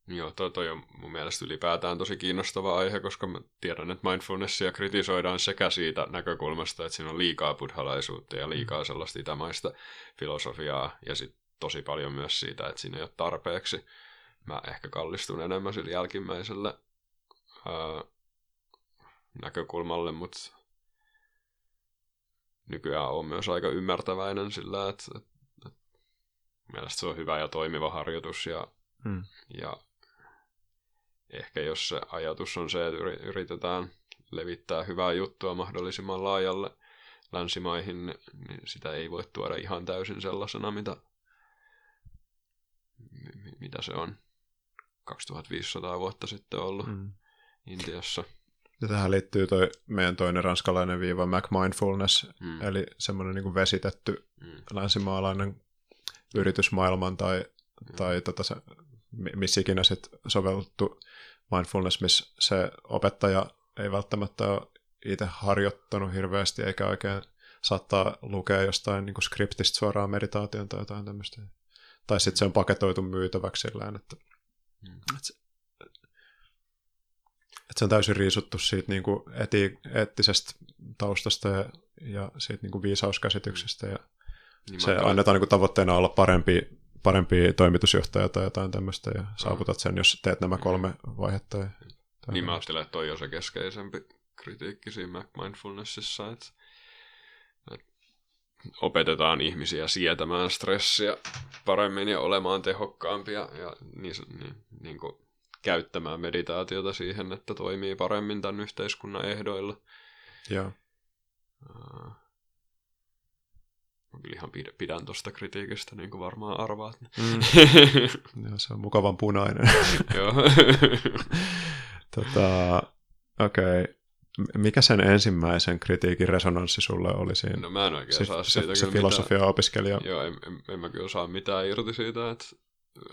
Joo, toi, toi on mun mielestä ylipäätään tosi kiinnostava aihe, koska mä tiedän, että mindfulnessia kritisoidaan sekä siitä näkökulmasta, että siinä on liikaa buddhalaisuutta ja liikaa mm. sellaista itämaista filosofiaa, ja sitten tosi paljon myös siitä, että siinä ei ole tarpeeksi. Mä ehkä kallistun enemmän sille jälkimmäiselle ää, näkökulmalle, mutta nykyään on myös aika ymmärtäväinen sillä, että, että, että mielestäni se on hyvä ja toimiva harjoitus ja, mm. ja ehkä jos se ajatus on se, että yritetään levittää hyvää juttua mahdollisimman laajalle länsimaihin, niin sitä ei voi tuoda ihan täysin sellaisena, mitä, mitä se on 2500 vuotta sitten ollut mm. Intiassa. Ja tähän liittyy toi meidän toinen ranskalainen viiva Mac Mindfulness, mm. eli semmoinen niin vesitetty mm. länsimaalainen yritysmaailman tai, mm. tai tota se, missä ikinä sit sovellettu mindfulness, missä se opettaja ei välttämättä ole itse harjoittanut hirveästi, eikä oikein saattaa lukea jostain niin kuin skriptistä suoraan meditaation tai jotain tämmöistä. Tai sitten se on paketoitu myytäväksi sillä että, mm. että, se, että se on täysin riisuttu siitä niin kuin eti, eettisestä taustasta ja, ja siitä niin kuin viisauskäsityksestä. Ja niin se annetaan niin kuin tavoitteena olla parempi parempi toimitusjohtaja tai jotain tämmöistä ja saavutat sen, jos teet nämä kolme vaihetta. Ja, niin mä ajattelen, että toi on se keskeisempi kritiikki siinä mindfulnessissa, että, että opetetaan ihmisiä sietämään stressiä paremmin ja olemaan tehokkaampia ja niin, niin, niin kuin käyttämään meditaatiota siihen, että toimii paremmin tämän yhteiskunnan ehdoilla. Joo. Uh, Mä kyllä ihan pidän tuosta kritiikistä, niin kuin varmaan arvaat. Mm. Joo, se on mukavan punainen. Joo. tota, okei. Okay. Mikä sen ensimmäisen kritiikin resonanssi sulle oli siinä? No mä en oikein se, saa siitä se, se filosofia-opiskelija. Joo, en, en, en mä kyllä saa mitään irti siitä, että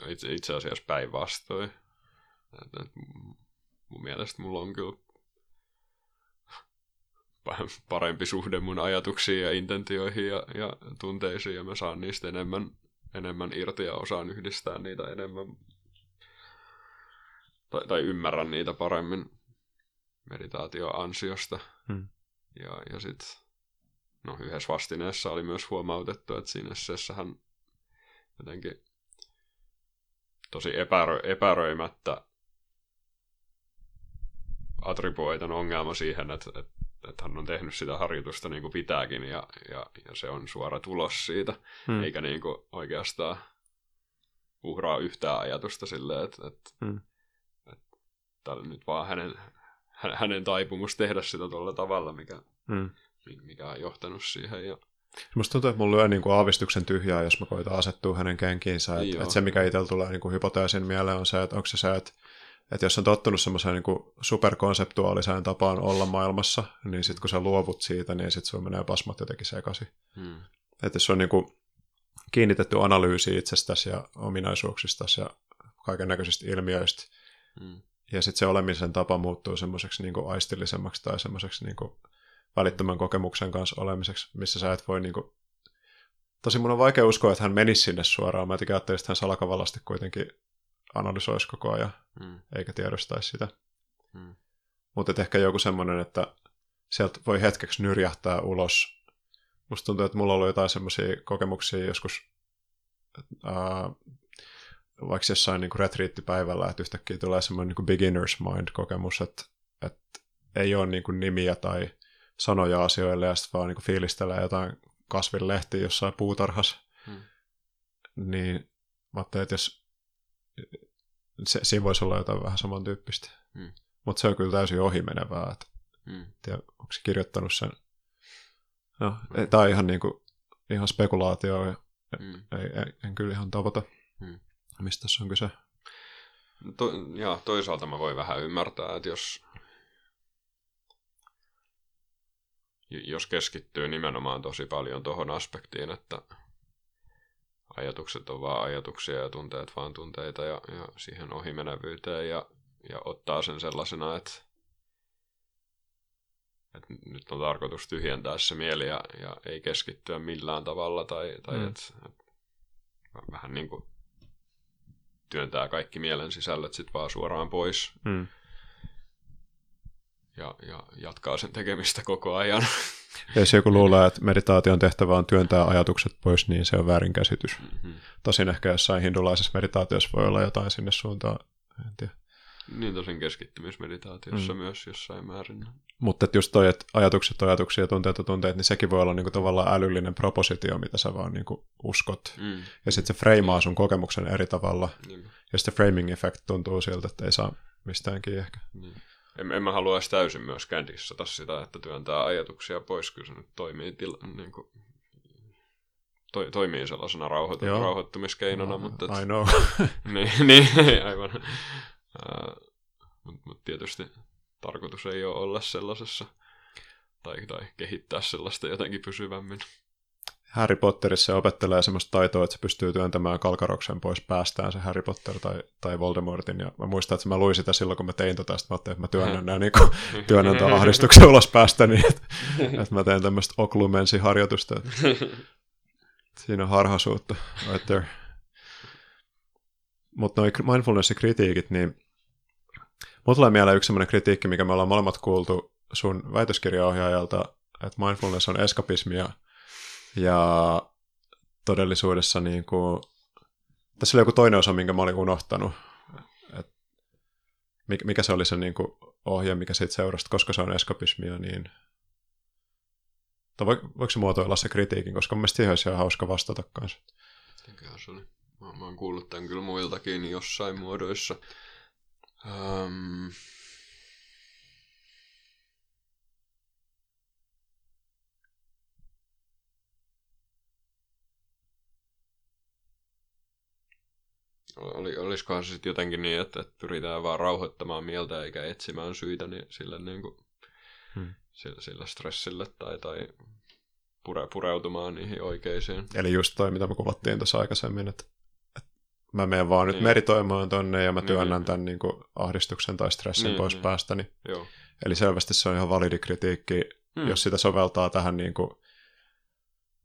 itse, itse asiassa päinvastoin. Mun mielestä mulla on kyllä parempi suhde mun ajatuksiin ja intentioihin ja, ja tunteisiin ja mä saan niistä enemmän, enemmän irti ja osaan yhdistää niitä enemmän tai, tai ymmärrän niitä paremmin meditaatioansiosta. Hmm. Ja, ja sitten no, yhdessä vastineessa oli myös huomautettu, että siinä hän jotenkin tosi epärö, epäröimättä attribuoitan ongelma siihen, että, että että hän on tehnyt sitä harjoitusta niin kuin pitääkin ja, ja, ja se on suora tulos siitä, hmm. eikä niin kuin oikeastaan uhraa yhtään ajatusta silleen, että, että, hmm. että tämä nyt vaan hänen, hänen taipumus tehdä sitä tuolla tavalla, mikä, hmm. mikä on johtanut siihen. Ja... Musta tuntuu, että mulla lyö niin kuin aavistuksen tyhjää, jos mä koitan asettua hänen kenkiinsä. Että, että se, mikä itsellä tulee niin kuin hypoteesin mieleen, on se, että onko se se, että että jos on tottunut semmoiseen niin superkonseptuaaliseen tapaan olla maailmassa, niin sitten kun sä luovut siitä, niin sitten sun menee pasmat jotenkin sekaisin. Hmm. Että jos on niin kuin kiinnitetty analyysi itsestäsi ja ominaisuuksistasi ja kaiken näköisistä ilmiöistä, hmm. ja sitten se olemisen tapa muuttuu semmoiseksi niin aistillisemmaksi tai semmoiseksi niin välittömän kokemuksen kanssa olemiseksi, missä sä et voi niin kuin... Tosi mun on vaikea uskoa, että hän menisi sinne suoraan. Mä jotenkin ajattelin, että hän salakavallasti kuitenkin analysoisi koko ajan, mm. eikä tiedostaisi sitä. Mm. Mutta ehkä joku semmoinen, että sieltä voi hetkeksi nyrjähtää ulos. Musta tuntuu, että mulla on ollut jotain semmoisia kokemuksia joskus, ää, vaikka jossain niin retriittipäivällä, että yhtäkkiä tulee semmoinen niin beginner's mind-kokemus, että, että ei ole niin kuin nimiä tai sanoja asioille ja sitten vaan niin kuin fiilistelee jotain kasvinlehtiä jossain puutarhassa. Hmm. Niin mä ajattelin, että jos se, siinä voisi olla jotain vähän samantyyppistä. Hmm. Mutta se on kyllä täysin ohimenevää. Että, Mm. tiedä, onko se kirjoittanut sen? No, mm. tämä on ihan, niin kuin, ihan spekulaatio ja Mm. ei, ei, en kyllä ihan tavoita, Hmm. mistä tässä on kyse. To, ja toisaalta mä voin vähän ymmärtää, että jos, jos keskittyy nimenomaan tosi paljon tuohon aspektiin, että ajatukset on vaan ajatuksia ja tunteet vaan tunteita ja, ja siihen ohimenevyyteen ja, ja ottaa sen sellaisena, että, että nyt on tarkoitus tyhjentää se mieli ja, ja ei keskittyä millään tavalla tai, tai Mm. että, että vähän niin kuin työntää kaikki mielen sisällöt sitten vaan suoraan pois Mm. ja, ja jatkaa sen tekemistä koko ajan. Ja jos joku luulee, että meditaation tehtävä on työntää ajatukset pois, niin se on väärinkäsitys. Mm-hmm. Tosin ehkä jossain hindulaisessa meditaatiossa voi olla jotain sinne suuntaan, en tiedä. Niin tosin keskittymismeditaatiossa Mm. myös jossain määrin. Mutta just toi, että ajatukset ajatuksia ja tunteet on tunteet, niin sekin voi olla niinku tavallaan älyllinen propositio, mitä sä vaan niinku uskot. Mm. Ja sitten se freimaa sun kokemuksen eri tavalla. Niin, Ja sitten framing effect tuntuu siltä, että ei saa mistäänkin ehkä. niin. En, en mä halua edes täysin myöskään dissata sitä, että työntää ajatuksia pois, kyllä se nyt toimii, tila, niin kuin, to, toimii sellaisena rauhoitu, Joo. rauhoittumiskeinona, mutta... Et, I know. niin, niin, aivan. Mutta mut tietysti tarkoitus ei ole olla sellaisessa tai, tai kehittää sellaista jotenkin pysyvämmin. Harry Potterissa opettelee semmoista taitoa, että se pystyy työntämään kalkaroksen pois päästään se Harry Potter tai, tai Voldemortin. Ja mä muistan, että mä luin sitä silloin, kun mä tein tota, sitten mä ajattelin, että mä työnnän nää niin työnnän tämän ahdistuksen ulos päästäni, niin että, että mä teen tämmöistä oklumensiharjoitusta. Että siinä on harhaisuutta right there. Mutta noi mindfulness-kritiikit, niin mulla tulee mieleen yksi semmoinen kritiikki, mikä me ollaan molemmat kuultu sun väitöskirjaohjaajalta, että mindfulness on eskapismia ja todellisuudessa niin kuin, tässä oli joku toinen osa, minkä mä olin unohtanut. Et mikä, se oli se niin kuin ohje, mikä siitä seurasi, koska se on eskapismia, niin tai vo, voiko se muotoilla se kritiikin, koska mun mielestä siihen olisi ihan hauska vastata kanssa. Mikähän se oli? Mä, mä oon kuullut tämän kyllä muiltakin jossain muodoissa. Um, Oli, olisikohan se sitten jotenkin niin, että, että pyritään vaan rauhoittamaan mieltä eikä etsimään syitä niin sille, niin kuin, Hmm. sille, sille stressille tai, tai pure, pureutumaan niihin oikeisiin. Eli just toi, mitä me kuvattiin tuossa aikaisemmin, että, että mä menen vaan nyt Niin. meritoimaan tonne ja mä Niin, työnnän niin. tämän niin kuin ahdistuksen tai stressin Niin, pois niin. päästäni. Joo. Eli selvästi se on ihan validi kritiikki, Hmm. jos sitä soveltaa tähän niin kuin,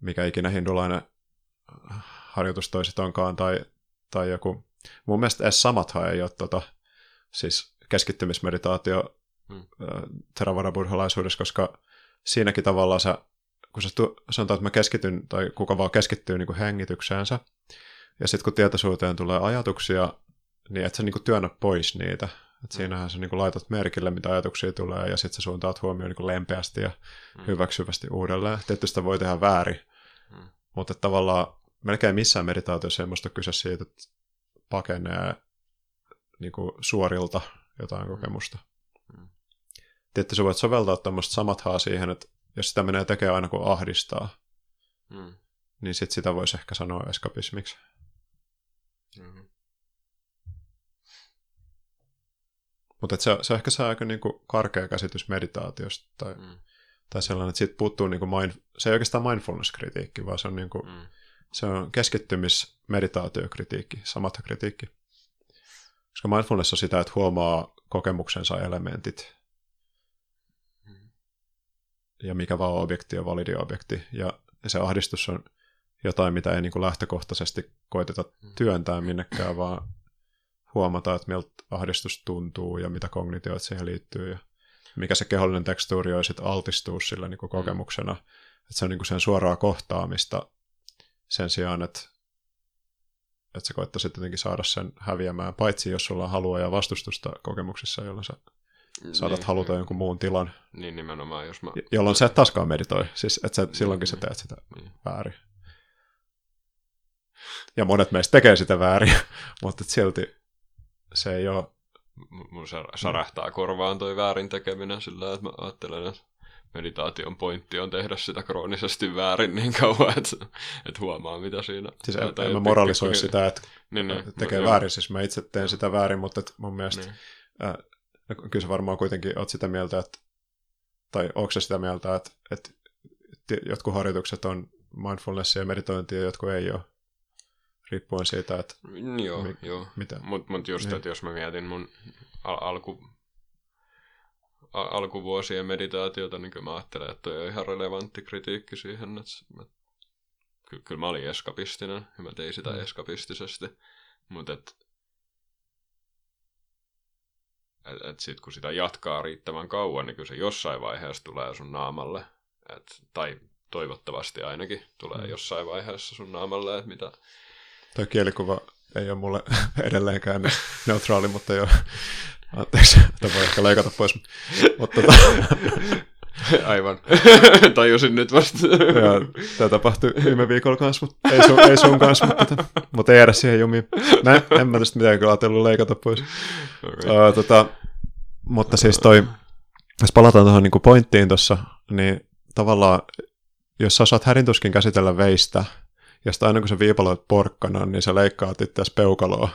mikä ikinä hindulainen harjoitus toisit onkaan, tai, tai joku, mun mielestä edes samathan ei ole tota, siis keskittymismeditaatio Hmm. mm. teravada-buddhalaisuudessa, koska siinäkin tavallaan sä, kun sä tu- sanotaan, että mä keskityn, tai kuka vaan keskittyy niin kuin hengitykseensä, ja sitten kun tietoisuuteen tulee ajatuksia, niin et sä niin kuin työnnä pois niitä. Et Mm. siinähän sä niin kuin laitat merkille, mitä ajatuksia tulee, ja sitten sä suuntaat huomioon niin kuin lempeästi ja Mm. hyväksyvästi uudelleen. Tietysti sitä voi tehdä väärin, Mm. mutta tavallaan melkein missään meditaatiossa ei musta kyse siitä, että pakenee niin kuin suorilta jotain kokemusta. Mm. Tietysti sä voit soveltaa tämmöistä samathaa siihen, että jos sitä menee tekemään aina kun ahdistaa, Mm. niin sit sitä voisi ehkä sanoa eskapismiksi. Mm. Mutta se, se on ehkä se aika niin kuin karkea käsitys meditaatiosta tai, Mm. tai sellainen, että siitä puuttuu niin kuin mind, se ei oikeastaan mindfulness-kritiikki, vaan se on, niin kuin, Mm. Se on keskittymis-meditaatiokritiikki, samat kritiikki. Koska mindfulness on sitä, että huomaa kokemuksensa elementit Mm. ja mikä vaan on objekti on validi objekti. Ja se ahdistus on jotain, mitä ei niin kuin lähtökohtaisesti koiteta työntää minnekään, vaan huomata, että miltä ahdistus tuntuu ja mitä kognitioita siihen liittyy ja mikä se kehollinen tekstuuri on sitten altistuu sillä niin kuin kokemuksena. Että se on niin kuin sen suoraa kohtaamista sen sijaan, että, että sä koettaisit jotenkin saada sen häviämään, paitsi jos sulla on halua ja vastustusta kokemuksissa, jolloin sä saatat Niin, haluta niin. jonkun muun tilan, Niin nimenomaan, jos mä... jolloin sä et taaskaan meditoi. Siis että sä, silloinkin sä Niin, teet sitä Niin. väärin. Ja monet meistä tekee sitä väärin, mutta silti se ei ole... Mun sar- sarähtää korvaan toi väärin tekeminen sillä, että mä ajattelen, että meditaation pointti on tehdä sitä kroonisesti väärin niin kauan, että, että huomaa mitä siinä... Siis en, en mä moralisoi pikku- sitä, että niin, niin, tekee joo, väärin. Siis mä itse teen sitä väärin, mutta et mun mielestä Niin. no kyllä sä varmaan kuitenkin oot sitä mieltä, että, tai onko se sitä mieltä, että, että jotkut harjoitukset on mindfulnessia ja meditointia, jotkut ei ole, riippuen siitä, että Joo, Mi- joo. mitä. Mutta mut just, Niin. että jos mä mietin mun al- alku, al- alkuvuosien meditaatiota, niin kyllä mä ajattelen, että toi on ihan relevantti kritiikki siihen, että, että ky- kyllä mä olin eskapistinen ja mä tein sitä Mm. eskapistisesti, mutta et, et, et sit kun sitä jatkaa riittävän kauan, niin kyllä se jossain vaiheessa tulee sun naamalle, et, tai toivottavasti ainakin tulee Mm. jossain vaiheessa sun naamalle, että mitä, toi kielikuva ei ole mulle edelleenkään neutraali, mutta joo, anteeksi, että voi ehkä leikata pois. Mutta tota, Aivan. Tajusin nyt vasta. joo, tämä tapahtui viime viikolla kanssa, mutta ei, sun, ei sun kanssa, mutta, tota, mutta ei jäädä siihen jumiin. Mä, en mä tästä mitään kyllä ajatellut leikata pois. Okay. Uh, tota, mutta siis toi, jos palataan tuohon niin pointtiin tuossa, niin tavallaan, jos sä osaat härintuskin käsitellä veistä, ja sitten aina kun sä viipaloit porkkana, niin sä leikkaat itseäsi peukaloa,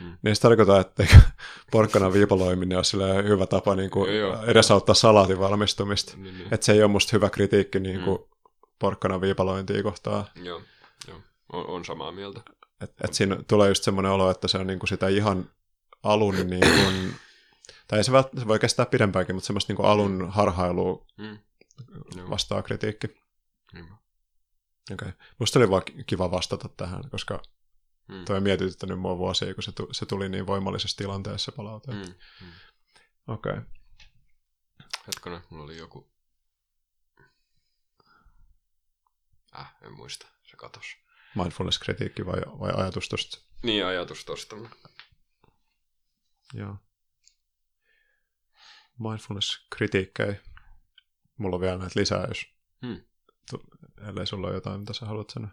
Hmm. niin se tarkoittaa, että porkkanan viipaloiminen on hyvä tapa niin kuin Joo, joo. edesauttaa salaatin valmistumista. Niin, niin. Että se ei ole musta hyvä kritiikki niin kuin porkkanan viipalointia kohtaan. Joo, joo. On, on samaa mieltä. Et, et siinä tulee just semmoinen olo, että se on niinku sitä ihan alun, niin kuin, tai se, vält, se voi kestää pidempäänkin, mutta semmoista niinku alun harhailua Mm. Vastaa kritiikki. Niinpä. Okay. Musta oli vaan kiva vastata tähän, koska Mm. toi on mietityttänyt mua vuosia, kun se, tu, se tuli niin voimallisessa tilanteessa palaute. Mm. Mm. Mm. Okei. Okay. Hetkinen, mulla oli joku... Äh, en muista. Se katos. Mindfulness-kritiikki vai, vai ajatus tosta? Niin, ajatus tosta. Joo. Mindfulness-kritiikkejä. Mulla on vielä näitä lisää, jos Hmm. tu, ellei sulla ole jotain, mitä sä haluat sanoa.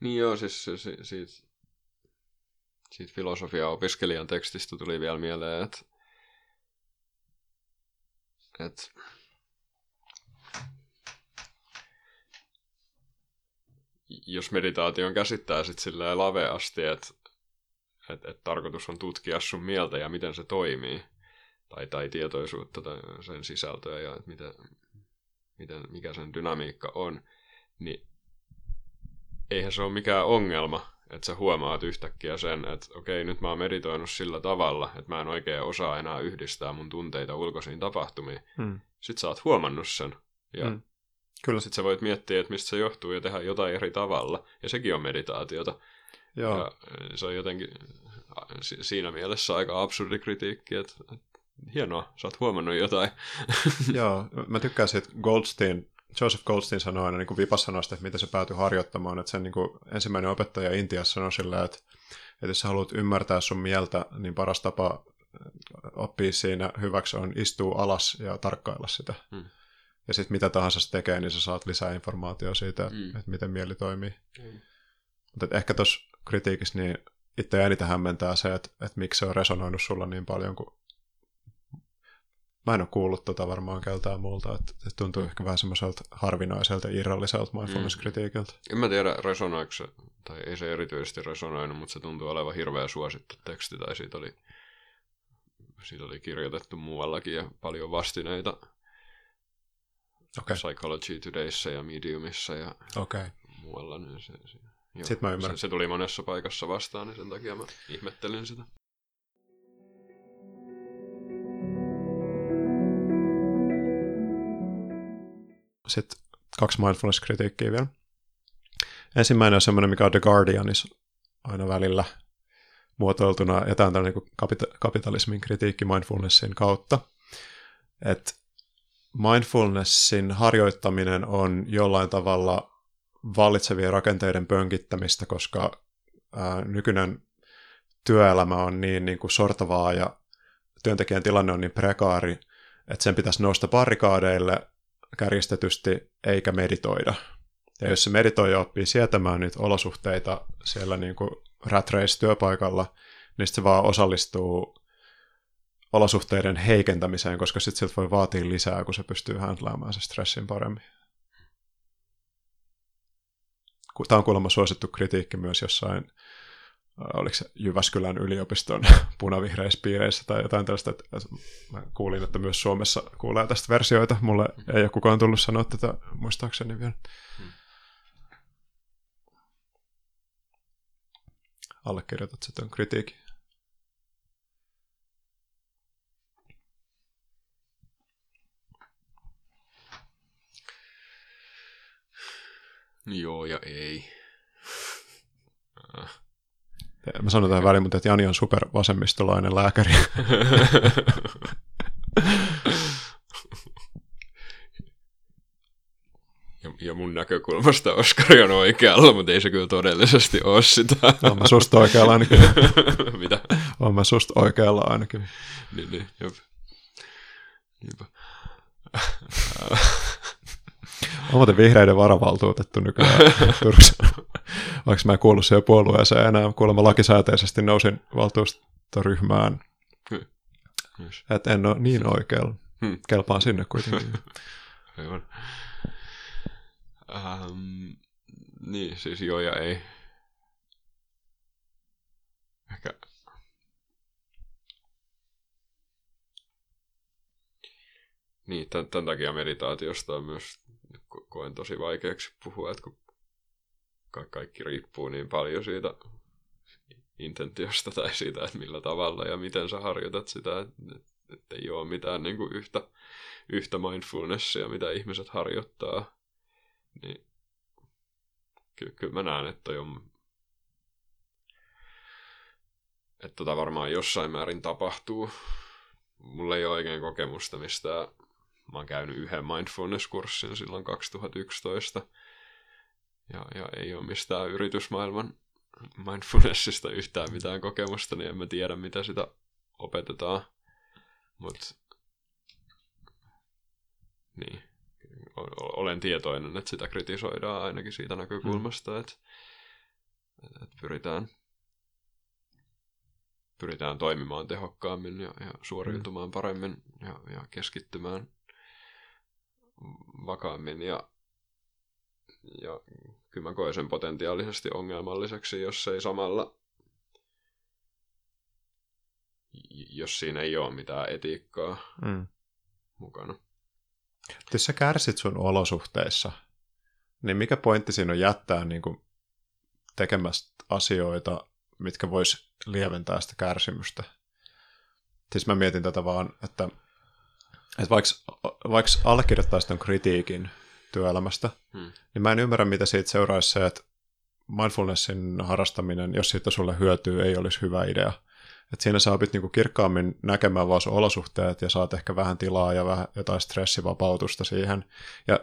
Niin joo, siis se, se, siitä, siitä filosofia-opiskelijan tekstistä tuli vielä mieleen, että, että jos meditaation käsittää sit silleen laveasti, että että että tarkoitus on tutkia sun mieltä ja miten se toimii, tai, tai tietoisuutta tai sen sisältöä ja miten, miten, mikä sen dynamiikka on, niin eihän se ole mikään ongelma, että sä huomaat yhtäkkiä sen, että okei, nyt mä oon meditoinut sillä tavalla, että mä en oikein osaa enää yhdistää mun tunteita ulkoisiin tapahtumiin. Hmm. Sitten sä oot huomannut sen, ja Hmm. Kyllä. sitten sä voit miettiä, että mistä se johtuu ja tehdä jotain eri tavalla. Ja sekin on meditaatiota. Joo. Ja eh, se on jotenkin si- siinä mielessä aika absurdi kritiikki, että, että hienoa, sä oot huomannut jotain. Joo, mä tykkään siitä Goldstein, Joseph Goldstein sanoi aina niin kuin vipassanasta, että miten se päätyi harjoittamaan. Että sen niin kuin ensimmäinen opettaja Intiassa sanoi sillä, että, että jos sä haluat ymmärtää sun mieltä, niin paras tapa oppia siinä hyväksi on istua alas ja tarkkailla sitä. Hmm. Ja sitten mitä tahansa se tekee, niin sä saat lisää informaatiota siitä, Hmm. että miten mieli toimii. Mm. Mutta ehkä tuossa kritiikissä niin itse eniten hämmentää se, että, että miksi se on resonoinut sulla niin paljon, kun mä en ole kuullut tota varmaan keltään muulta, että, että tuntuu ehkä vähän semmoiselta harvinaiselta, irralliselta mindfulness-kritiikiltä. En mä tiedä, resonoiko se, tai ei se erityisesti resonoinut, mutta se tuntuu olevan hirveän suosittu teksti, tai siitä oli, siitä oli kirjoitettu muuallakin ja paljon vastineita Okei, Psychology Todayssa ja Mediumissa ja. Okay. muualla. Niin se, se, joo, Sitten mä ymmärrän. Se, se tuli monessa paikassa vastaan, niin sen takia mä ihmettelin sitä. Sitten kaksi mindfulness-kritiikkiä vielä. Ensimmäinen on semmoinen, mikä on The Guardianissa aina välillä muotoiltuna, ja tämä on niin kapita- kapitalismin kritiikki mindfulnessin kautta. Että mindfulnessin harjoittaminen on jollain tavalla vallitsevien rakenteiden pönkittämistä, koska ää, nykyinen työelämä on niin, niin kuin sortavaa ja työntekijän tilanne on niin prekaari, että sen pitäisi nousta barrikaadeille kärjistetysti eikä meditoida. Ja jos se meditoija oppii sietämään niitä olosuhteita siellä niin kuin rat race työpaikalla, niin se vaan osallistuu olosuhteiden heikentämiseen, koska sitten sieltä voi vaatia lisää, kun se pystyy handlaamaan se stressin paremmin. Tämä on kuulemma suosittu kritiikki myös jossain, oliko se Jyväskylän yliopiston punavihreissä piireissä tai jotain tällaista. Että mä kuulin, että myös Suomessa kuulee tästä versioita. Mulle ei ole kukaan tullut sanoa tätä muistaakseni vielä. Hmm. Allekirjoitat sitä kritiikin. Joo ja ei. Mä sanon tähän väliin, mutta että Jani on supervasemmistolainen lääkäri. ja, ja mun näkökulmasta Oskari on oikealla, mutta ei se kyllä todellisesti ole sitä. Olen mä susta oikealla ainakin. Mitä? Olen mä susta oikealla ainakin. niin, niin, jop. Niinpä. Muuten vihreiden varavaltuutettu nykyään Turussa. Vaikka mä en kuullut siihen puolueeseen enää, kuulemma lakisääteisesti nousin valtuustoryhmään. Hmm. Että en ole niin oikealla. Hmm. Kelpaan sinne kuitenkin. Aivan. Um, niin, siis joo ja ei. Ehkä Niin, tämän, tämän takia meditaatiosta on myös koen tosi vaikeaksi puhua, että kun kaikki riippuu niin paljon siitä intentiosta tai siitä, että millä tavalla ja miten sä harjoitat sitä, että, että ei ole mitään niin kuin yhtä, yhtä mindfulnessia, mitä ihmiset harjoittaa, niin kyllä, kyllä mä näen, että on että tota varmaan jossain määrin tapahtuu. Mulla ei ole oikein kokemusta mistään mä oon käynyt yhden mindfulness-kurssin silloin 2011, ja, ja ei ole mistään yritysmaailman mindfulnessista yhtään mitään kokemusta, niin en mä tiedä, mitä sitä opetetaan. Mutta niin, olen tietoinen, että sitä kritisoidaan ainakin siitä näkökulmasta, mm. että, että pyritään, pyritään toimimaan tehokkaammin ja, ja suoriutumaan mm. paremmin ja, ja keskittymään vakaammin ja, ja kyllä mä koen sen potentiaalisesti ongelmalliseksi, jos ei samalla jos siinä ei ole mitään etiikkaa mm. mukana. Jos sä kärsit sun olosuhteissa, niin mikä pointti siinä on jättää niin kuin tekemästä asioita, mitkä vois lieventää sitä kärsimystä? Siis mä mietin tätä vaan, että että vaikka, vaikka allekirjoittaisi ton kritiikin työelämästä, hmm. niin mä en ymmärrä, mitä siitä seuraisi se, että mindfulnessin harrastaminen, jos siitä sulle hyötyy, ei olisi hyvä idea. Et siinä sä opit niinku kirkkaammin näkemään vaan sun olosuhteet ja saat ehkä vähän tilaa ja vähän jotain stressivapautusta siihen. Ja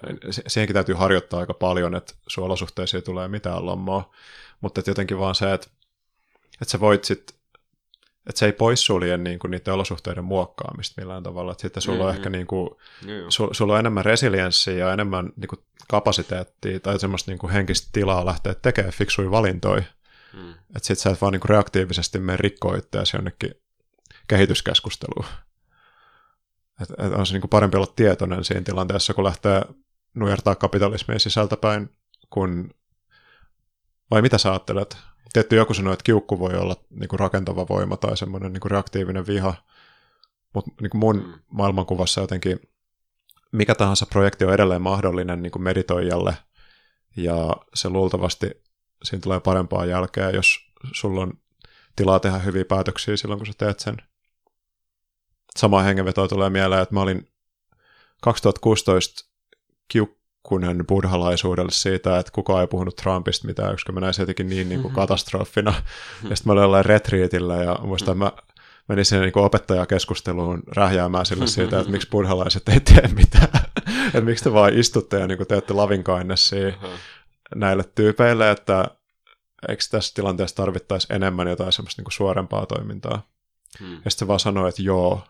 siihenkin täytyy harjoittaa aika paljon, että sun olosuhteisiin tulee mitään lommoa. Mutta jotenkin vaan se, että, että sä voit sitten että se ei poissulje niin kuin niiden olosuhteiden muokkaamista millään tavalla. Että sitten sulla mm-hmm. on ehkä niin kuin, su, sulla on enemmän resilienssiä ja enemmän niin kuin kapasiteettia tai semmoista niin kuin henkistä tilaa lähteä tekemään fiksuja valintoja. Mm. Että sitten sä et vaan niin kuin reaktiivisesti mene rikkoa itseäsi jonnekin kehityskeskusteluun. Että et on se niin kuin parempi olla tietoinen siinä tilanteessa, kun lähtee nujertaa kapitalismia sisältäpäin, kun vai mitä sä ajattelet? Tietty joku sanoi, että kiukku voi olla niin kuin rakentava voima tai semmoinen niin kuin reaktiivinen viha, mutta niin kuin mun mm. maailmankuvassa jotenkin mikä tahansa projekti on edelleen mahdollinen niin kuin meditoijalle, ja se luultavasti siinä tulee parempaa jälkeä, jos sulla on tilaa tehdä hyviä päätöksiä silloin, kun sä teet sen. Sama hengenveto tulee mieleen, että mä olin 2016 kiuk- kunhan buddhalaisuudelle siitä, että kukaan ei puhunut Trumpista mitään, koska mä näin se jotenkin niin, niin kuin mm-hmm. katastrofina. Mm-hmm. Ja sitten mä olin jollain retriitillä ja muistan, mm-hmm. mä menin sinne niin opettajakeskusteluun rähjäämään sille siitä, että miksi buddhalaiset ei tee mitään. että miksi te vaan istutte ja niin kuin teette lavinkainnessia mm-hmm. näille tyypeille, että eikö tässä tilanteessa tarvittaisi enemmän jotain semmoista niin suorempaa toimintaa. Hmm. Ja sitten se vaan sanoo, että joo.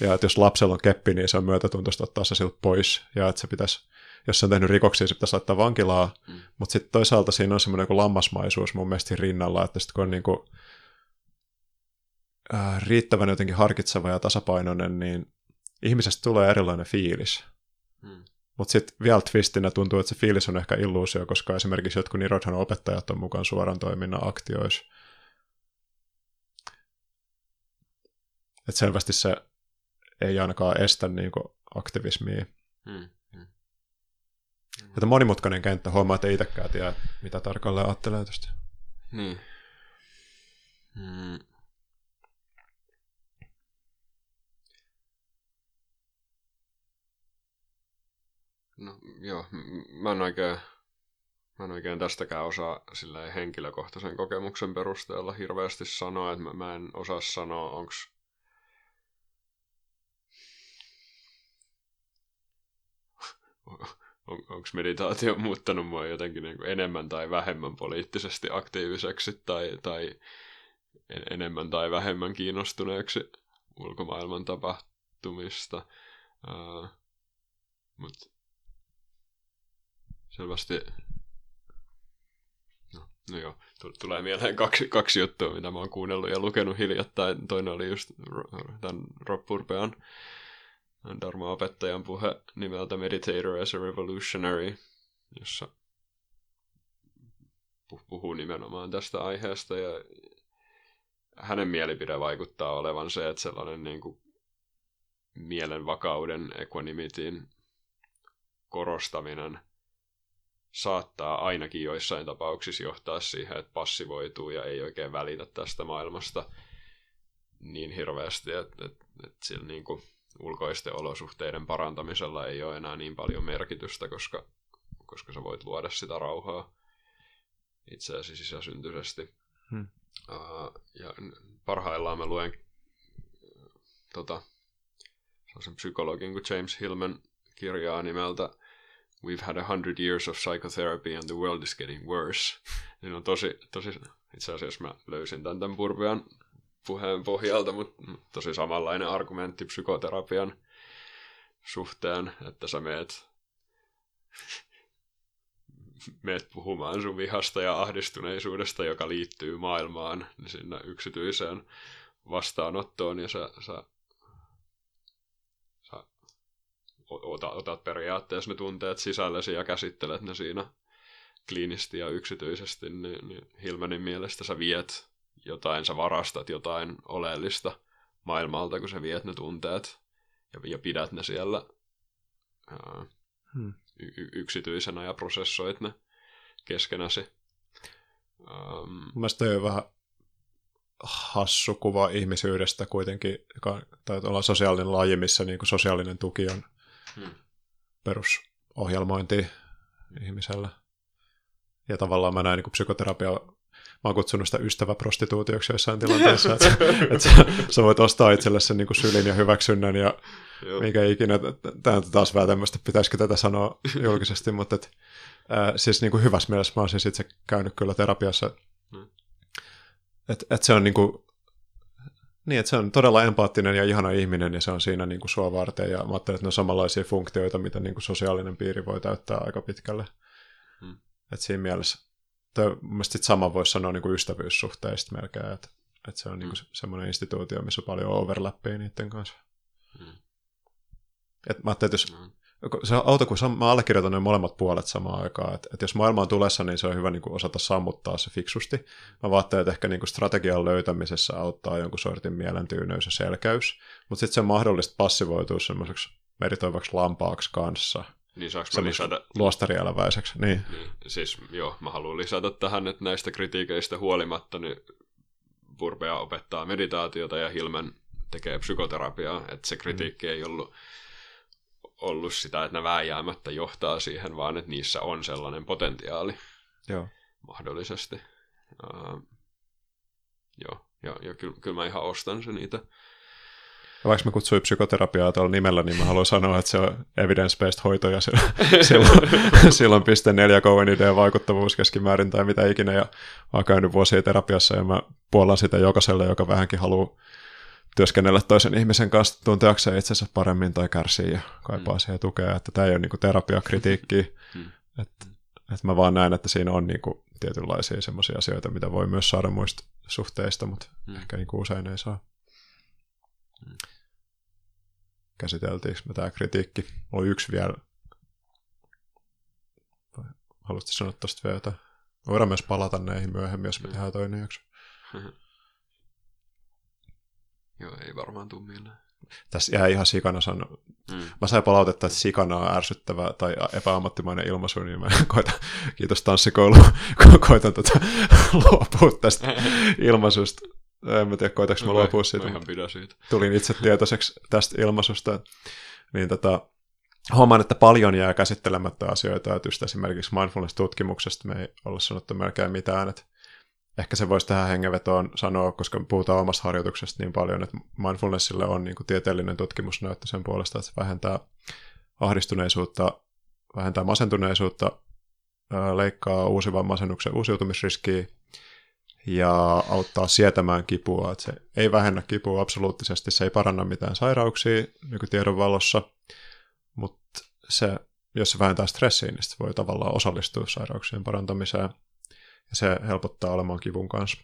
Ja että jos lapsella on keppi, niin se on myötätuntoista ottaa se siltä pois. Ja että se pitäisi, jos se on tehnyt rikoksia, se pitäisi laittaa vankilaa. Hmm. Mutta sitten toisaalta siinä on semmoinen niin lammasmaisuus mun mielestä rinnalla, että sitten kun on niin kuin, äh, riittävän jotenkin harkitseva ja tasapainoinen, niin ihmisestä tulee erilainen fiilis. Hmm. Mutta sitten vielä twistinä tuntuu, että se fiilis on ehkä illuusio, koska esimerkiksi jotkut Nirodhan opettajat on mukaan suoran toiminnan aktioissa. Että selvästi se ei ainakaan estä niinku aktivismia. Hmm. Hmm. Että monimutkainen kenttä, huomaa, että itsekään tiedä, mitä tarkalleen ajattelee tästä. Niin. Hmm. No joo, mä en oikein, mä en oikein tästäkään osaa sillä henkilökohtaisen kokemuksen perusteella hirveästi sanoa, että mä, mä en osaa sanoa, onko on, onko meditaatio muuttanut mua jotenkin niin enemmän tai vähemmän poliittisesti aktiiviseksi tai, tai enemmän tai vähemmän kiinnostuneeksi ulkomaailman tapahtumista. Uh, Mutta selvästi... No, no joo, tulee mieleen kaksi, kaksi juttua, mitä mä oon kuunnellut ja lukenut hiljattain. Toinen oli just tämän Rob Purpean Dharma-opettajan puhe nimeltä Meditator as a Revolutionary, jossa puhuu nimenomaan tästä aiheesta. Ja hänen mielipide vaikuttaa olevan se, että sellainen niin kuin mielenvakauden equanimityin korostaminen – saattaa ainakin joissain tapauksissa johtaa siihen, että passivoituu ja ei oikein välitä tästä maailmasta niin hirveästi, että, että, että sillä niin kuin ulkoisten olosuhteiden parantamisella ei ole enää niin paljon merkitystä, koska, koska sä voit luoda sitä rauhaa itseäsi sisäsyntyisesti. Hmm. Uh, ja parhaillaan mä luen tota, sellaisen psykologin kuin James Hillman kirjaa nimeltä we've had a hundred years of psychotherapy and the world is getting worse. Niin on tosi, tosi, itse asiassa mä löysin tämän, tämän Purvean puheen pohjalta, mutta tosi samanlainen argumentti psykoterapian suhteen, että sä meet, meet puhumaan sun vihasta ja ahdistuneisuudesta, joka liittyy maailmaan, niin sinne yksityiseen vastaanottoon, ja sä, sä otat, otat periaatteessa ne tunteet sisällesi ja käsittelet ne siinä kliinisti ja yksityisesti, niin, niin Hilmanin mielestä sä viet jotain, sä varastat jotain oleellista maailmalta, kun sä viet ne tunteet ja, ja pidät ne siellä ää, hmm. y- yksityisenä ja prosessoit ne keskenäsi. Um, Mielestäni on vähän hassu kuva ihmisyydestä kuitenkin, joka, tai olla sosiaalinen laji, missä niin kuin sosiaalinen tuki on hmm. perusohjelmointi ihmisellä. Ja tavallaan mä näen niin psykoterapia, mä oon kutsunut sitä ystäväprostituutioksi jossain tilanteessa, että, että sä, sä voit ostaa itselle sen niin sylin ja hyväksynnän ja Joo. mikä ikinä, tämä on taas vähän tämmöistä, pitäisikö tätä sanoa julkisesti, mutta et, äh, siis niin kuin hyvässä mielessä mä oon siis itse käynyt kyllä terapiassa, hmm. että et se on niin kuin, niin, että se on todella empaattinen ja ihana ihminen ja se on siinä niin kuin sua varten ja mä ajattelen, että ne on samanlaisia funktioita, mitä niin kuin sosiaalinen piiri voi täyttää aika pitkälle. Hmm. Että siinä mielessä, mielestäni sama voisi sanoa niin kuin ystävyyssuhteista melkein, että, että se on niin kuin hmm. semmoinen instituutio, missä on paljon overlappia niiden kanssa. Hmm. Et mä ajattelin, että jos, hmm se auto, kun mä allekirjoitan ne molemmat puolet samaan aikaan. Että et jos maailma on tulessa, niin se on hyvä niin kuin osata sammuttaa se fiksusti. Mä vaattelen, että ehkä niin kuin strategian löytämisessä auttaa jonkun sortin mielentyyneys ja selkäys. Mutta sitten se on mahdollista passivoitua semmoiseksi meritoivaksi lampaaksi kanssa. Niin saanko mä lisätä... Luostarieläväiseksi, niin. niin. Siis joo, mä haluan lisätä tähän, että näistä kritiikeistä huolimatta niin Burbea opettaa meditaatiota ja Hilmen tekee psykoterapiaa, että se kritiikki mm. ei ollut ollut sitä, että ne vääjäämättä johtaa siihen, vaan että niissä on sellainen potentiaali joo. mahdollisesti. Uh, joo, ja, ja kyllä, kyllä mä ihan ostan se niitä Ja vaikka mä kutsuin psykoterapiaa tuolla nimellä, niin mä haluan sanoa, että se on evidence-based hoito ja silloin, silloin piste neljä KNID vaikuttavuus keskimäärin tai mitä ikinä. Ja mä oon käynyt vuosia terapiassa ja mä puolan sitä jokaiselle, joka vähänkin haluaa työskennellä toisen ihmisen kanssa tunteakseen itsensä paremmin tai kärsii ja kaipaa mm. siihen tukea. Että tämä ei ole niin terapiakritiikkiä. Mm. Että, että mä vaan näen, että siinä on niin kuin tietynlaisia semmoisia asioita, mitä voi myös saada muista suhteista, mutta mm. ehkä niin kuin usein ei saa. Mm. Käsiteltiinkö me tämä kritiikki? Oli yksi vielä. Haluaisitko sanoa tuosta vielä jotain? Voidaan myös palata näihin myöhemmin, jos me mm. tehdään toinen jakso. Joo, ei varmaan tule mieleen. Tässä jää ihan sikana sanoa. Mm. Mä sain palautetta, että sikana on ärsyttävä tai epäammattimainen ilmaisu, niin mä koitan, kiitos tanssikoulu, koitan tota, luopua tästä ilmaisusta. En mä tiedä, koitanko mä luopua siitä. Mä ihan siitä. Tulin itse tietoiseksi tästä ilmaisusta. Niin tota, huomaan, että paljon jää käsittelemättä asioita, että just esimerkiksi mindfulness-tutkimuksesta me ei olla sanottu melkein mitään, että ehkä se voisi tähän hengenvetoon sanoa, koska me puhutaan omasta harjoituksesta niin paljon, että mindfulnessille on niin kuin tieteellinen tutkimusnäyttö sen puolesta, että se vähentää ahdistuneisuutta, vähentää masentuneisuutta, leikkaa uusivan masennuksen uusiutumisriskiä ja auttaa sietämään kipua. Että se ei vähennä kipua absoluuttisesti, se ei paranna mitään sairauksia nykytiedon valossa, mutta se, jos se vähentää stressiä, niin se voi tavallaan osallistua sairauksien parantamiseen – ja se helpottaa olemaan kivun kanssa.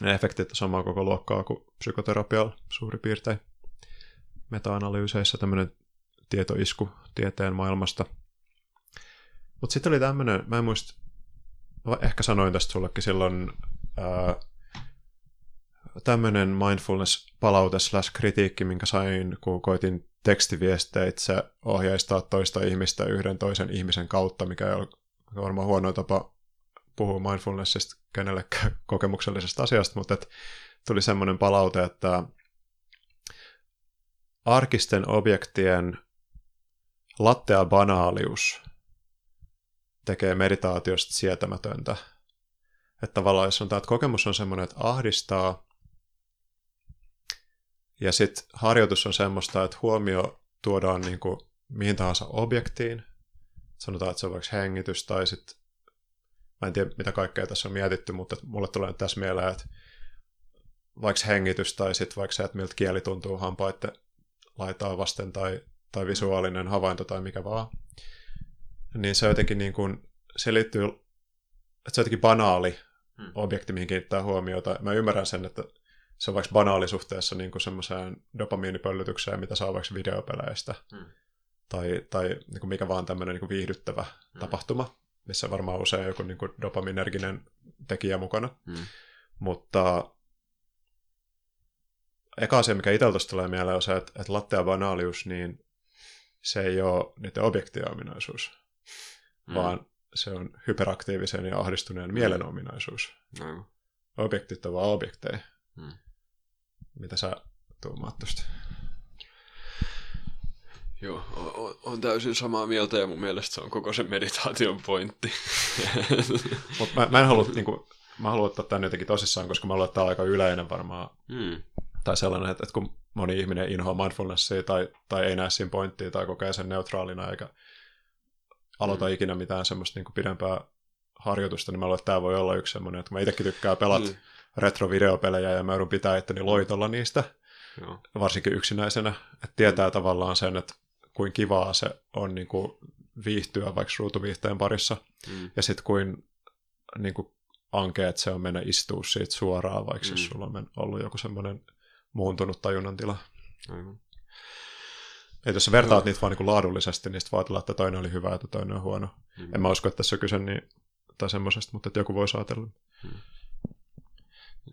Ne efektit on samaa koko luokkaa kuin psykoterapialla suurin piirtein. Meta-analyyseissä tämmöinen tietoisku tieteen maailmasta. Mutta sitten oli tämmöinen, mä en muista, ehkä sanoin tästä sullekin silloin, tämmöinen mindfulness-palaute slash kritiikki, minkä sain, kun koitin tekstiviesteitse ohjeistaa toista ihmistä yhden toisen ihmisen kautta, mikä ei ole varmaan huono tapa puhua mindfulnessista kenellekään kokemuksellisesta asiasta, mutta et tuli semmoinen palaute, että arkisten objektien lattea banaalius tekee meditaatiosta sietämätöntä. Että tavallaan jos tämä, että kokemus on semmoinen, että ahdistaa, ja sitten harjoitus on semmoista, että huomio tuodaan niin kuin mihin tahansa objektiin. Sanotaan, että se on vaikka hengitys tai sitten Mä en tiedä, mitä kaikkea tässä on mietitty, mutta mulle tulee tässä mieleen, että vaikka hengitys tai sitten vaikka se, että miltä kieli tuntuu hampaiden laitaa vasten tai, tai visuaalinen havainto tai mikä vaan, niin se jotenkin niin kuin, se liittyy, että se on jotenkin banaali hmm. objekti, mihin kiinnittää huomiota. Mä ymmärrän sen, että se on vaikka banaali suhteessa niin kuin semmoiseen dopamiinipöllytykseen, mitä saa vaikka videopeleistä. Hmm. Tai, tai niin kuin mikä vaan tämmöinen niin kuin viihdyttävä hmm. tapahtuma missä varmaan usein joku niin kuin dopaminerginen tekijä mukana. Hmm. Mutta eka asia, mikä itsellä tulee mieleen, on se, että, että lattea banaalius, niin se ei ole niiden objektien ominaisuus, hmm. vaan se on hyperaktiivisen ja ahdistuneen hmm. mielen ominaisuus. Hmm. Objektit ovat objekteja. Hmm. Mitä sä tuumaat tuosta? Joo, on, on täysin samaa mieltä ja mun mielestä se on koko se meditaation pointti. Mutta mä, mä, en halua, niin kuin, mä haluan ottaa tämän jotenkin tosissaan, koska mä luulen, että tämä on aika yleinen varmaan. Mm. Tai sellainen, että, että kun moni ihminen inhoaa mindfulnessia tai, tai ei näe siinä pointtia tai kokee sen neutraalina eikä aloita mm. ikinä mitään semmoista niin kuin pidempää harjoitusta, niin mä luulen, että tämä voi olla yksi semmoinen, että mä itsekin tykkään pelata mm. retrovideopelejä ja mä joudun pitää itteni loitolla niistä. Joo. varsinkin yksinäisenä, että tietää mm. tavallaan sen, että kuin kivaa se on niin kuin viihtyä vaikka ruutuviihteen parissa. Mm. Ja sitten kuin, niin kuin ankeet se on mennä istua siitä suoraan, vaikka mm. jos sulla on ollut joku semmoinen muuntunut tajunnan tila. Mm. Ei jos sä vertaat no. niitä vaan niin kuin laadullisesti, niin sitten ajatella, että toinen oli hyvä ja toinen on huono. Mm. En mä usko, että tässä on kyse niin, tai semmoisesta, mutta että joku voi ajatella. Mm.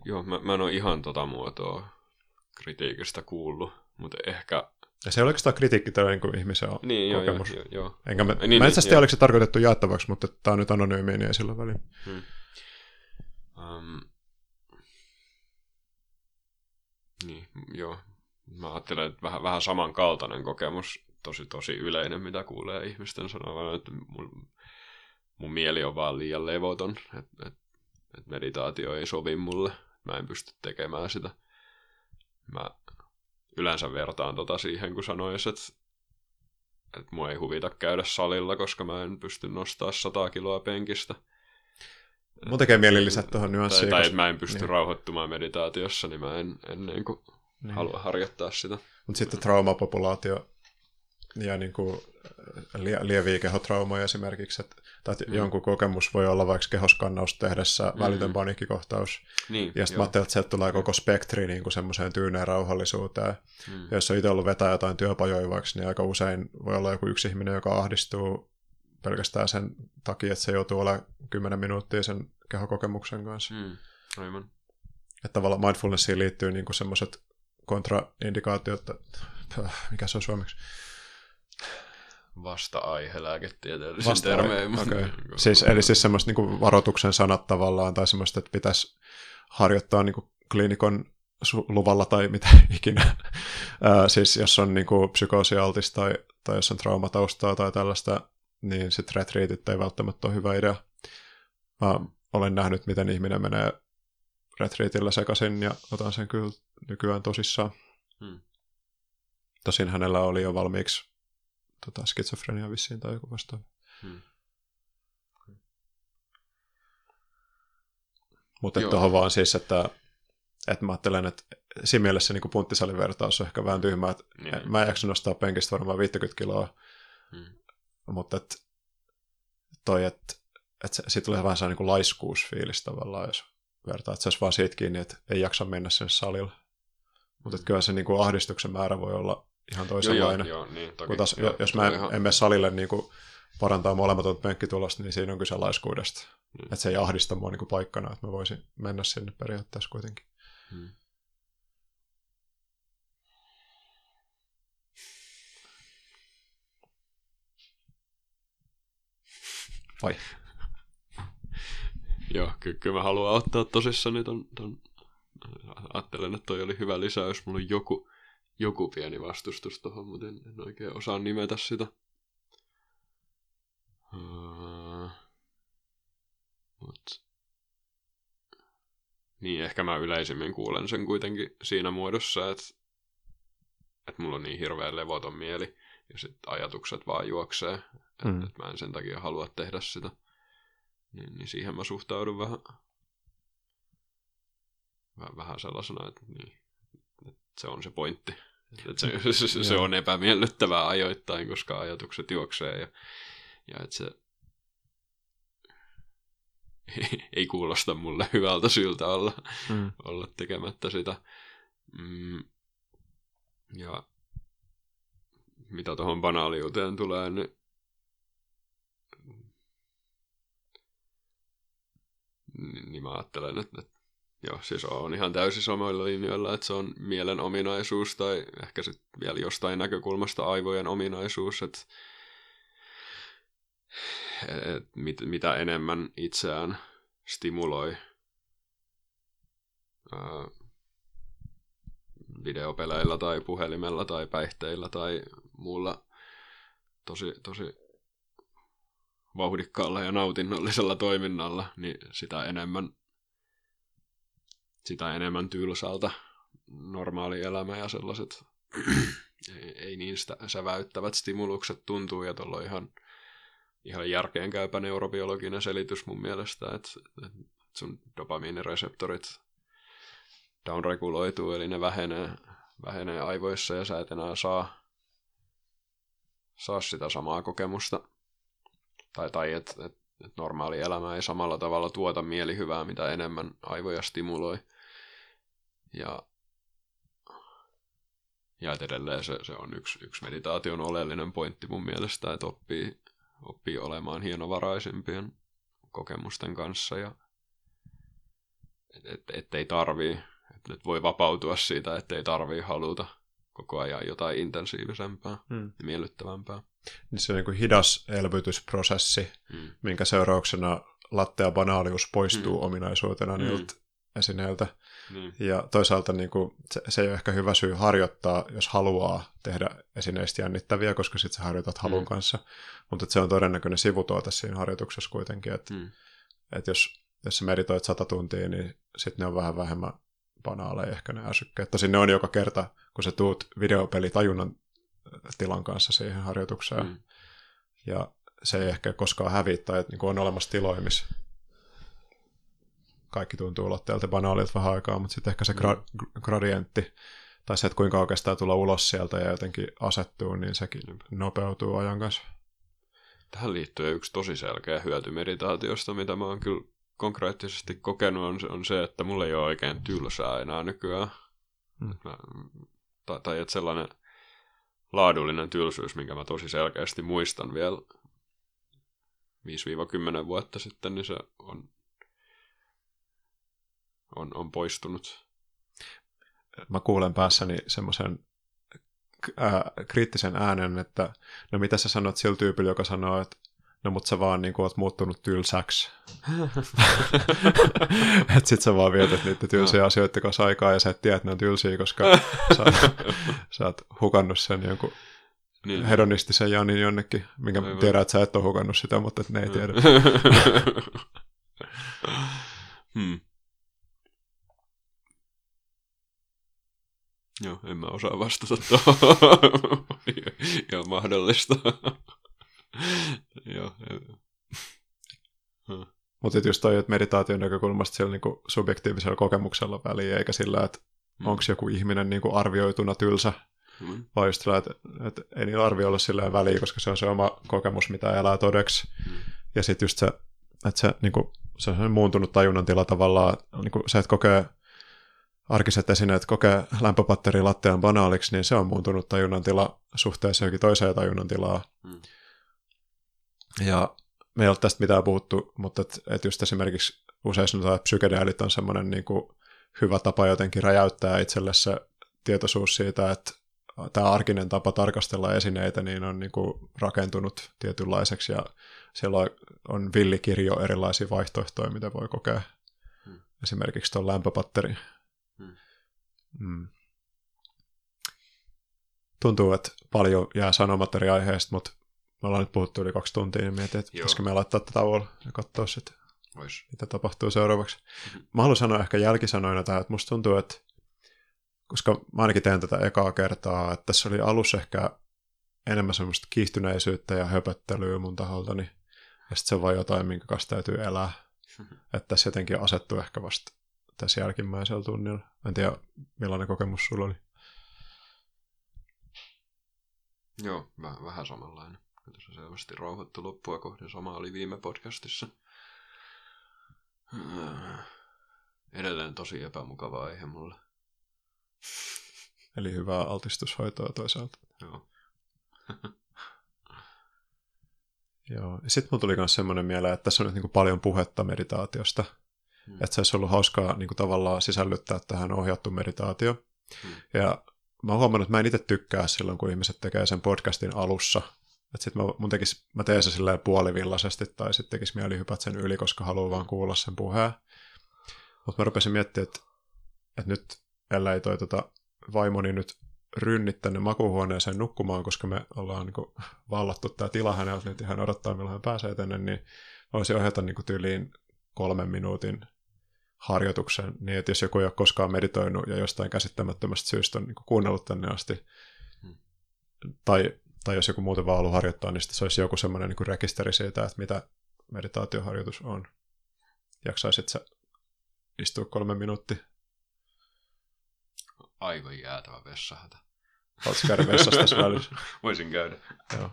Joo, mä, mä en ole ihan tota muotoa kritiikistä kuullut, mutta ehkä ja se ei ole oikeastaan kritiikki tai niin ihmisen niin, kokemus. Joo, joo, joo. Enkä mä, niin, mä en niin, tiedä, oliko se tarkoitettu jaettavaksi, mutta tämä on nyt anonyymiä, niin ei sillä väliin. Hmm. Um, niin, joo. Mä ajattelen, että vähän, vähän samankaltainen kokemus, tosi tosi yleinen, mitä kuulee ihmisten sanovan, että mun, mun mieli on vaan liian levoton, että, että, että meditaatio ei sovi mulle, mä en pysty tekemään sitä. Mä yleensä vertaan tota siihen, kun sanois, että että mua ei huvita käydä salilla, koska mä en pysty nostaa 100 kiloa penkistä. Mun tekee mieli lisätä tuohon nyanssiin. Tai, tai koska... mä en pysty niin. rauhoittumaan meditaatiossa, niin mä en, en niin kuin niin. halua harjoittaa sitä. Mutta sitten traumapopulaatio ja niin kuin lie, lieviä kehotraumoja esimerkiksi, että, tai mm. jonkun kokemus voi olla vaikka kehoskannaus tehdessä mm. välitön paniikkikohtaus. Niin, ja sitten mä ajattelin, että sieltä tulee koko spektri niin kuin semmoiseen tyyneen rauhallisuuteen. Mm. Ja jos on itse ollut vetää jotain työpajoja vaikka, niin aika usein voi olla joku yksi ihminen, joka ahdistuu pelkästään sen takia, että se joutuu olemaan 10 minuuttia sen kehokokemuksen kanssa. Mm. Aivan. Että tavallaan mindfulnessiin liittyy niin semmoiset kontraindikaatiot, mikä se on suomeksi? vasta-aihe lääketieteellisen vasta termein. Okay. siis, eli siis semmoista niin varoituksen sanat tavallaan, tai semmoista, että pitäisi harjoittaa niin kliinikon luvalla tai mitä ikinä. Ää, siis jos on niin psykoosialtis tai, tai jos on traumataustaa tai tällaista, niin sitten retreatit ei välttämättä ole hyvä idea. Mä olen nähnyt, miten ihminen menee retreatillä sekaisin ja otan sen kyllä nykyään tosissaan. Hmm. Tosin hänellä oli jo valmiiksi tota, skitsofrenia vissiin tai joku vastaava. Hmm. Mutta tuohon vaan siis, että, että mä ajattelen, että siinä mielessä niin punttisalin vertaus on ehkä vähän tyhmä, että niin. mä en jaksa nostaa penkistä varmaan 50 kiloa, hmm. mutta että toi, että, että siitä tulee vähän sellainen niin laiskuusfiilis tavallaan, jos vertaa, että se olisi vaan siitä kiinni, että ei jaksa mennä sinne salille. Mutta kyllä se niin kuin ahdistuksen määrä voi olla ihan toisenlainen. Joo, joo, niin, toki, taas, joo, jos mä en, ihan... en mene salille niin kuin parantaa molemmat penkkitulosta, niin siinä on kyse laiskuudesta. Hmm. Että se ei ahdista mua niin kuin paikkana, että mä voisin mennä sinne periaatteessa kuitenkin. Hmm. Vai? Joo, ky- kyllä mä haluan ottaa tosissani ton, ton... Ajattelen, että toi oli hyvä lisäys. Mulla on joku, joku pieni vastustus tuohon, mutta en, en oikein osaa nimetä sitä. Uh, mut. Niin, ehkä mä yleisimmin kuulen sen kuitenkin siinä muodossa, että, että mulla on niin hirveän levoton mieli ja sitten ajatukset vaan juoksee, että, mm. että mä en sen takia halua tehdä sitä. Niin, niin siihen mä suhtaudun vähän, vähän, sellaisena, että, niin, että se on se pointti. Että se, se, se on epämiellyttävää ajoittain, koska ajatukset juoksee ja, ja että se ei kuulosta mulle hyvältä syyltä olla, mm. olla tekemättä sitä. Mm, ja mitä tuohon banaaliuteen tulee, niin niin mä ajattelen, että, että Joo, siis on ihan täysin samoilla linjoilla, että se on mielen ominaisuus tai ehkä sitten vielä jostain näkökulmasta aivojen ominaisuus, että et mit, mitä enemmän itseään stimuloi ää, videopeleillä tai puhelimella tai päihteillä tai muulla tosi, tosi vauhdikkaalla ja nautinnollisella toiminnalla, niin sitä enemmän sitä enemmän tylsältä normaali elämä ja sellaiset ei, ei niin sitä säväyttävät stimulukset tuntuu, ja tuolla on ihan, ihan järkeenkäypä neurobiologinen selitys mun mielestä, että, että sun dopamiinireseptorit downreguloituu, eli ne vähenee, vähenee aivoissa ja sä et enää saa, saa sitä samaa kokemusta. Tai, tai että et, et normaali elämä ei samalla tavalla tuota mielihyvää, mitä enemmän aivoja stimuloi. Ja, ja edelleen se, se on yksi, yksi meditaation oleellinen pointti mun mielestä, että oppii, oppii olemaan hienovaraisimpien kokemusten kanssa ja et, et, ettei tarvii, että nyt voi vapautua siitä, ettei tarvii haluta koko ajan jotain intensiivisempää hmm. ja miellyttävämpää. Niin se on niin kuin hidas elvytysprosessi, hmm. minkä seurauksena lattea banaalius poistuu hmm. ominaisuutena hmm. niiltä esineeltä. Niin. Ja toisaalta niin kuin, se, se ei ole ehkä hyvä syy harjoittaa, jos haluaa tehdä esineistä jännittäviä, koska sitten sä harjoitat halun mm. kanssa. Mutta se on todennäköinen sivutuote siinä harjoituksessa kuitenkin, että mm. et jos, jos sä meditoit sata tuntia, niin sitten ne on vähän vähemmän banaaleja ehkä ne ärsykkeet. Tosin ne on joka kerta, kun sä tuut videopelitajunnan tilan kanssa siihen harjoitukseen. Mm. Ja se ei ehkä koskaan häviä, tai että niin on olemassa tiloja, missä kaikki tuntuu ulotteelta banaalilta vähän aikaa, mutta sitten ehkä se gra- gradientti, tai se, että kuinka oikeastaan tulla ulos sieltä ja jotenkin asettuu, niin sekin nopeutuu ajan kanssa. Tähän liittyy yksi tosi selkeä hyöty meditaatiosta, mitä mä oon kyllä konkreettisesti kokenut, on se, on se että mulle ei ole oikein tylsää enää nykyään. Hmm. Mä, tai, tai että sellainen laadullinen tylsyys, minkä mä tosi selkeästi muistan vielä 5-10 vuotta sitten, niin se on, on, on poistunut. Mä kuulen päässäni semmoisen ää, kriittisen äänen, että no mitä sä sanot sillä tyypillä, joka sanoo, että no mutta sä vaan niin oot muuttunut tylsäksi. että sit sä vaan vietät niitä tylsiä asioita kanssa aikaa ja sä et tiedä, että ne on tylsiä, koska sä, sä oot hukannut sen jonkun niin. hedonistisen Janin jonnekin, minkä Aivan. tiedät, että sä et ole hukannut sitä, mutta ne ei tiedä. hmm. Joo, en mä osaa vastata tuohon. Joo, mahdollista. Joo. Mutta just toi, että meditaation näkökulmasta siellä niinku subjektiivisella kokemuksella väliä, eikä sillä, että mm. onko joku ihminen niinku arvioituna tylsä, mm. vai just sillä, että, että ei niillä arvioilla sillä väliä, koska se on se oma kokemus, mitä elää todeksi. Mm. Ja sitten just se, että se, niinku, se on muuntunut tajunnan tila tavallaan, niinku, se, että kokee arkiset esineet kokee lämpöpatteri lattean banaaliksi, niin se on muuntunut tajunnan tila suhteessa johonkin toiseen tajunnan tilaa. Mm. Ja me ei ole tästä mitään puhuttu, mutta et, et just esimerkiksi usein sanotaan, että psykedeelit on semmoinen niin kuin hyvä tapa jotenkin räjäyttää itselle se tietoisuus siitä, että tämä arkinen tapa tarkastella esineitä niin on niin kuin rakentunut tietynlaiseksi ja siellä on villikirjo erilaisia vaihtoehtoja, mitä voi kokea. Hmm. Esimerkiksi tuon lämpöpatterin. Hmm. Tuntuu, että paljon jää sanomatta eri aiheesta, mutta me ollaan nyt puhuttu yli kaksi tuntia, niin mietin, että pitäisikö me laittaa tätä tauolla ja katsoa sitten, Vois. mitä tapahtuu seuraavaksi. Mm-hmm. Mä haluan sanoa ehkä jälkisanoina tähän, että musta tuntuu, että koska mä ainakin teen tätä ekaa kertaa, että tässä oli alussa ehkä enemmän semmoista kiihtyneisyyttä ja höpöttelyä mun taholtani, ja sitten se on vain jotain, minkä kanssa täytyy elää. Mm-hmm. Että tässä jotenkin asettu ehkä vasta tässä jälkimmäisellä tunnilla. En tiedä, millainen kokemus sulla oli. Joo, vähän, vähän samanlainen. Se selvästi rauhoittu loppua kohden. Sama oli viime podcastissa. Edelleen tosi epämukava aihe mulle. Eli hyvää altistushoitoa toisaalta. Joo. Joo. Sitten mulla tuli myös semmoinen mieleen, että tässä on nyt niin paljon puhetta meditaatiosta. Hmm. Että se olisi ollut hauskaa niin kuin tavallaan sisällyttää tähän ohjattu meditaatio. Hmm. Ja mä oon huomannut, että mä en itse tykkää silloin, kun ihmiset tekee sen podcastin alussa – että sit mä, mun tekis, mä teen se silleen puolivillaisesti tai sitten tekisi mieli hypätä sen yli, koska haluan vaan kuulla sen puheen. Mutta mä rupesin miettimään, että, että nyt ellei toi tota, vaimoni nyt rynnit tänne makuuhuoneeseen nukkumaan, koska me ollaan niin vallattu tämä tila häneltä nyt ihan odottaa, milloin hän pääsee tänne, niin voisin ohjata niin tyyliin kolmen minuutin harjoituksen, niin että jos joku ei ole koskaan meditoinut ja jostain käsittämättömästä syystä on niin kuunnellut tänne asti, hmm. tai tai jos joku muuten vaan haluaa harjoittaa, niin se olisi joku semmoinen niin rekisteri siitä, että mitä meditaatioharjoitus on. Jaksaisit sä istua kolme minuuttia? Aivan jäätävä vessahätä. Haluatko käydä vessassa tässä välissä? Voisin käydä. Joo.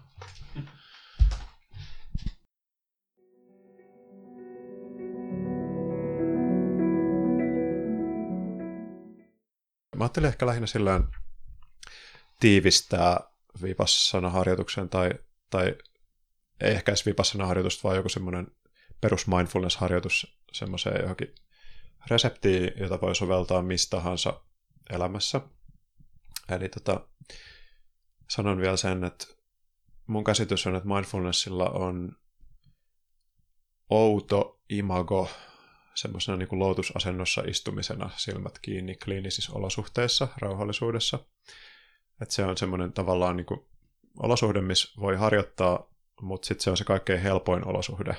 Mä ajattelin ehkä lähinnä sillä tiivistää vipassana-harjoituksen tai, tai ei ehkä edes vipassana-harjoitusta, vaan joku semmoinen perus mindfulness-harjoitus semmoiseen johonkin reseptiin, jota voi soveltaa mistä tahansa elämässä. Eli tota, sanon vielä sen, että mun käsitys on, että mindfulnessilla on outo imago semmoisena niin kuin lootusasennossa istumisena silmät kiinni kliinisissä olosuhteissa, rauhallisuudessa. Että se on semmoinen tavallaan niin kuin olosuhde, missä voi harjoittaa, mutta sitten se on se kaikkein helpoin olosuhde.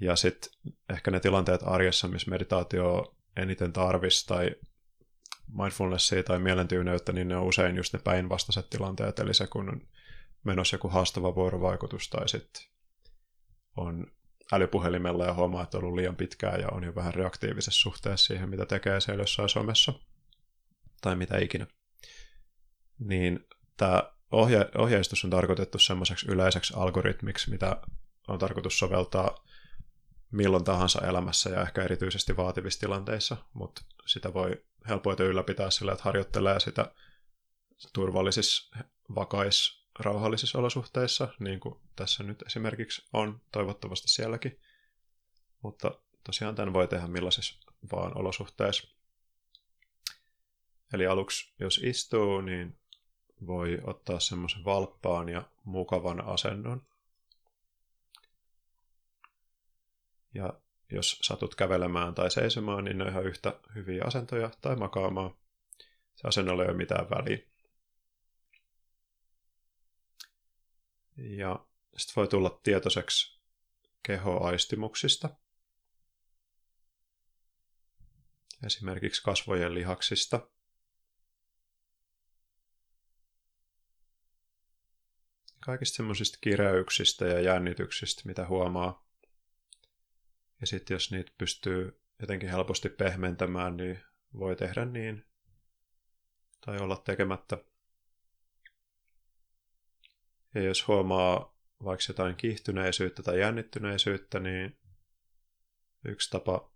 Ja sitten ehkä ne tilanteet arjessa, missä meditaatio eniten tarvisi tai mindfulnessia tai mielentyyneyttä, niin ne on usein just ne päinvastaiset tilanteet, eli se kun on menossa joku haastava vuorovaikutus tai sitten on älypuhelimella ja huomaa, että on ollut liian pitkään ja on jo vähän reaktiivisessa suhteessa siihen, mitä tekee siellä jossain somessa tai mitä ikinä. Niin tämä ohje- ohjeistus on tarkoitettu semmoiseksi yleiseksi algoritmiksi, mitä on tarkoitus soveltaa milloin tahansa elämässä ja ehkä erityisesti vaativissa tilanteissa, mutta sitä voi helpoiten ylläpitää sillä, että harjoittelee sitä turvallisissa, vakais, rauhallisissa olosuhteissa, niin kuin tässä nyt esimerkiksi on, toivottavasti sielläkin. Mutta tosiaan tämän voi tehdä millaisissa vaan olosuhteissa. Eli aluksi, jos istuu, niin voi ottaa semmoisen valppaan ja mukavan asennon. Ja jos satut kävelemään tai seisomaan, niin ne on ihan yhtä hyviä asentoja tai makaamaan. Se asennolla ei ole mitään väliä. Ja sitten voi tulla tietoiseksi kehoaistimuksista. Esimerkiksi kasvojen lihaksista. Kaikista semmoisista kireyksistä ja jännityksistä, mitä huomaa ja sitten jos niitä pystyy jotenkin helposti pehmentämään, niin voi tehdä niin tai olla tekemättä. Ja jos huomaa vaikka jotain kiihtyneisyyttä tai jännittyneisyyttä, niin yksi tapa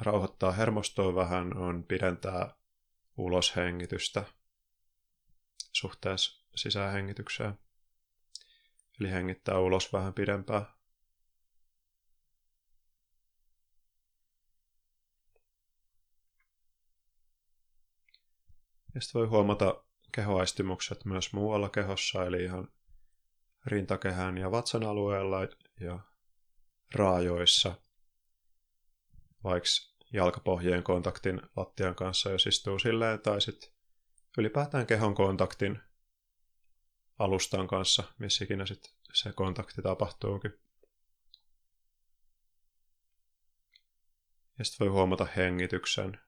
rauhoittaa hermostoa vähän on pidentää uloshengitystä suhteessa sisähengitykseen. Eli hengittää ulos vähän pidempään. Ja sitten voi huomata kehoaistimukset myös muualla kehossa, eli ihan rintakehän ja vatsan alueella ja raajoissa, vaikka jalkapohjien kontaktin lattian kanssa, jos istuu silleen, tai sitten ylipäätään kehon kontaktin alustan kanssa, missä ikinä sit se kontakti tapahtuukin. Ja sitten voi huomata hengityksen.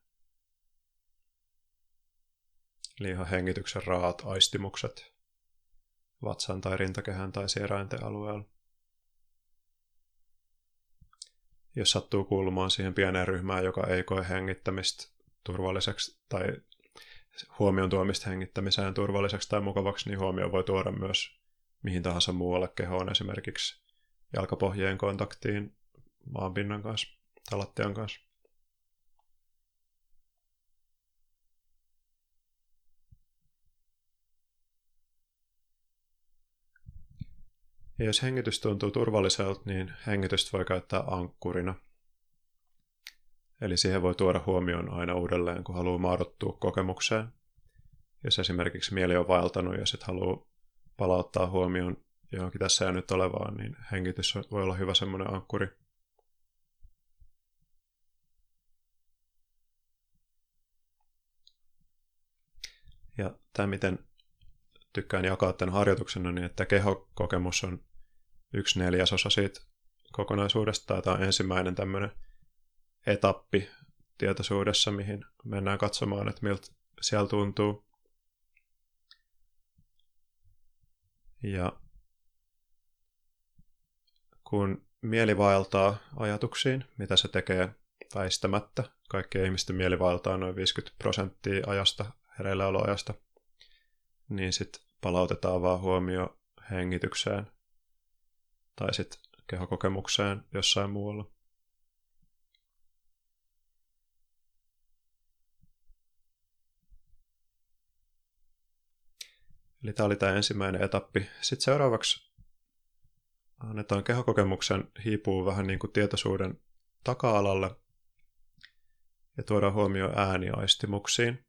Eli ihan hengityksen raat aistimukset vatsan tai rintakehän tai sierainten alueella. Jos sattuu kuulumaan siihen pieneen ryhmään, joka ei koe hengittämistä turvalliseksi tai huomion tuomista hengittämiseen turvalliseksi tai mukavaksi, niin huomio voi tuoda myös mihin tahansa muualle kehoon, esimerkiksi jalkapohjeen kontaktiin maanpinnan kanssa tai lattian kanssa. Ja jos hengitys tuntuu turvalliselta, niin hengitystä voi käyttää ankkurina. Eli siihen voi tuoda huomioon aina uudelleen, kun haluaa maadottua kokemukseen. Jos esimerkiksi mieli on vaeltanut ja sitten haluaa palauttaa huomioon johonkin tässä ja nyt olevaan, niin hengitys voi olla hyvä semmoinen ankkuri. Ja tämä, miten tykkään jakaa tämän harjoituksen, niin että kehokokemus on yksi neljäsosa siitä kokonaisuudesta. Tämä on ensimmäinen tämmöinen etappi tietoisuudessa, mihin mennään katsomaan, että miltä siellä tuntuu. Ja kun mieli vaeltaa ajatuksiin, mitä se tekee väistämättä, kaikkien ihmisten mieli vaeltaa noin 50 prosenttia ajasta, hereilläoloajasta, niin sitten palautetaan vaan huomio hengitykseen tai sitten kehokokemukseen jossain muualla. Eli tämä oli tämä ensimmäinen etappi. Sitten seuraavaksi annetaan kehokokemuksen hiipuu vähän niin kuin tietoisuuden taka-alalle ja tuodaan huomio ääniaistimuksiin.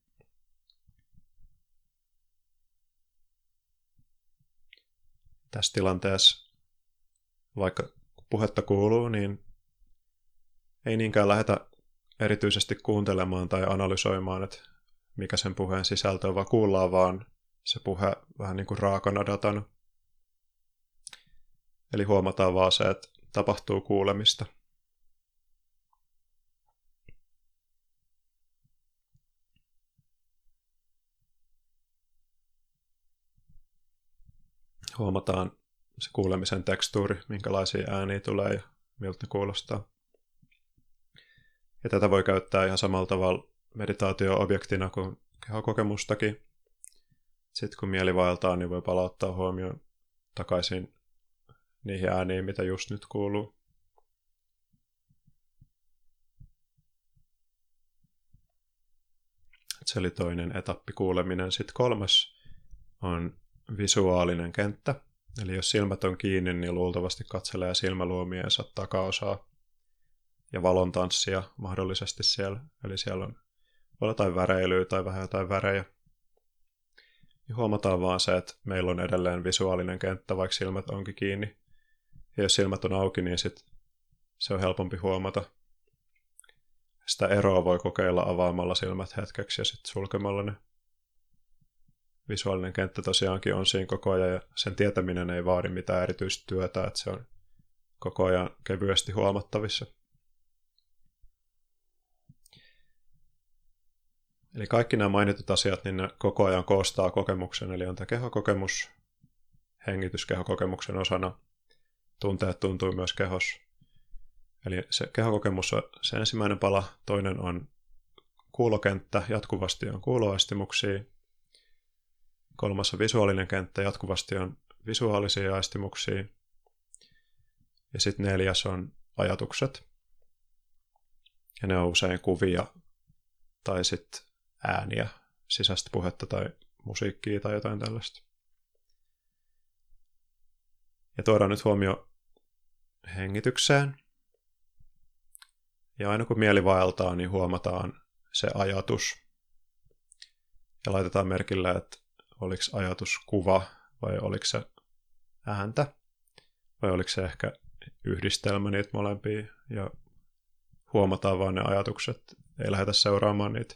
Tässä tilanteessa, vaikka puhetta kuuluu, niin ei niinkään lähdetä erityisesti kuuntelemaan tai analysoimaan, että mikä sen puheen sisältö on, vaan kuullaan vaan se puhe vähän niin kuin raakana datana. Eli huomataan vaan se, että tapahtuu kuulemista. Huomataan se kuulemisen tekstuuri, minkälaisia ääniä tulee ja miltä ne kuulostaa. Ja tätä voi käyttää ihan samalla tavalla meditaatio-objektina kuin kehokokemustakin. Sitten kun mieli vaeltaa, niin voi palauttaa huomioon takaisin niihin ääniin, mitä just nyt kuuluu. Se oli toinen etappi kuuleminen. Sitten kolmas on visuaalinen kenttä. Eli jos silmät on kiinni, niin luultavasti katselee silmäluomiensa takaosaa ja valon tanssia mahdollisesti siellä. Eli siellä on jotain väreilyä tai vähän jotain värejä. Ja huomataan vaan se, että meillä on edelleen visuaalinen kenttä, vaikka silmät onkin kiinni. Ja jos silmät on auki, niin sit se on helpompi huomata. Sitä eroa voi kokeilla avaamalla silmät hetkeksi ja sitten sulkemalla ne. Visuaalinen kenttä tosiaankin on siinä koko ajan ja sen tietäminen ei vaadi mitään erityistä työtä, että se on koko ajan kevyesti huomattavissa. Eli kaikki nämä mainitut asiat, niin ne koko ajan koostaa kokemuksen, eli on tämä kehokokemus, hengitys kehokokemuksen osana, tunteet tuntuu myös kehos. Eli se kehokokemus on se ensimmäinen pala, toinen on kuulokenttä, jatkuvasti on kuuloaistimuksia, kolmas on visuaalinen kenttä, jatkuvasti on visuaalisia aistimuksia, ja sitten neljäs on ajatukset, ja ne on usein kuvia tai sitten ääniä, sisäistä puhetta tai musiikkia tai jotain tällaista. Ja tuodaan nyt huomio hengitykseen. Ja aina kun mieli vaeltaa, niin huomataan se ajatus. Ja laitetaan merkille, että oliko ajatus kuva vai oliko se ääntä. Vai oliko se ehkä yhdistelmä niitä molempia. Ja huomataan vaan ne ajatukset. Ei lähdetä seuraamaan niitä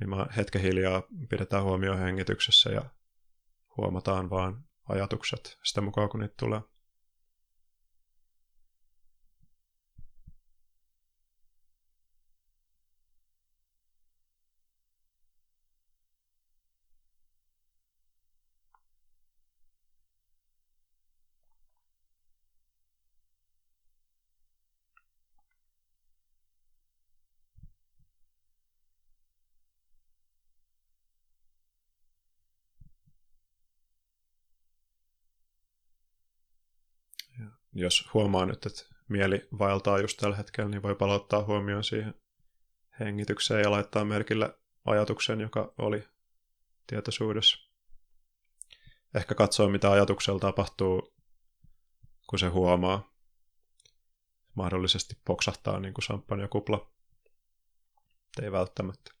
niin mä hetken hiljaa pidetään huomioon hengityksessä ja huomataan vaan ajatukset sitä mukaan, kun niitä tulee. Jos huomaa nyt, että mieli vaeltaa just tällä hetkellä, niin voi palauttaa huomioon siihen hengitykseen ja laittaa merkille ajatuksen, joka oli tietoisuudessa. Ehkä katsoa, mitä ajatuksella tapahtuu, kun se huomaa. Mahdollisesti poksahtaa niin kuin kupla. Ei välttämättä.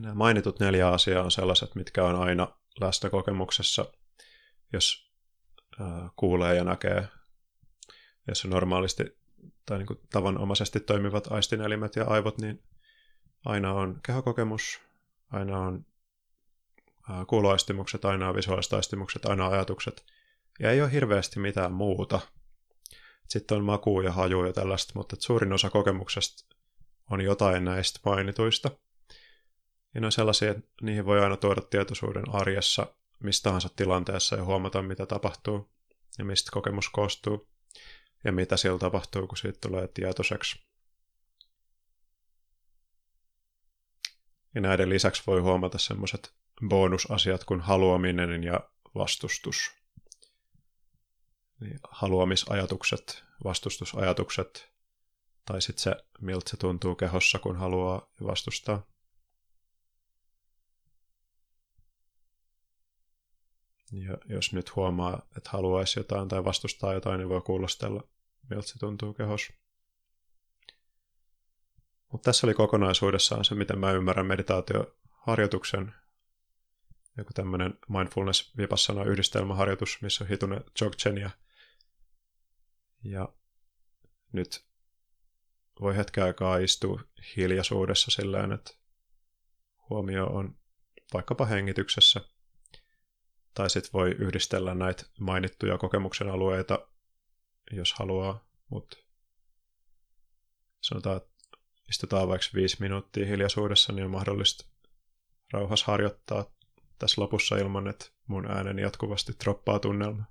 Nämä mainitut neljä asiaa on sellaiset, mitkä on aina läsnä kokemuksessa, jos kuulee ja näkee, jos on normaalisti tai niin kuin tavanomaisesti toimivat aistinelimet ja aivot, niin aina on kehokokemus, aina on kuuloaistimukset, aina on visuaaliset aistimukset, aina on ajatukset, ja ei ole hirveästi mitään muuta. Sitten on maku ja haju ja tällaista, mutta suurin osa kokemuksesta on jotain näistä mainituista – ja ne on sellaisia, että niihin voi aina tuoda tietoisuuden arjessa mistä tahansa tilanteessa ja huomata, mitä tapahtuu ja mistä kokemus koostuu ja mitä siellä tapahtuu, kun siitä tulee tietoiseksi. Ja näiden lisäksi voi huomata semmoiset bonusasiat kuin haluaminen ja vastustus. Niin haluamisajatukset, vastustusajatukset, tai sitten se, miltä se tuntuu kehossa, kun haluaa vastustaa. Jos nyt huomaa, että haluaisi jotain tai vastustaa jotain, niin voi kuulostella, miltä se tuntuu kehos. Mutta tässä oli kokonaisuudessaan se, miten mä ymmärrän meditaatioharjoituksen. Joku tämmöinen mindfulness vipassana yhdistelmäharjoitus, missä on hitunen jogchen ja, ja nyt voi hetken aikaa istua hiljaisuudessa sillä että huomio on vaikkapa hengityksessä. Tai sitten voi yhdistellä näitä mainittuja kokemuksen alueita, jos haluaa, mutta sanotaan, että istutaan vaikka viisi minuuttia hiljaisuudessa, niin on mahdollista rauhassa harjoittaa tässä lopussa ilman, että mun ääneni jatkuvasti droppaa tunnelma.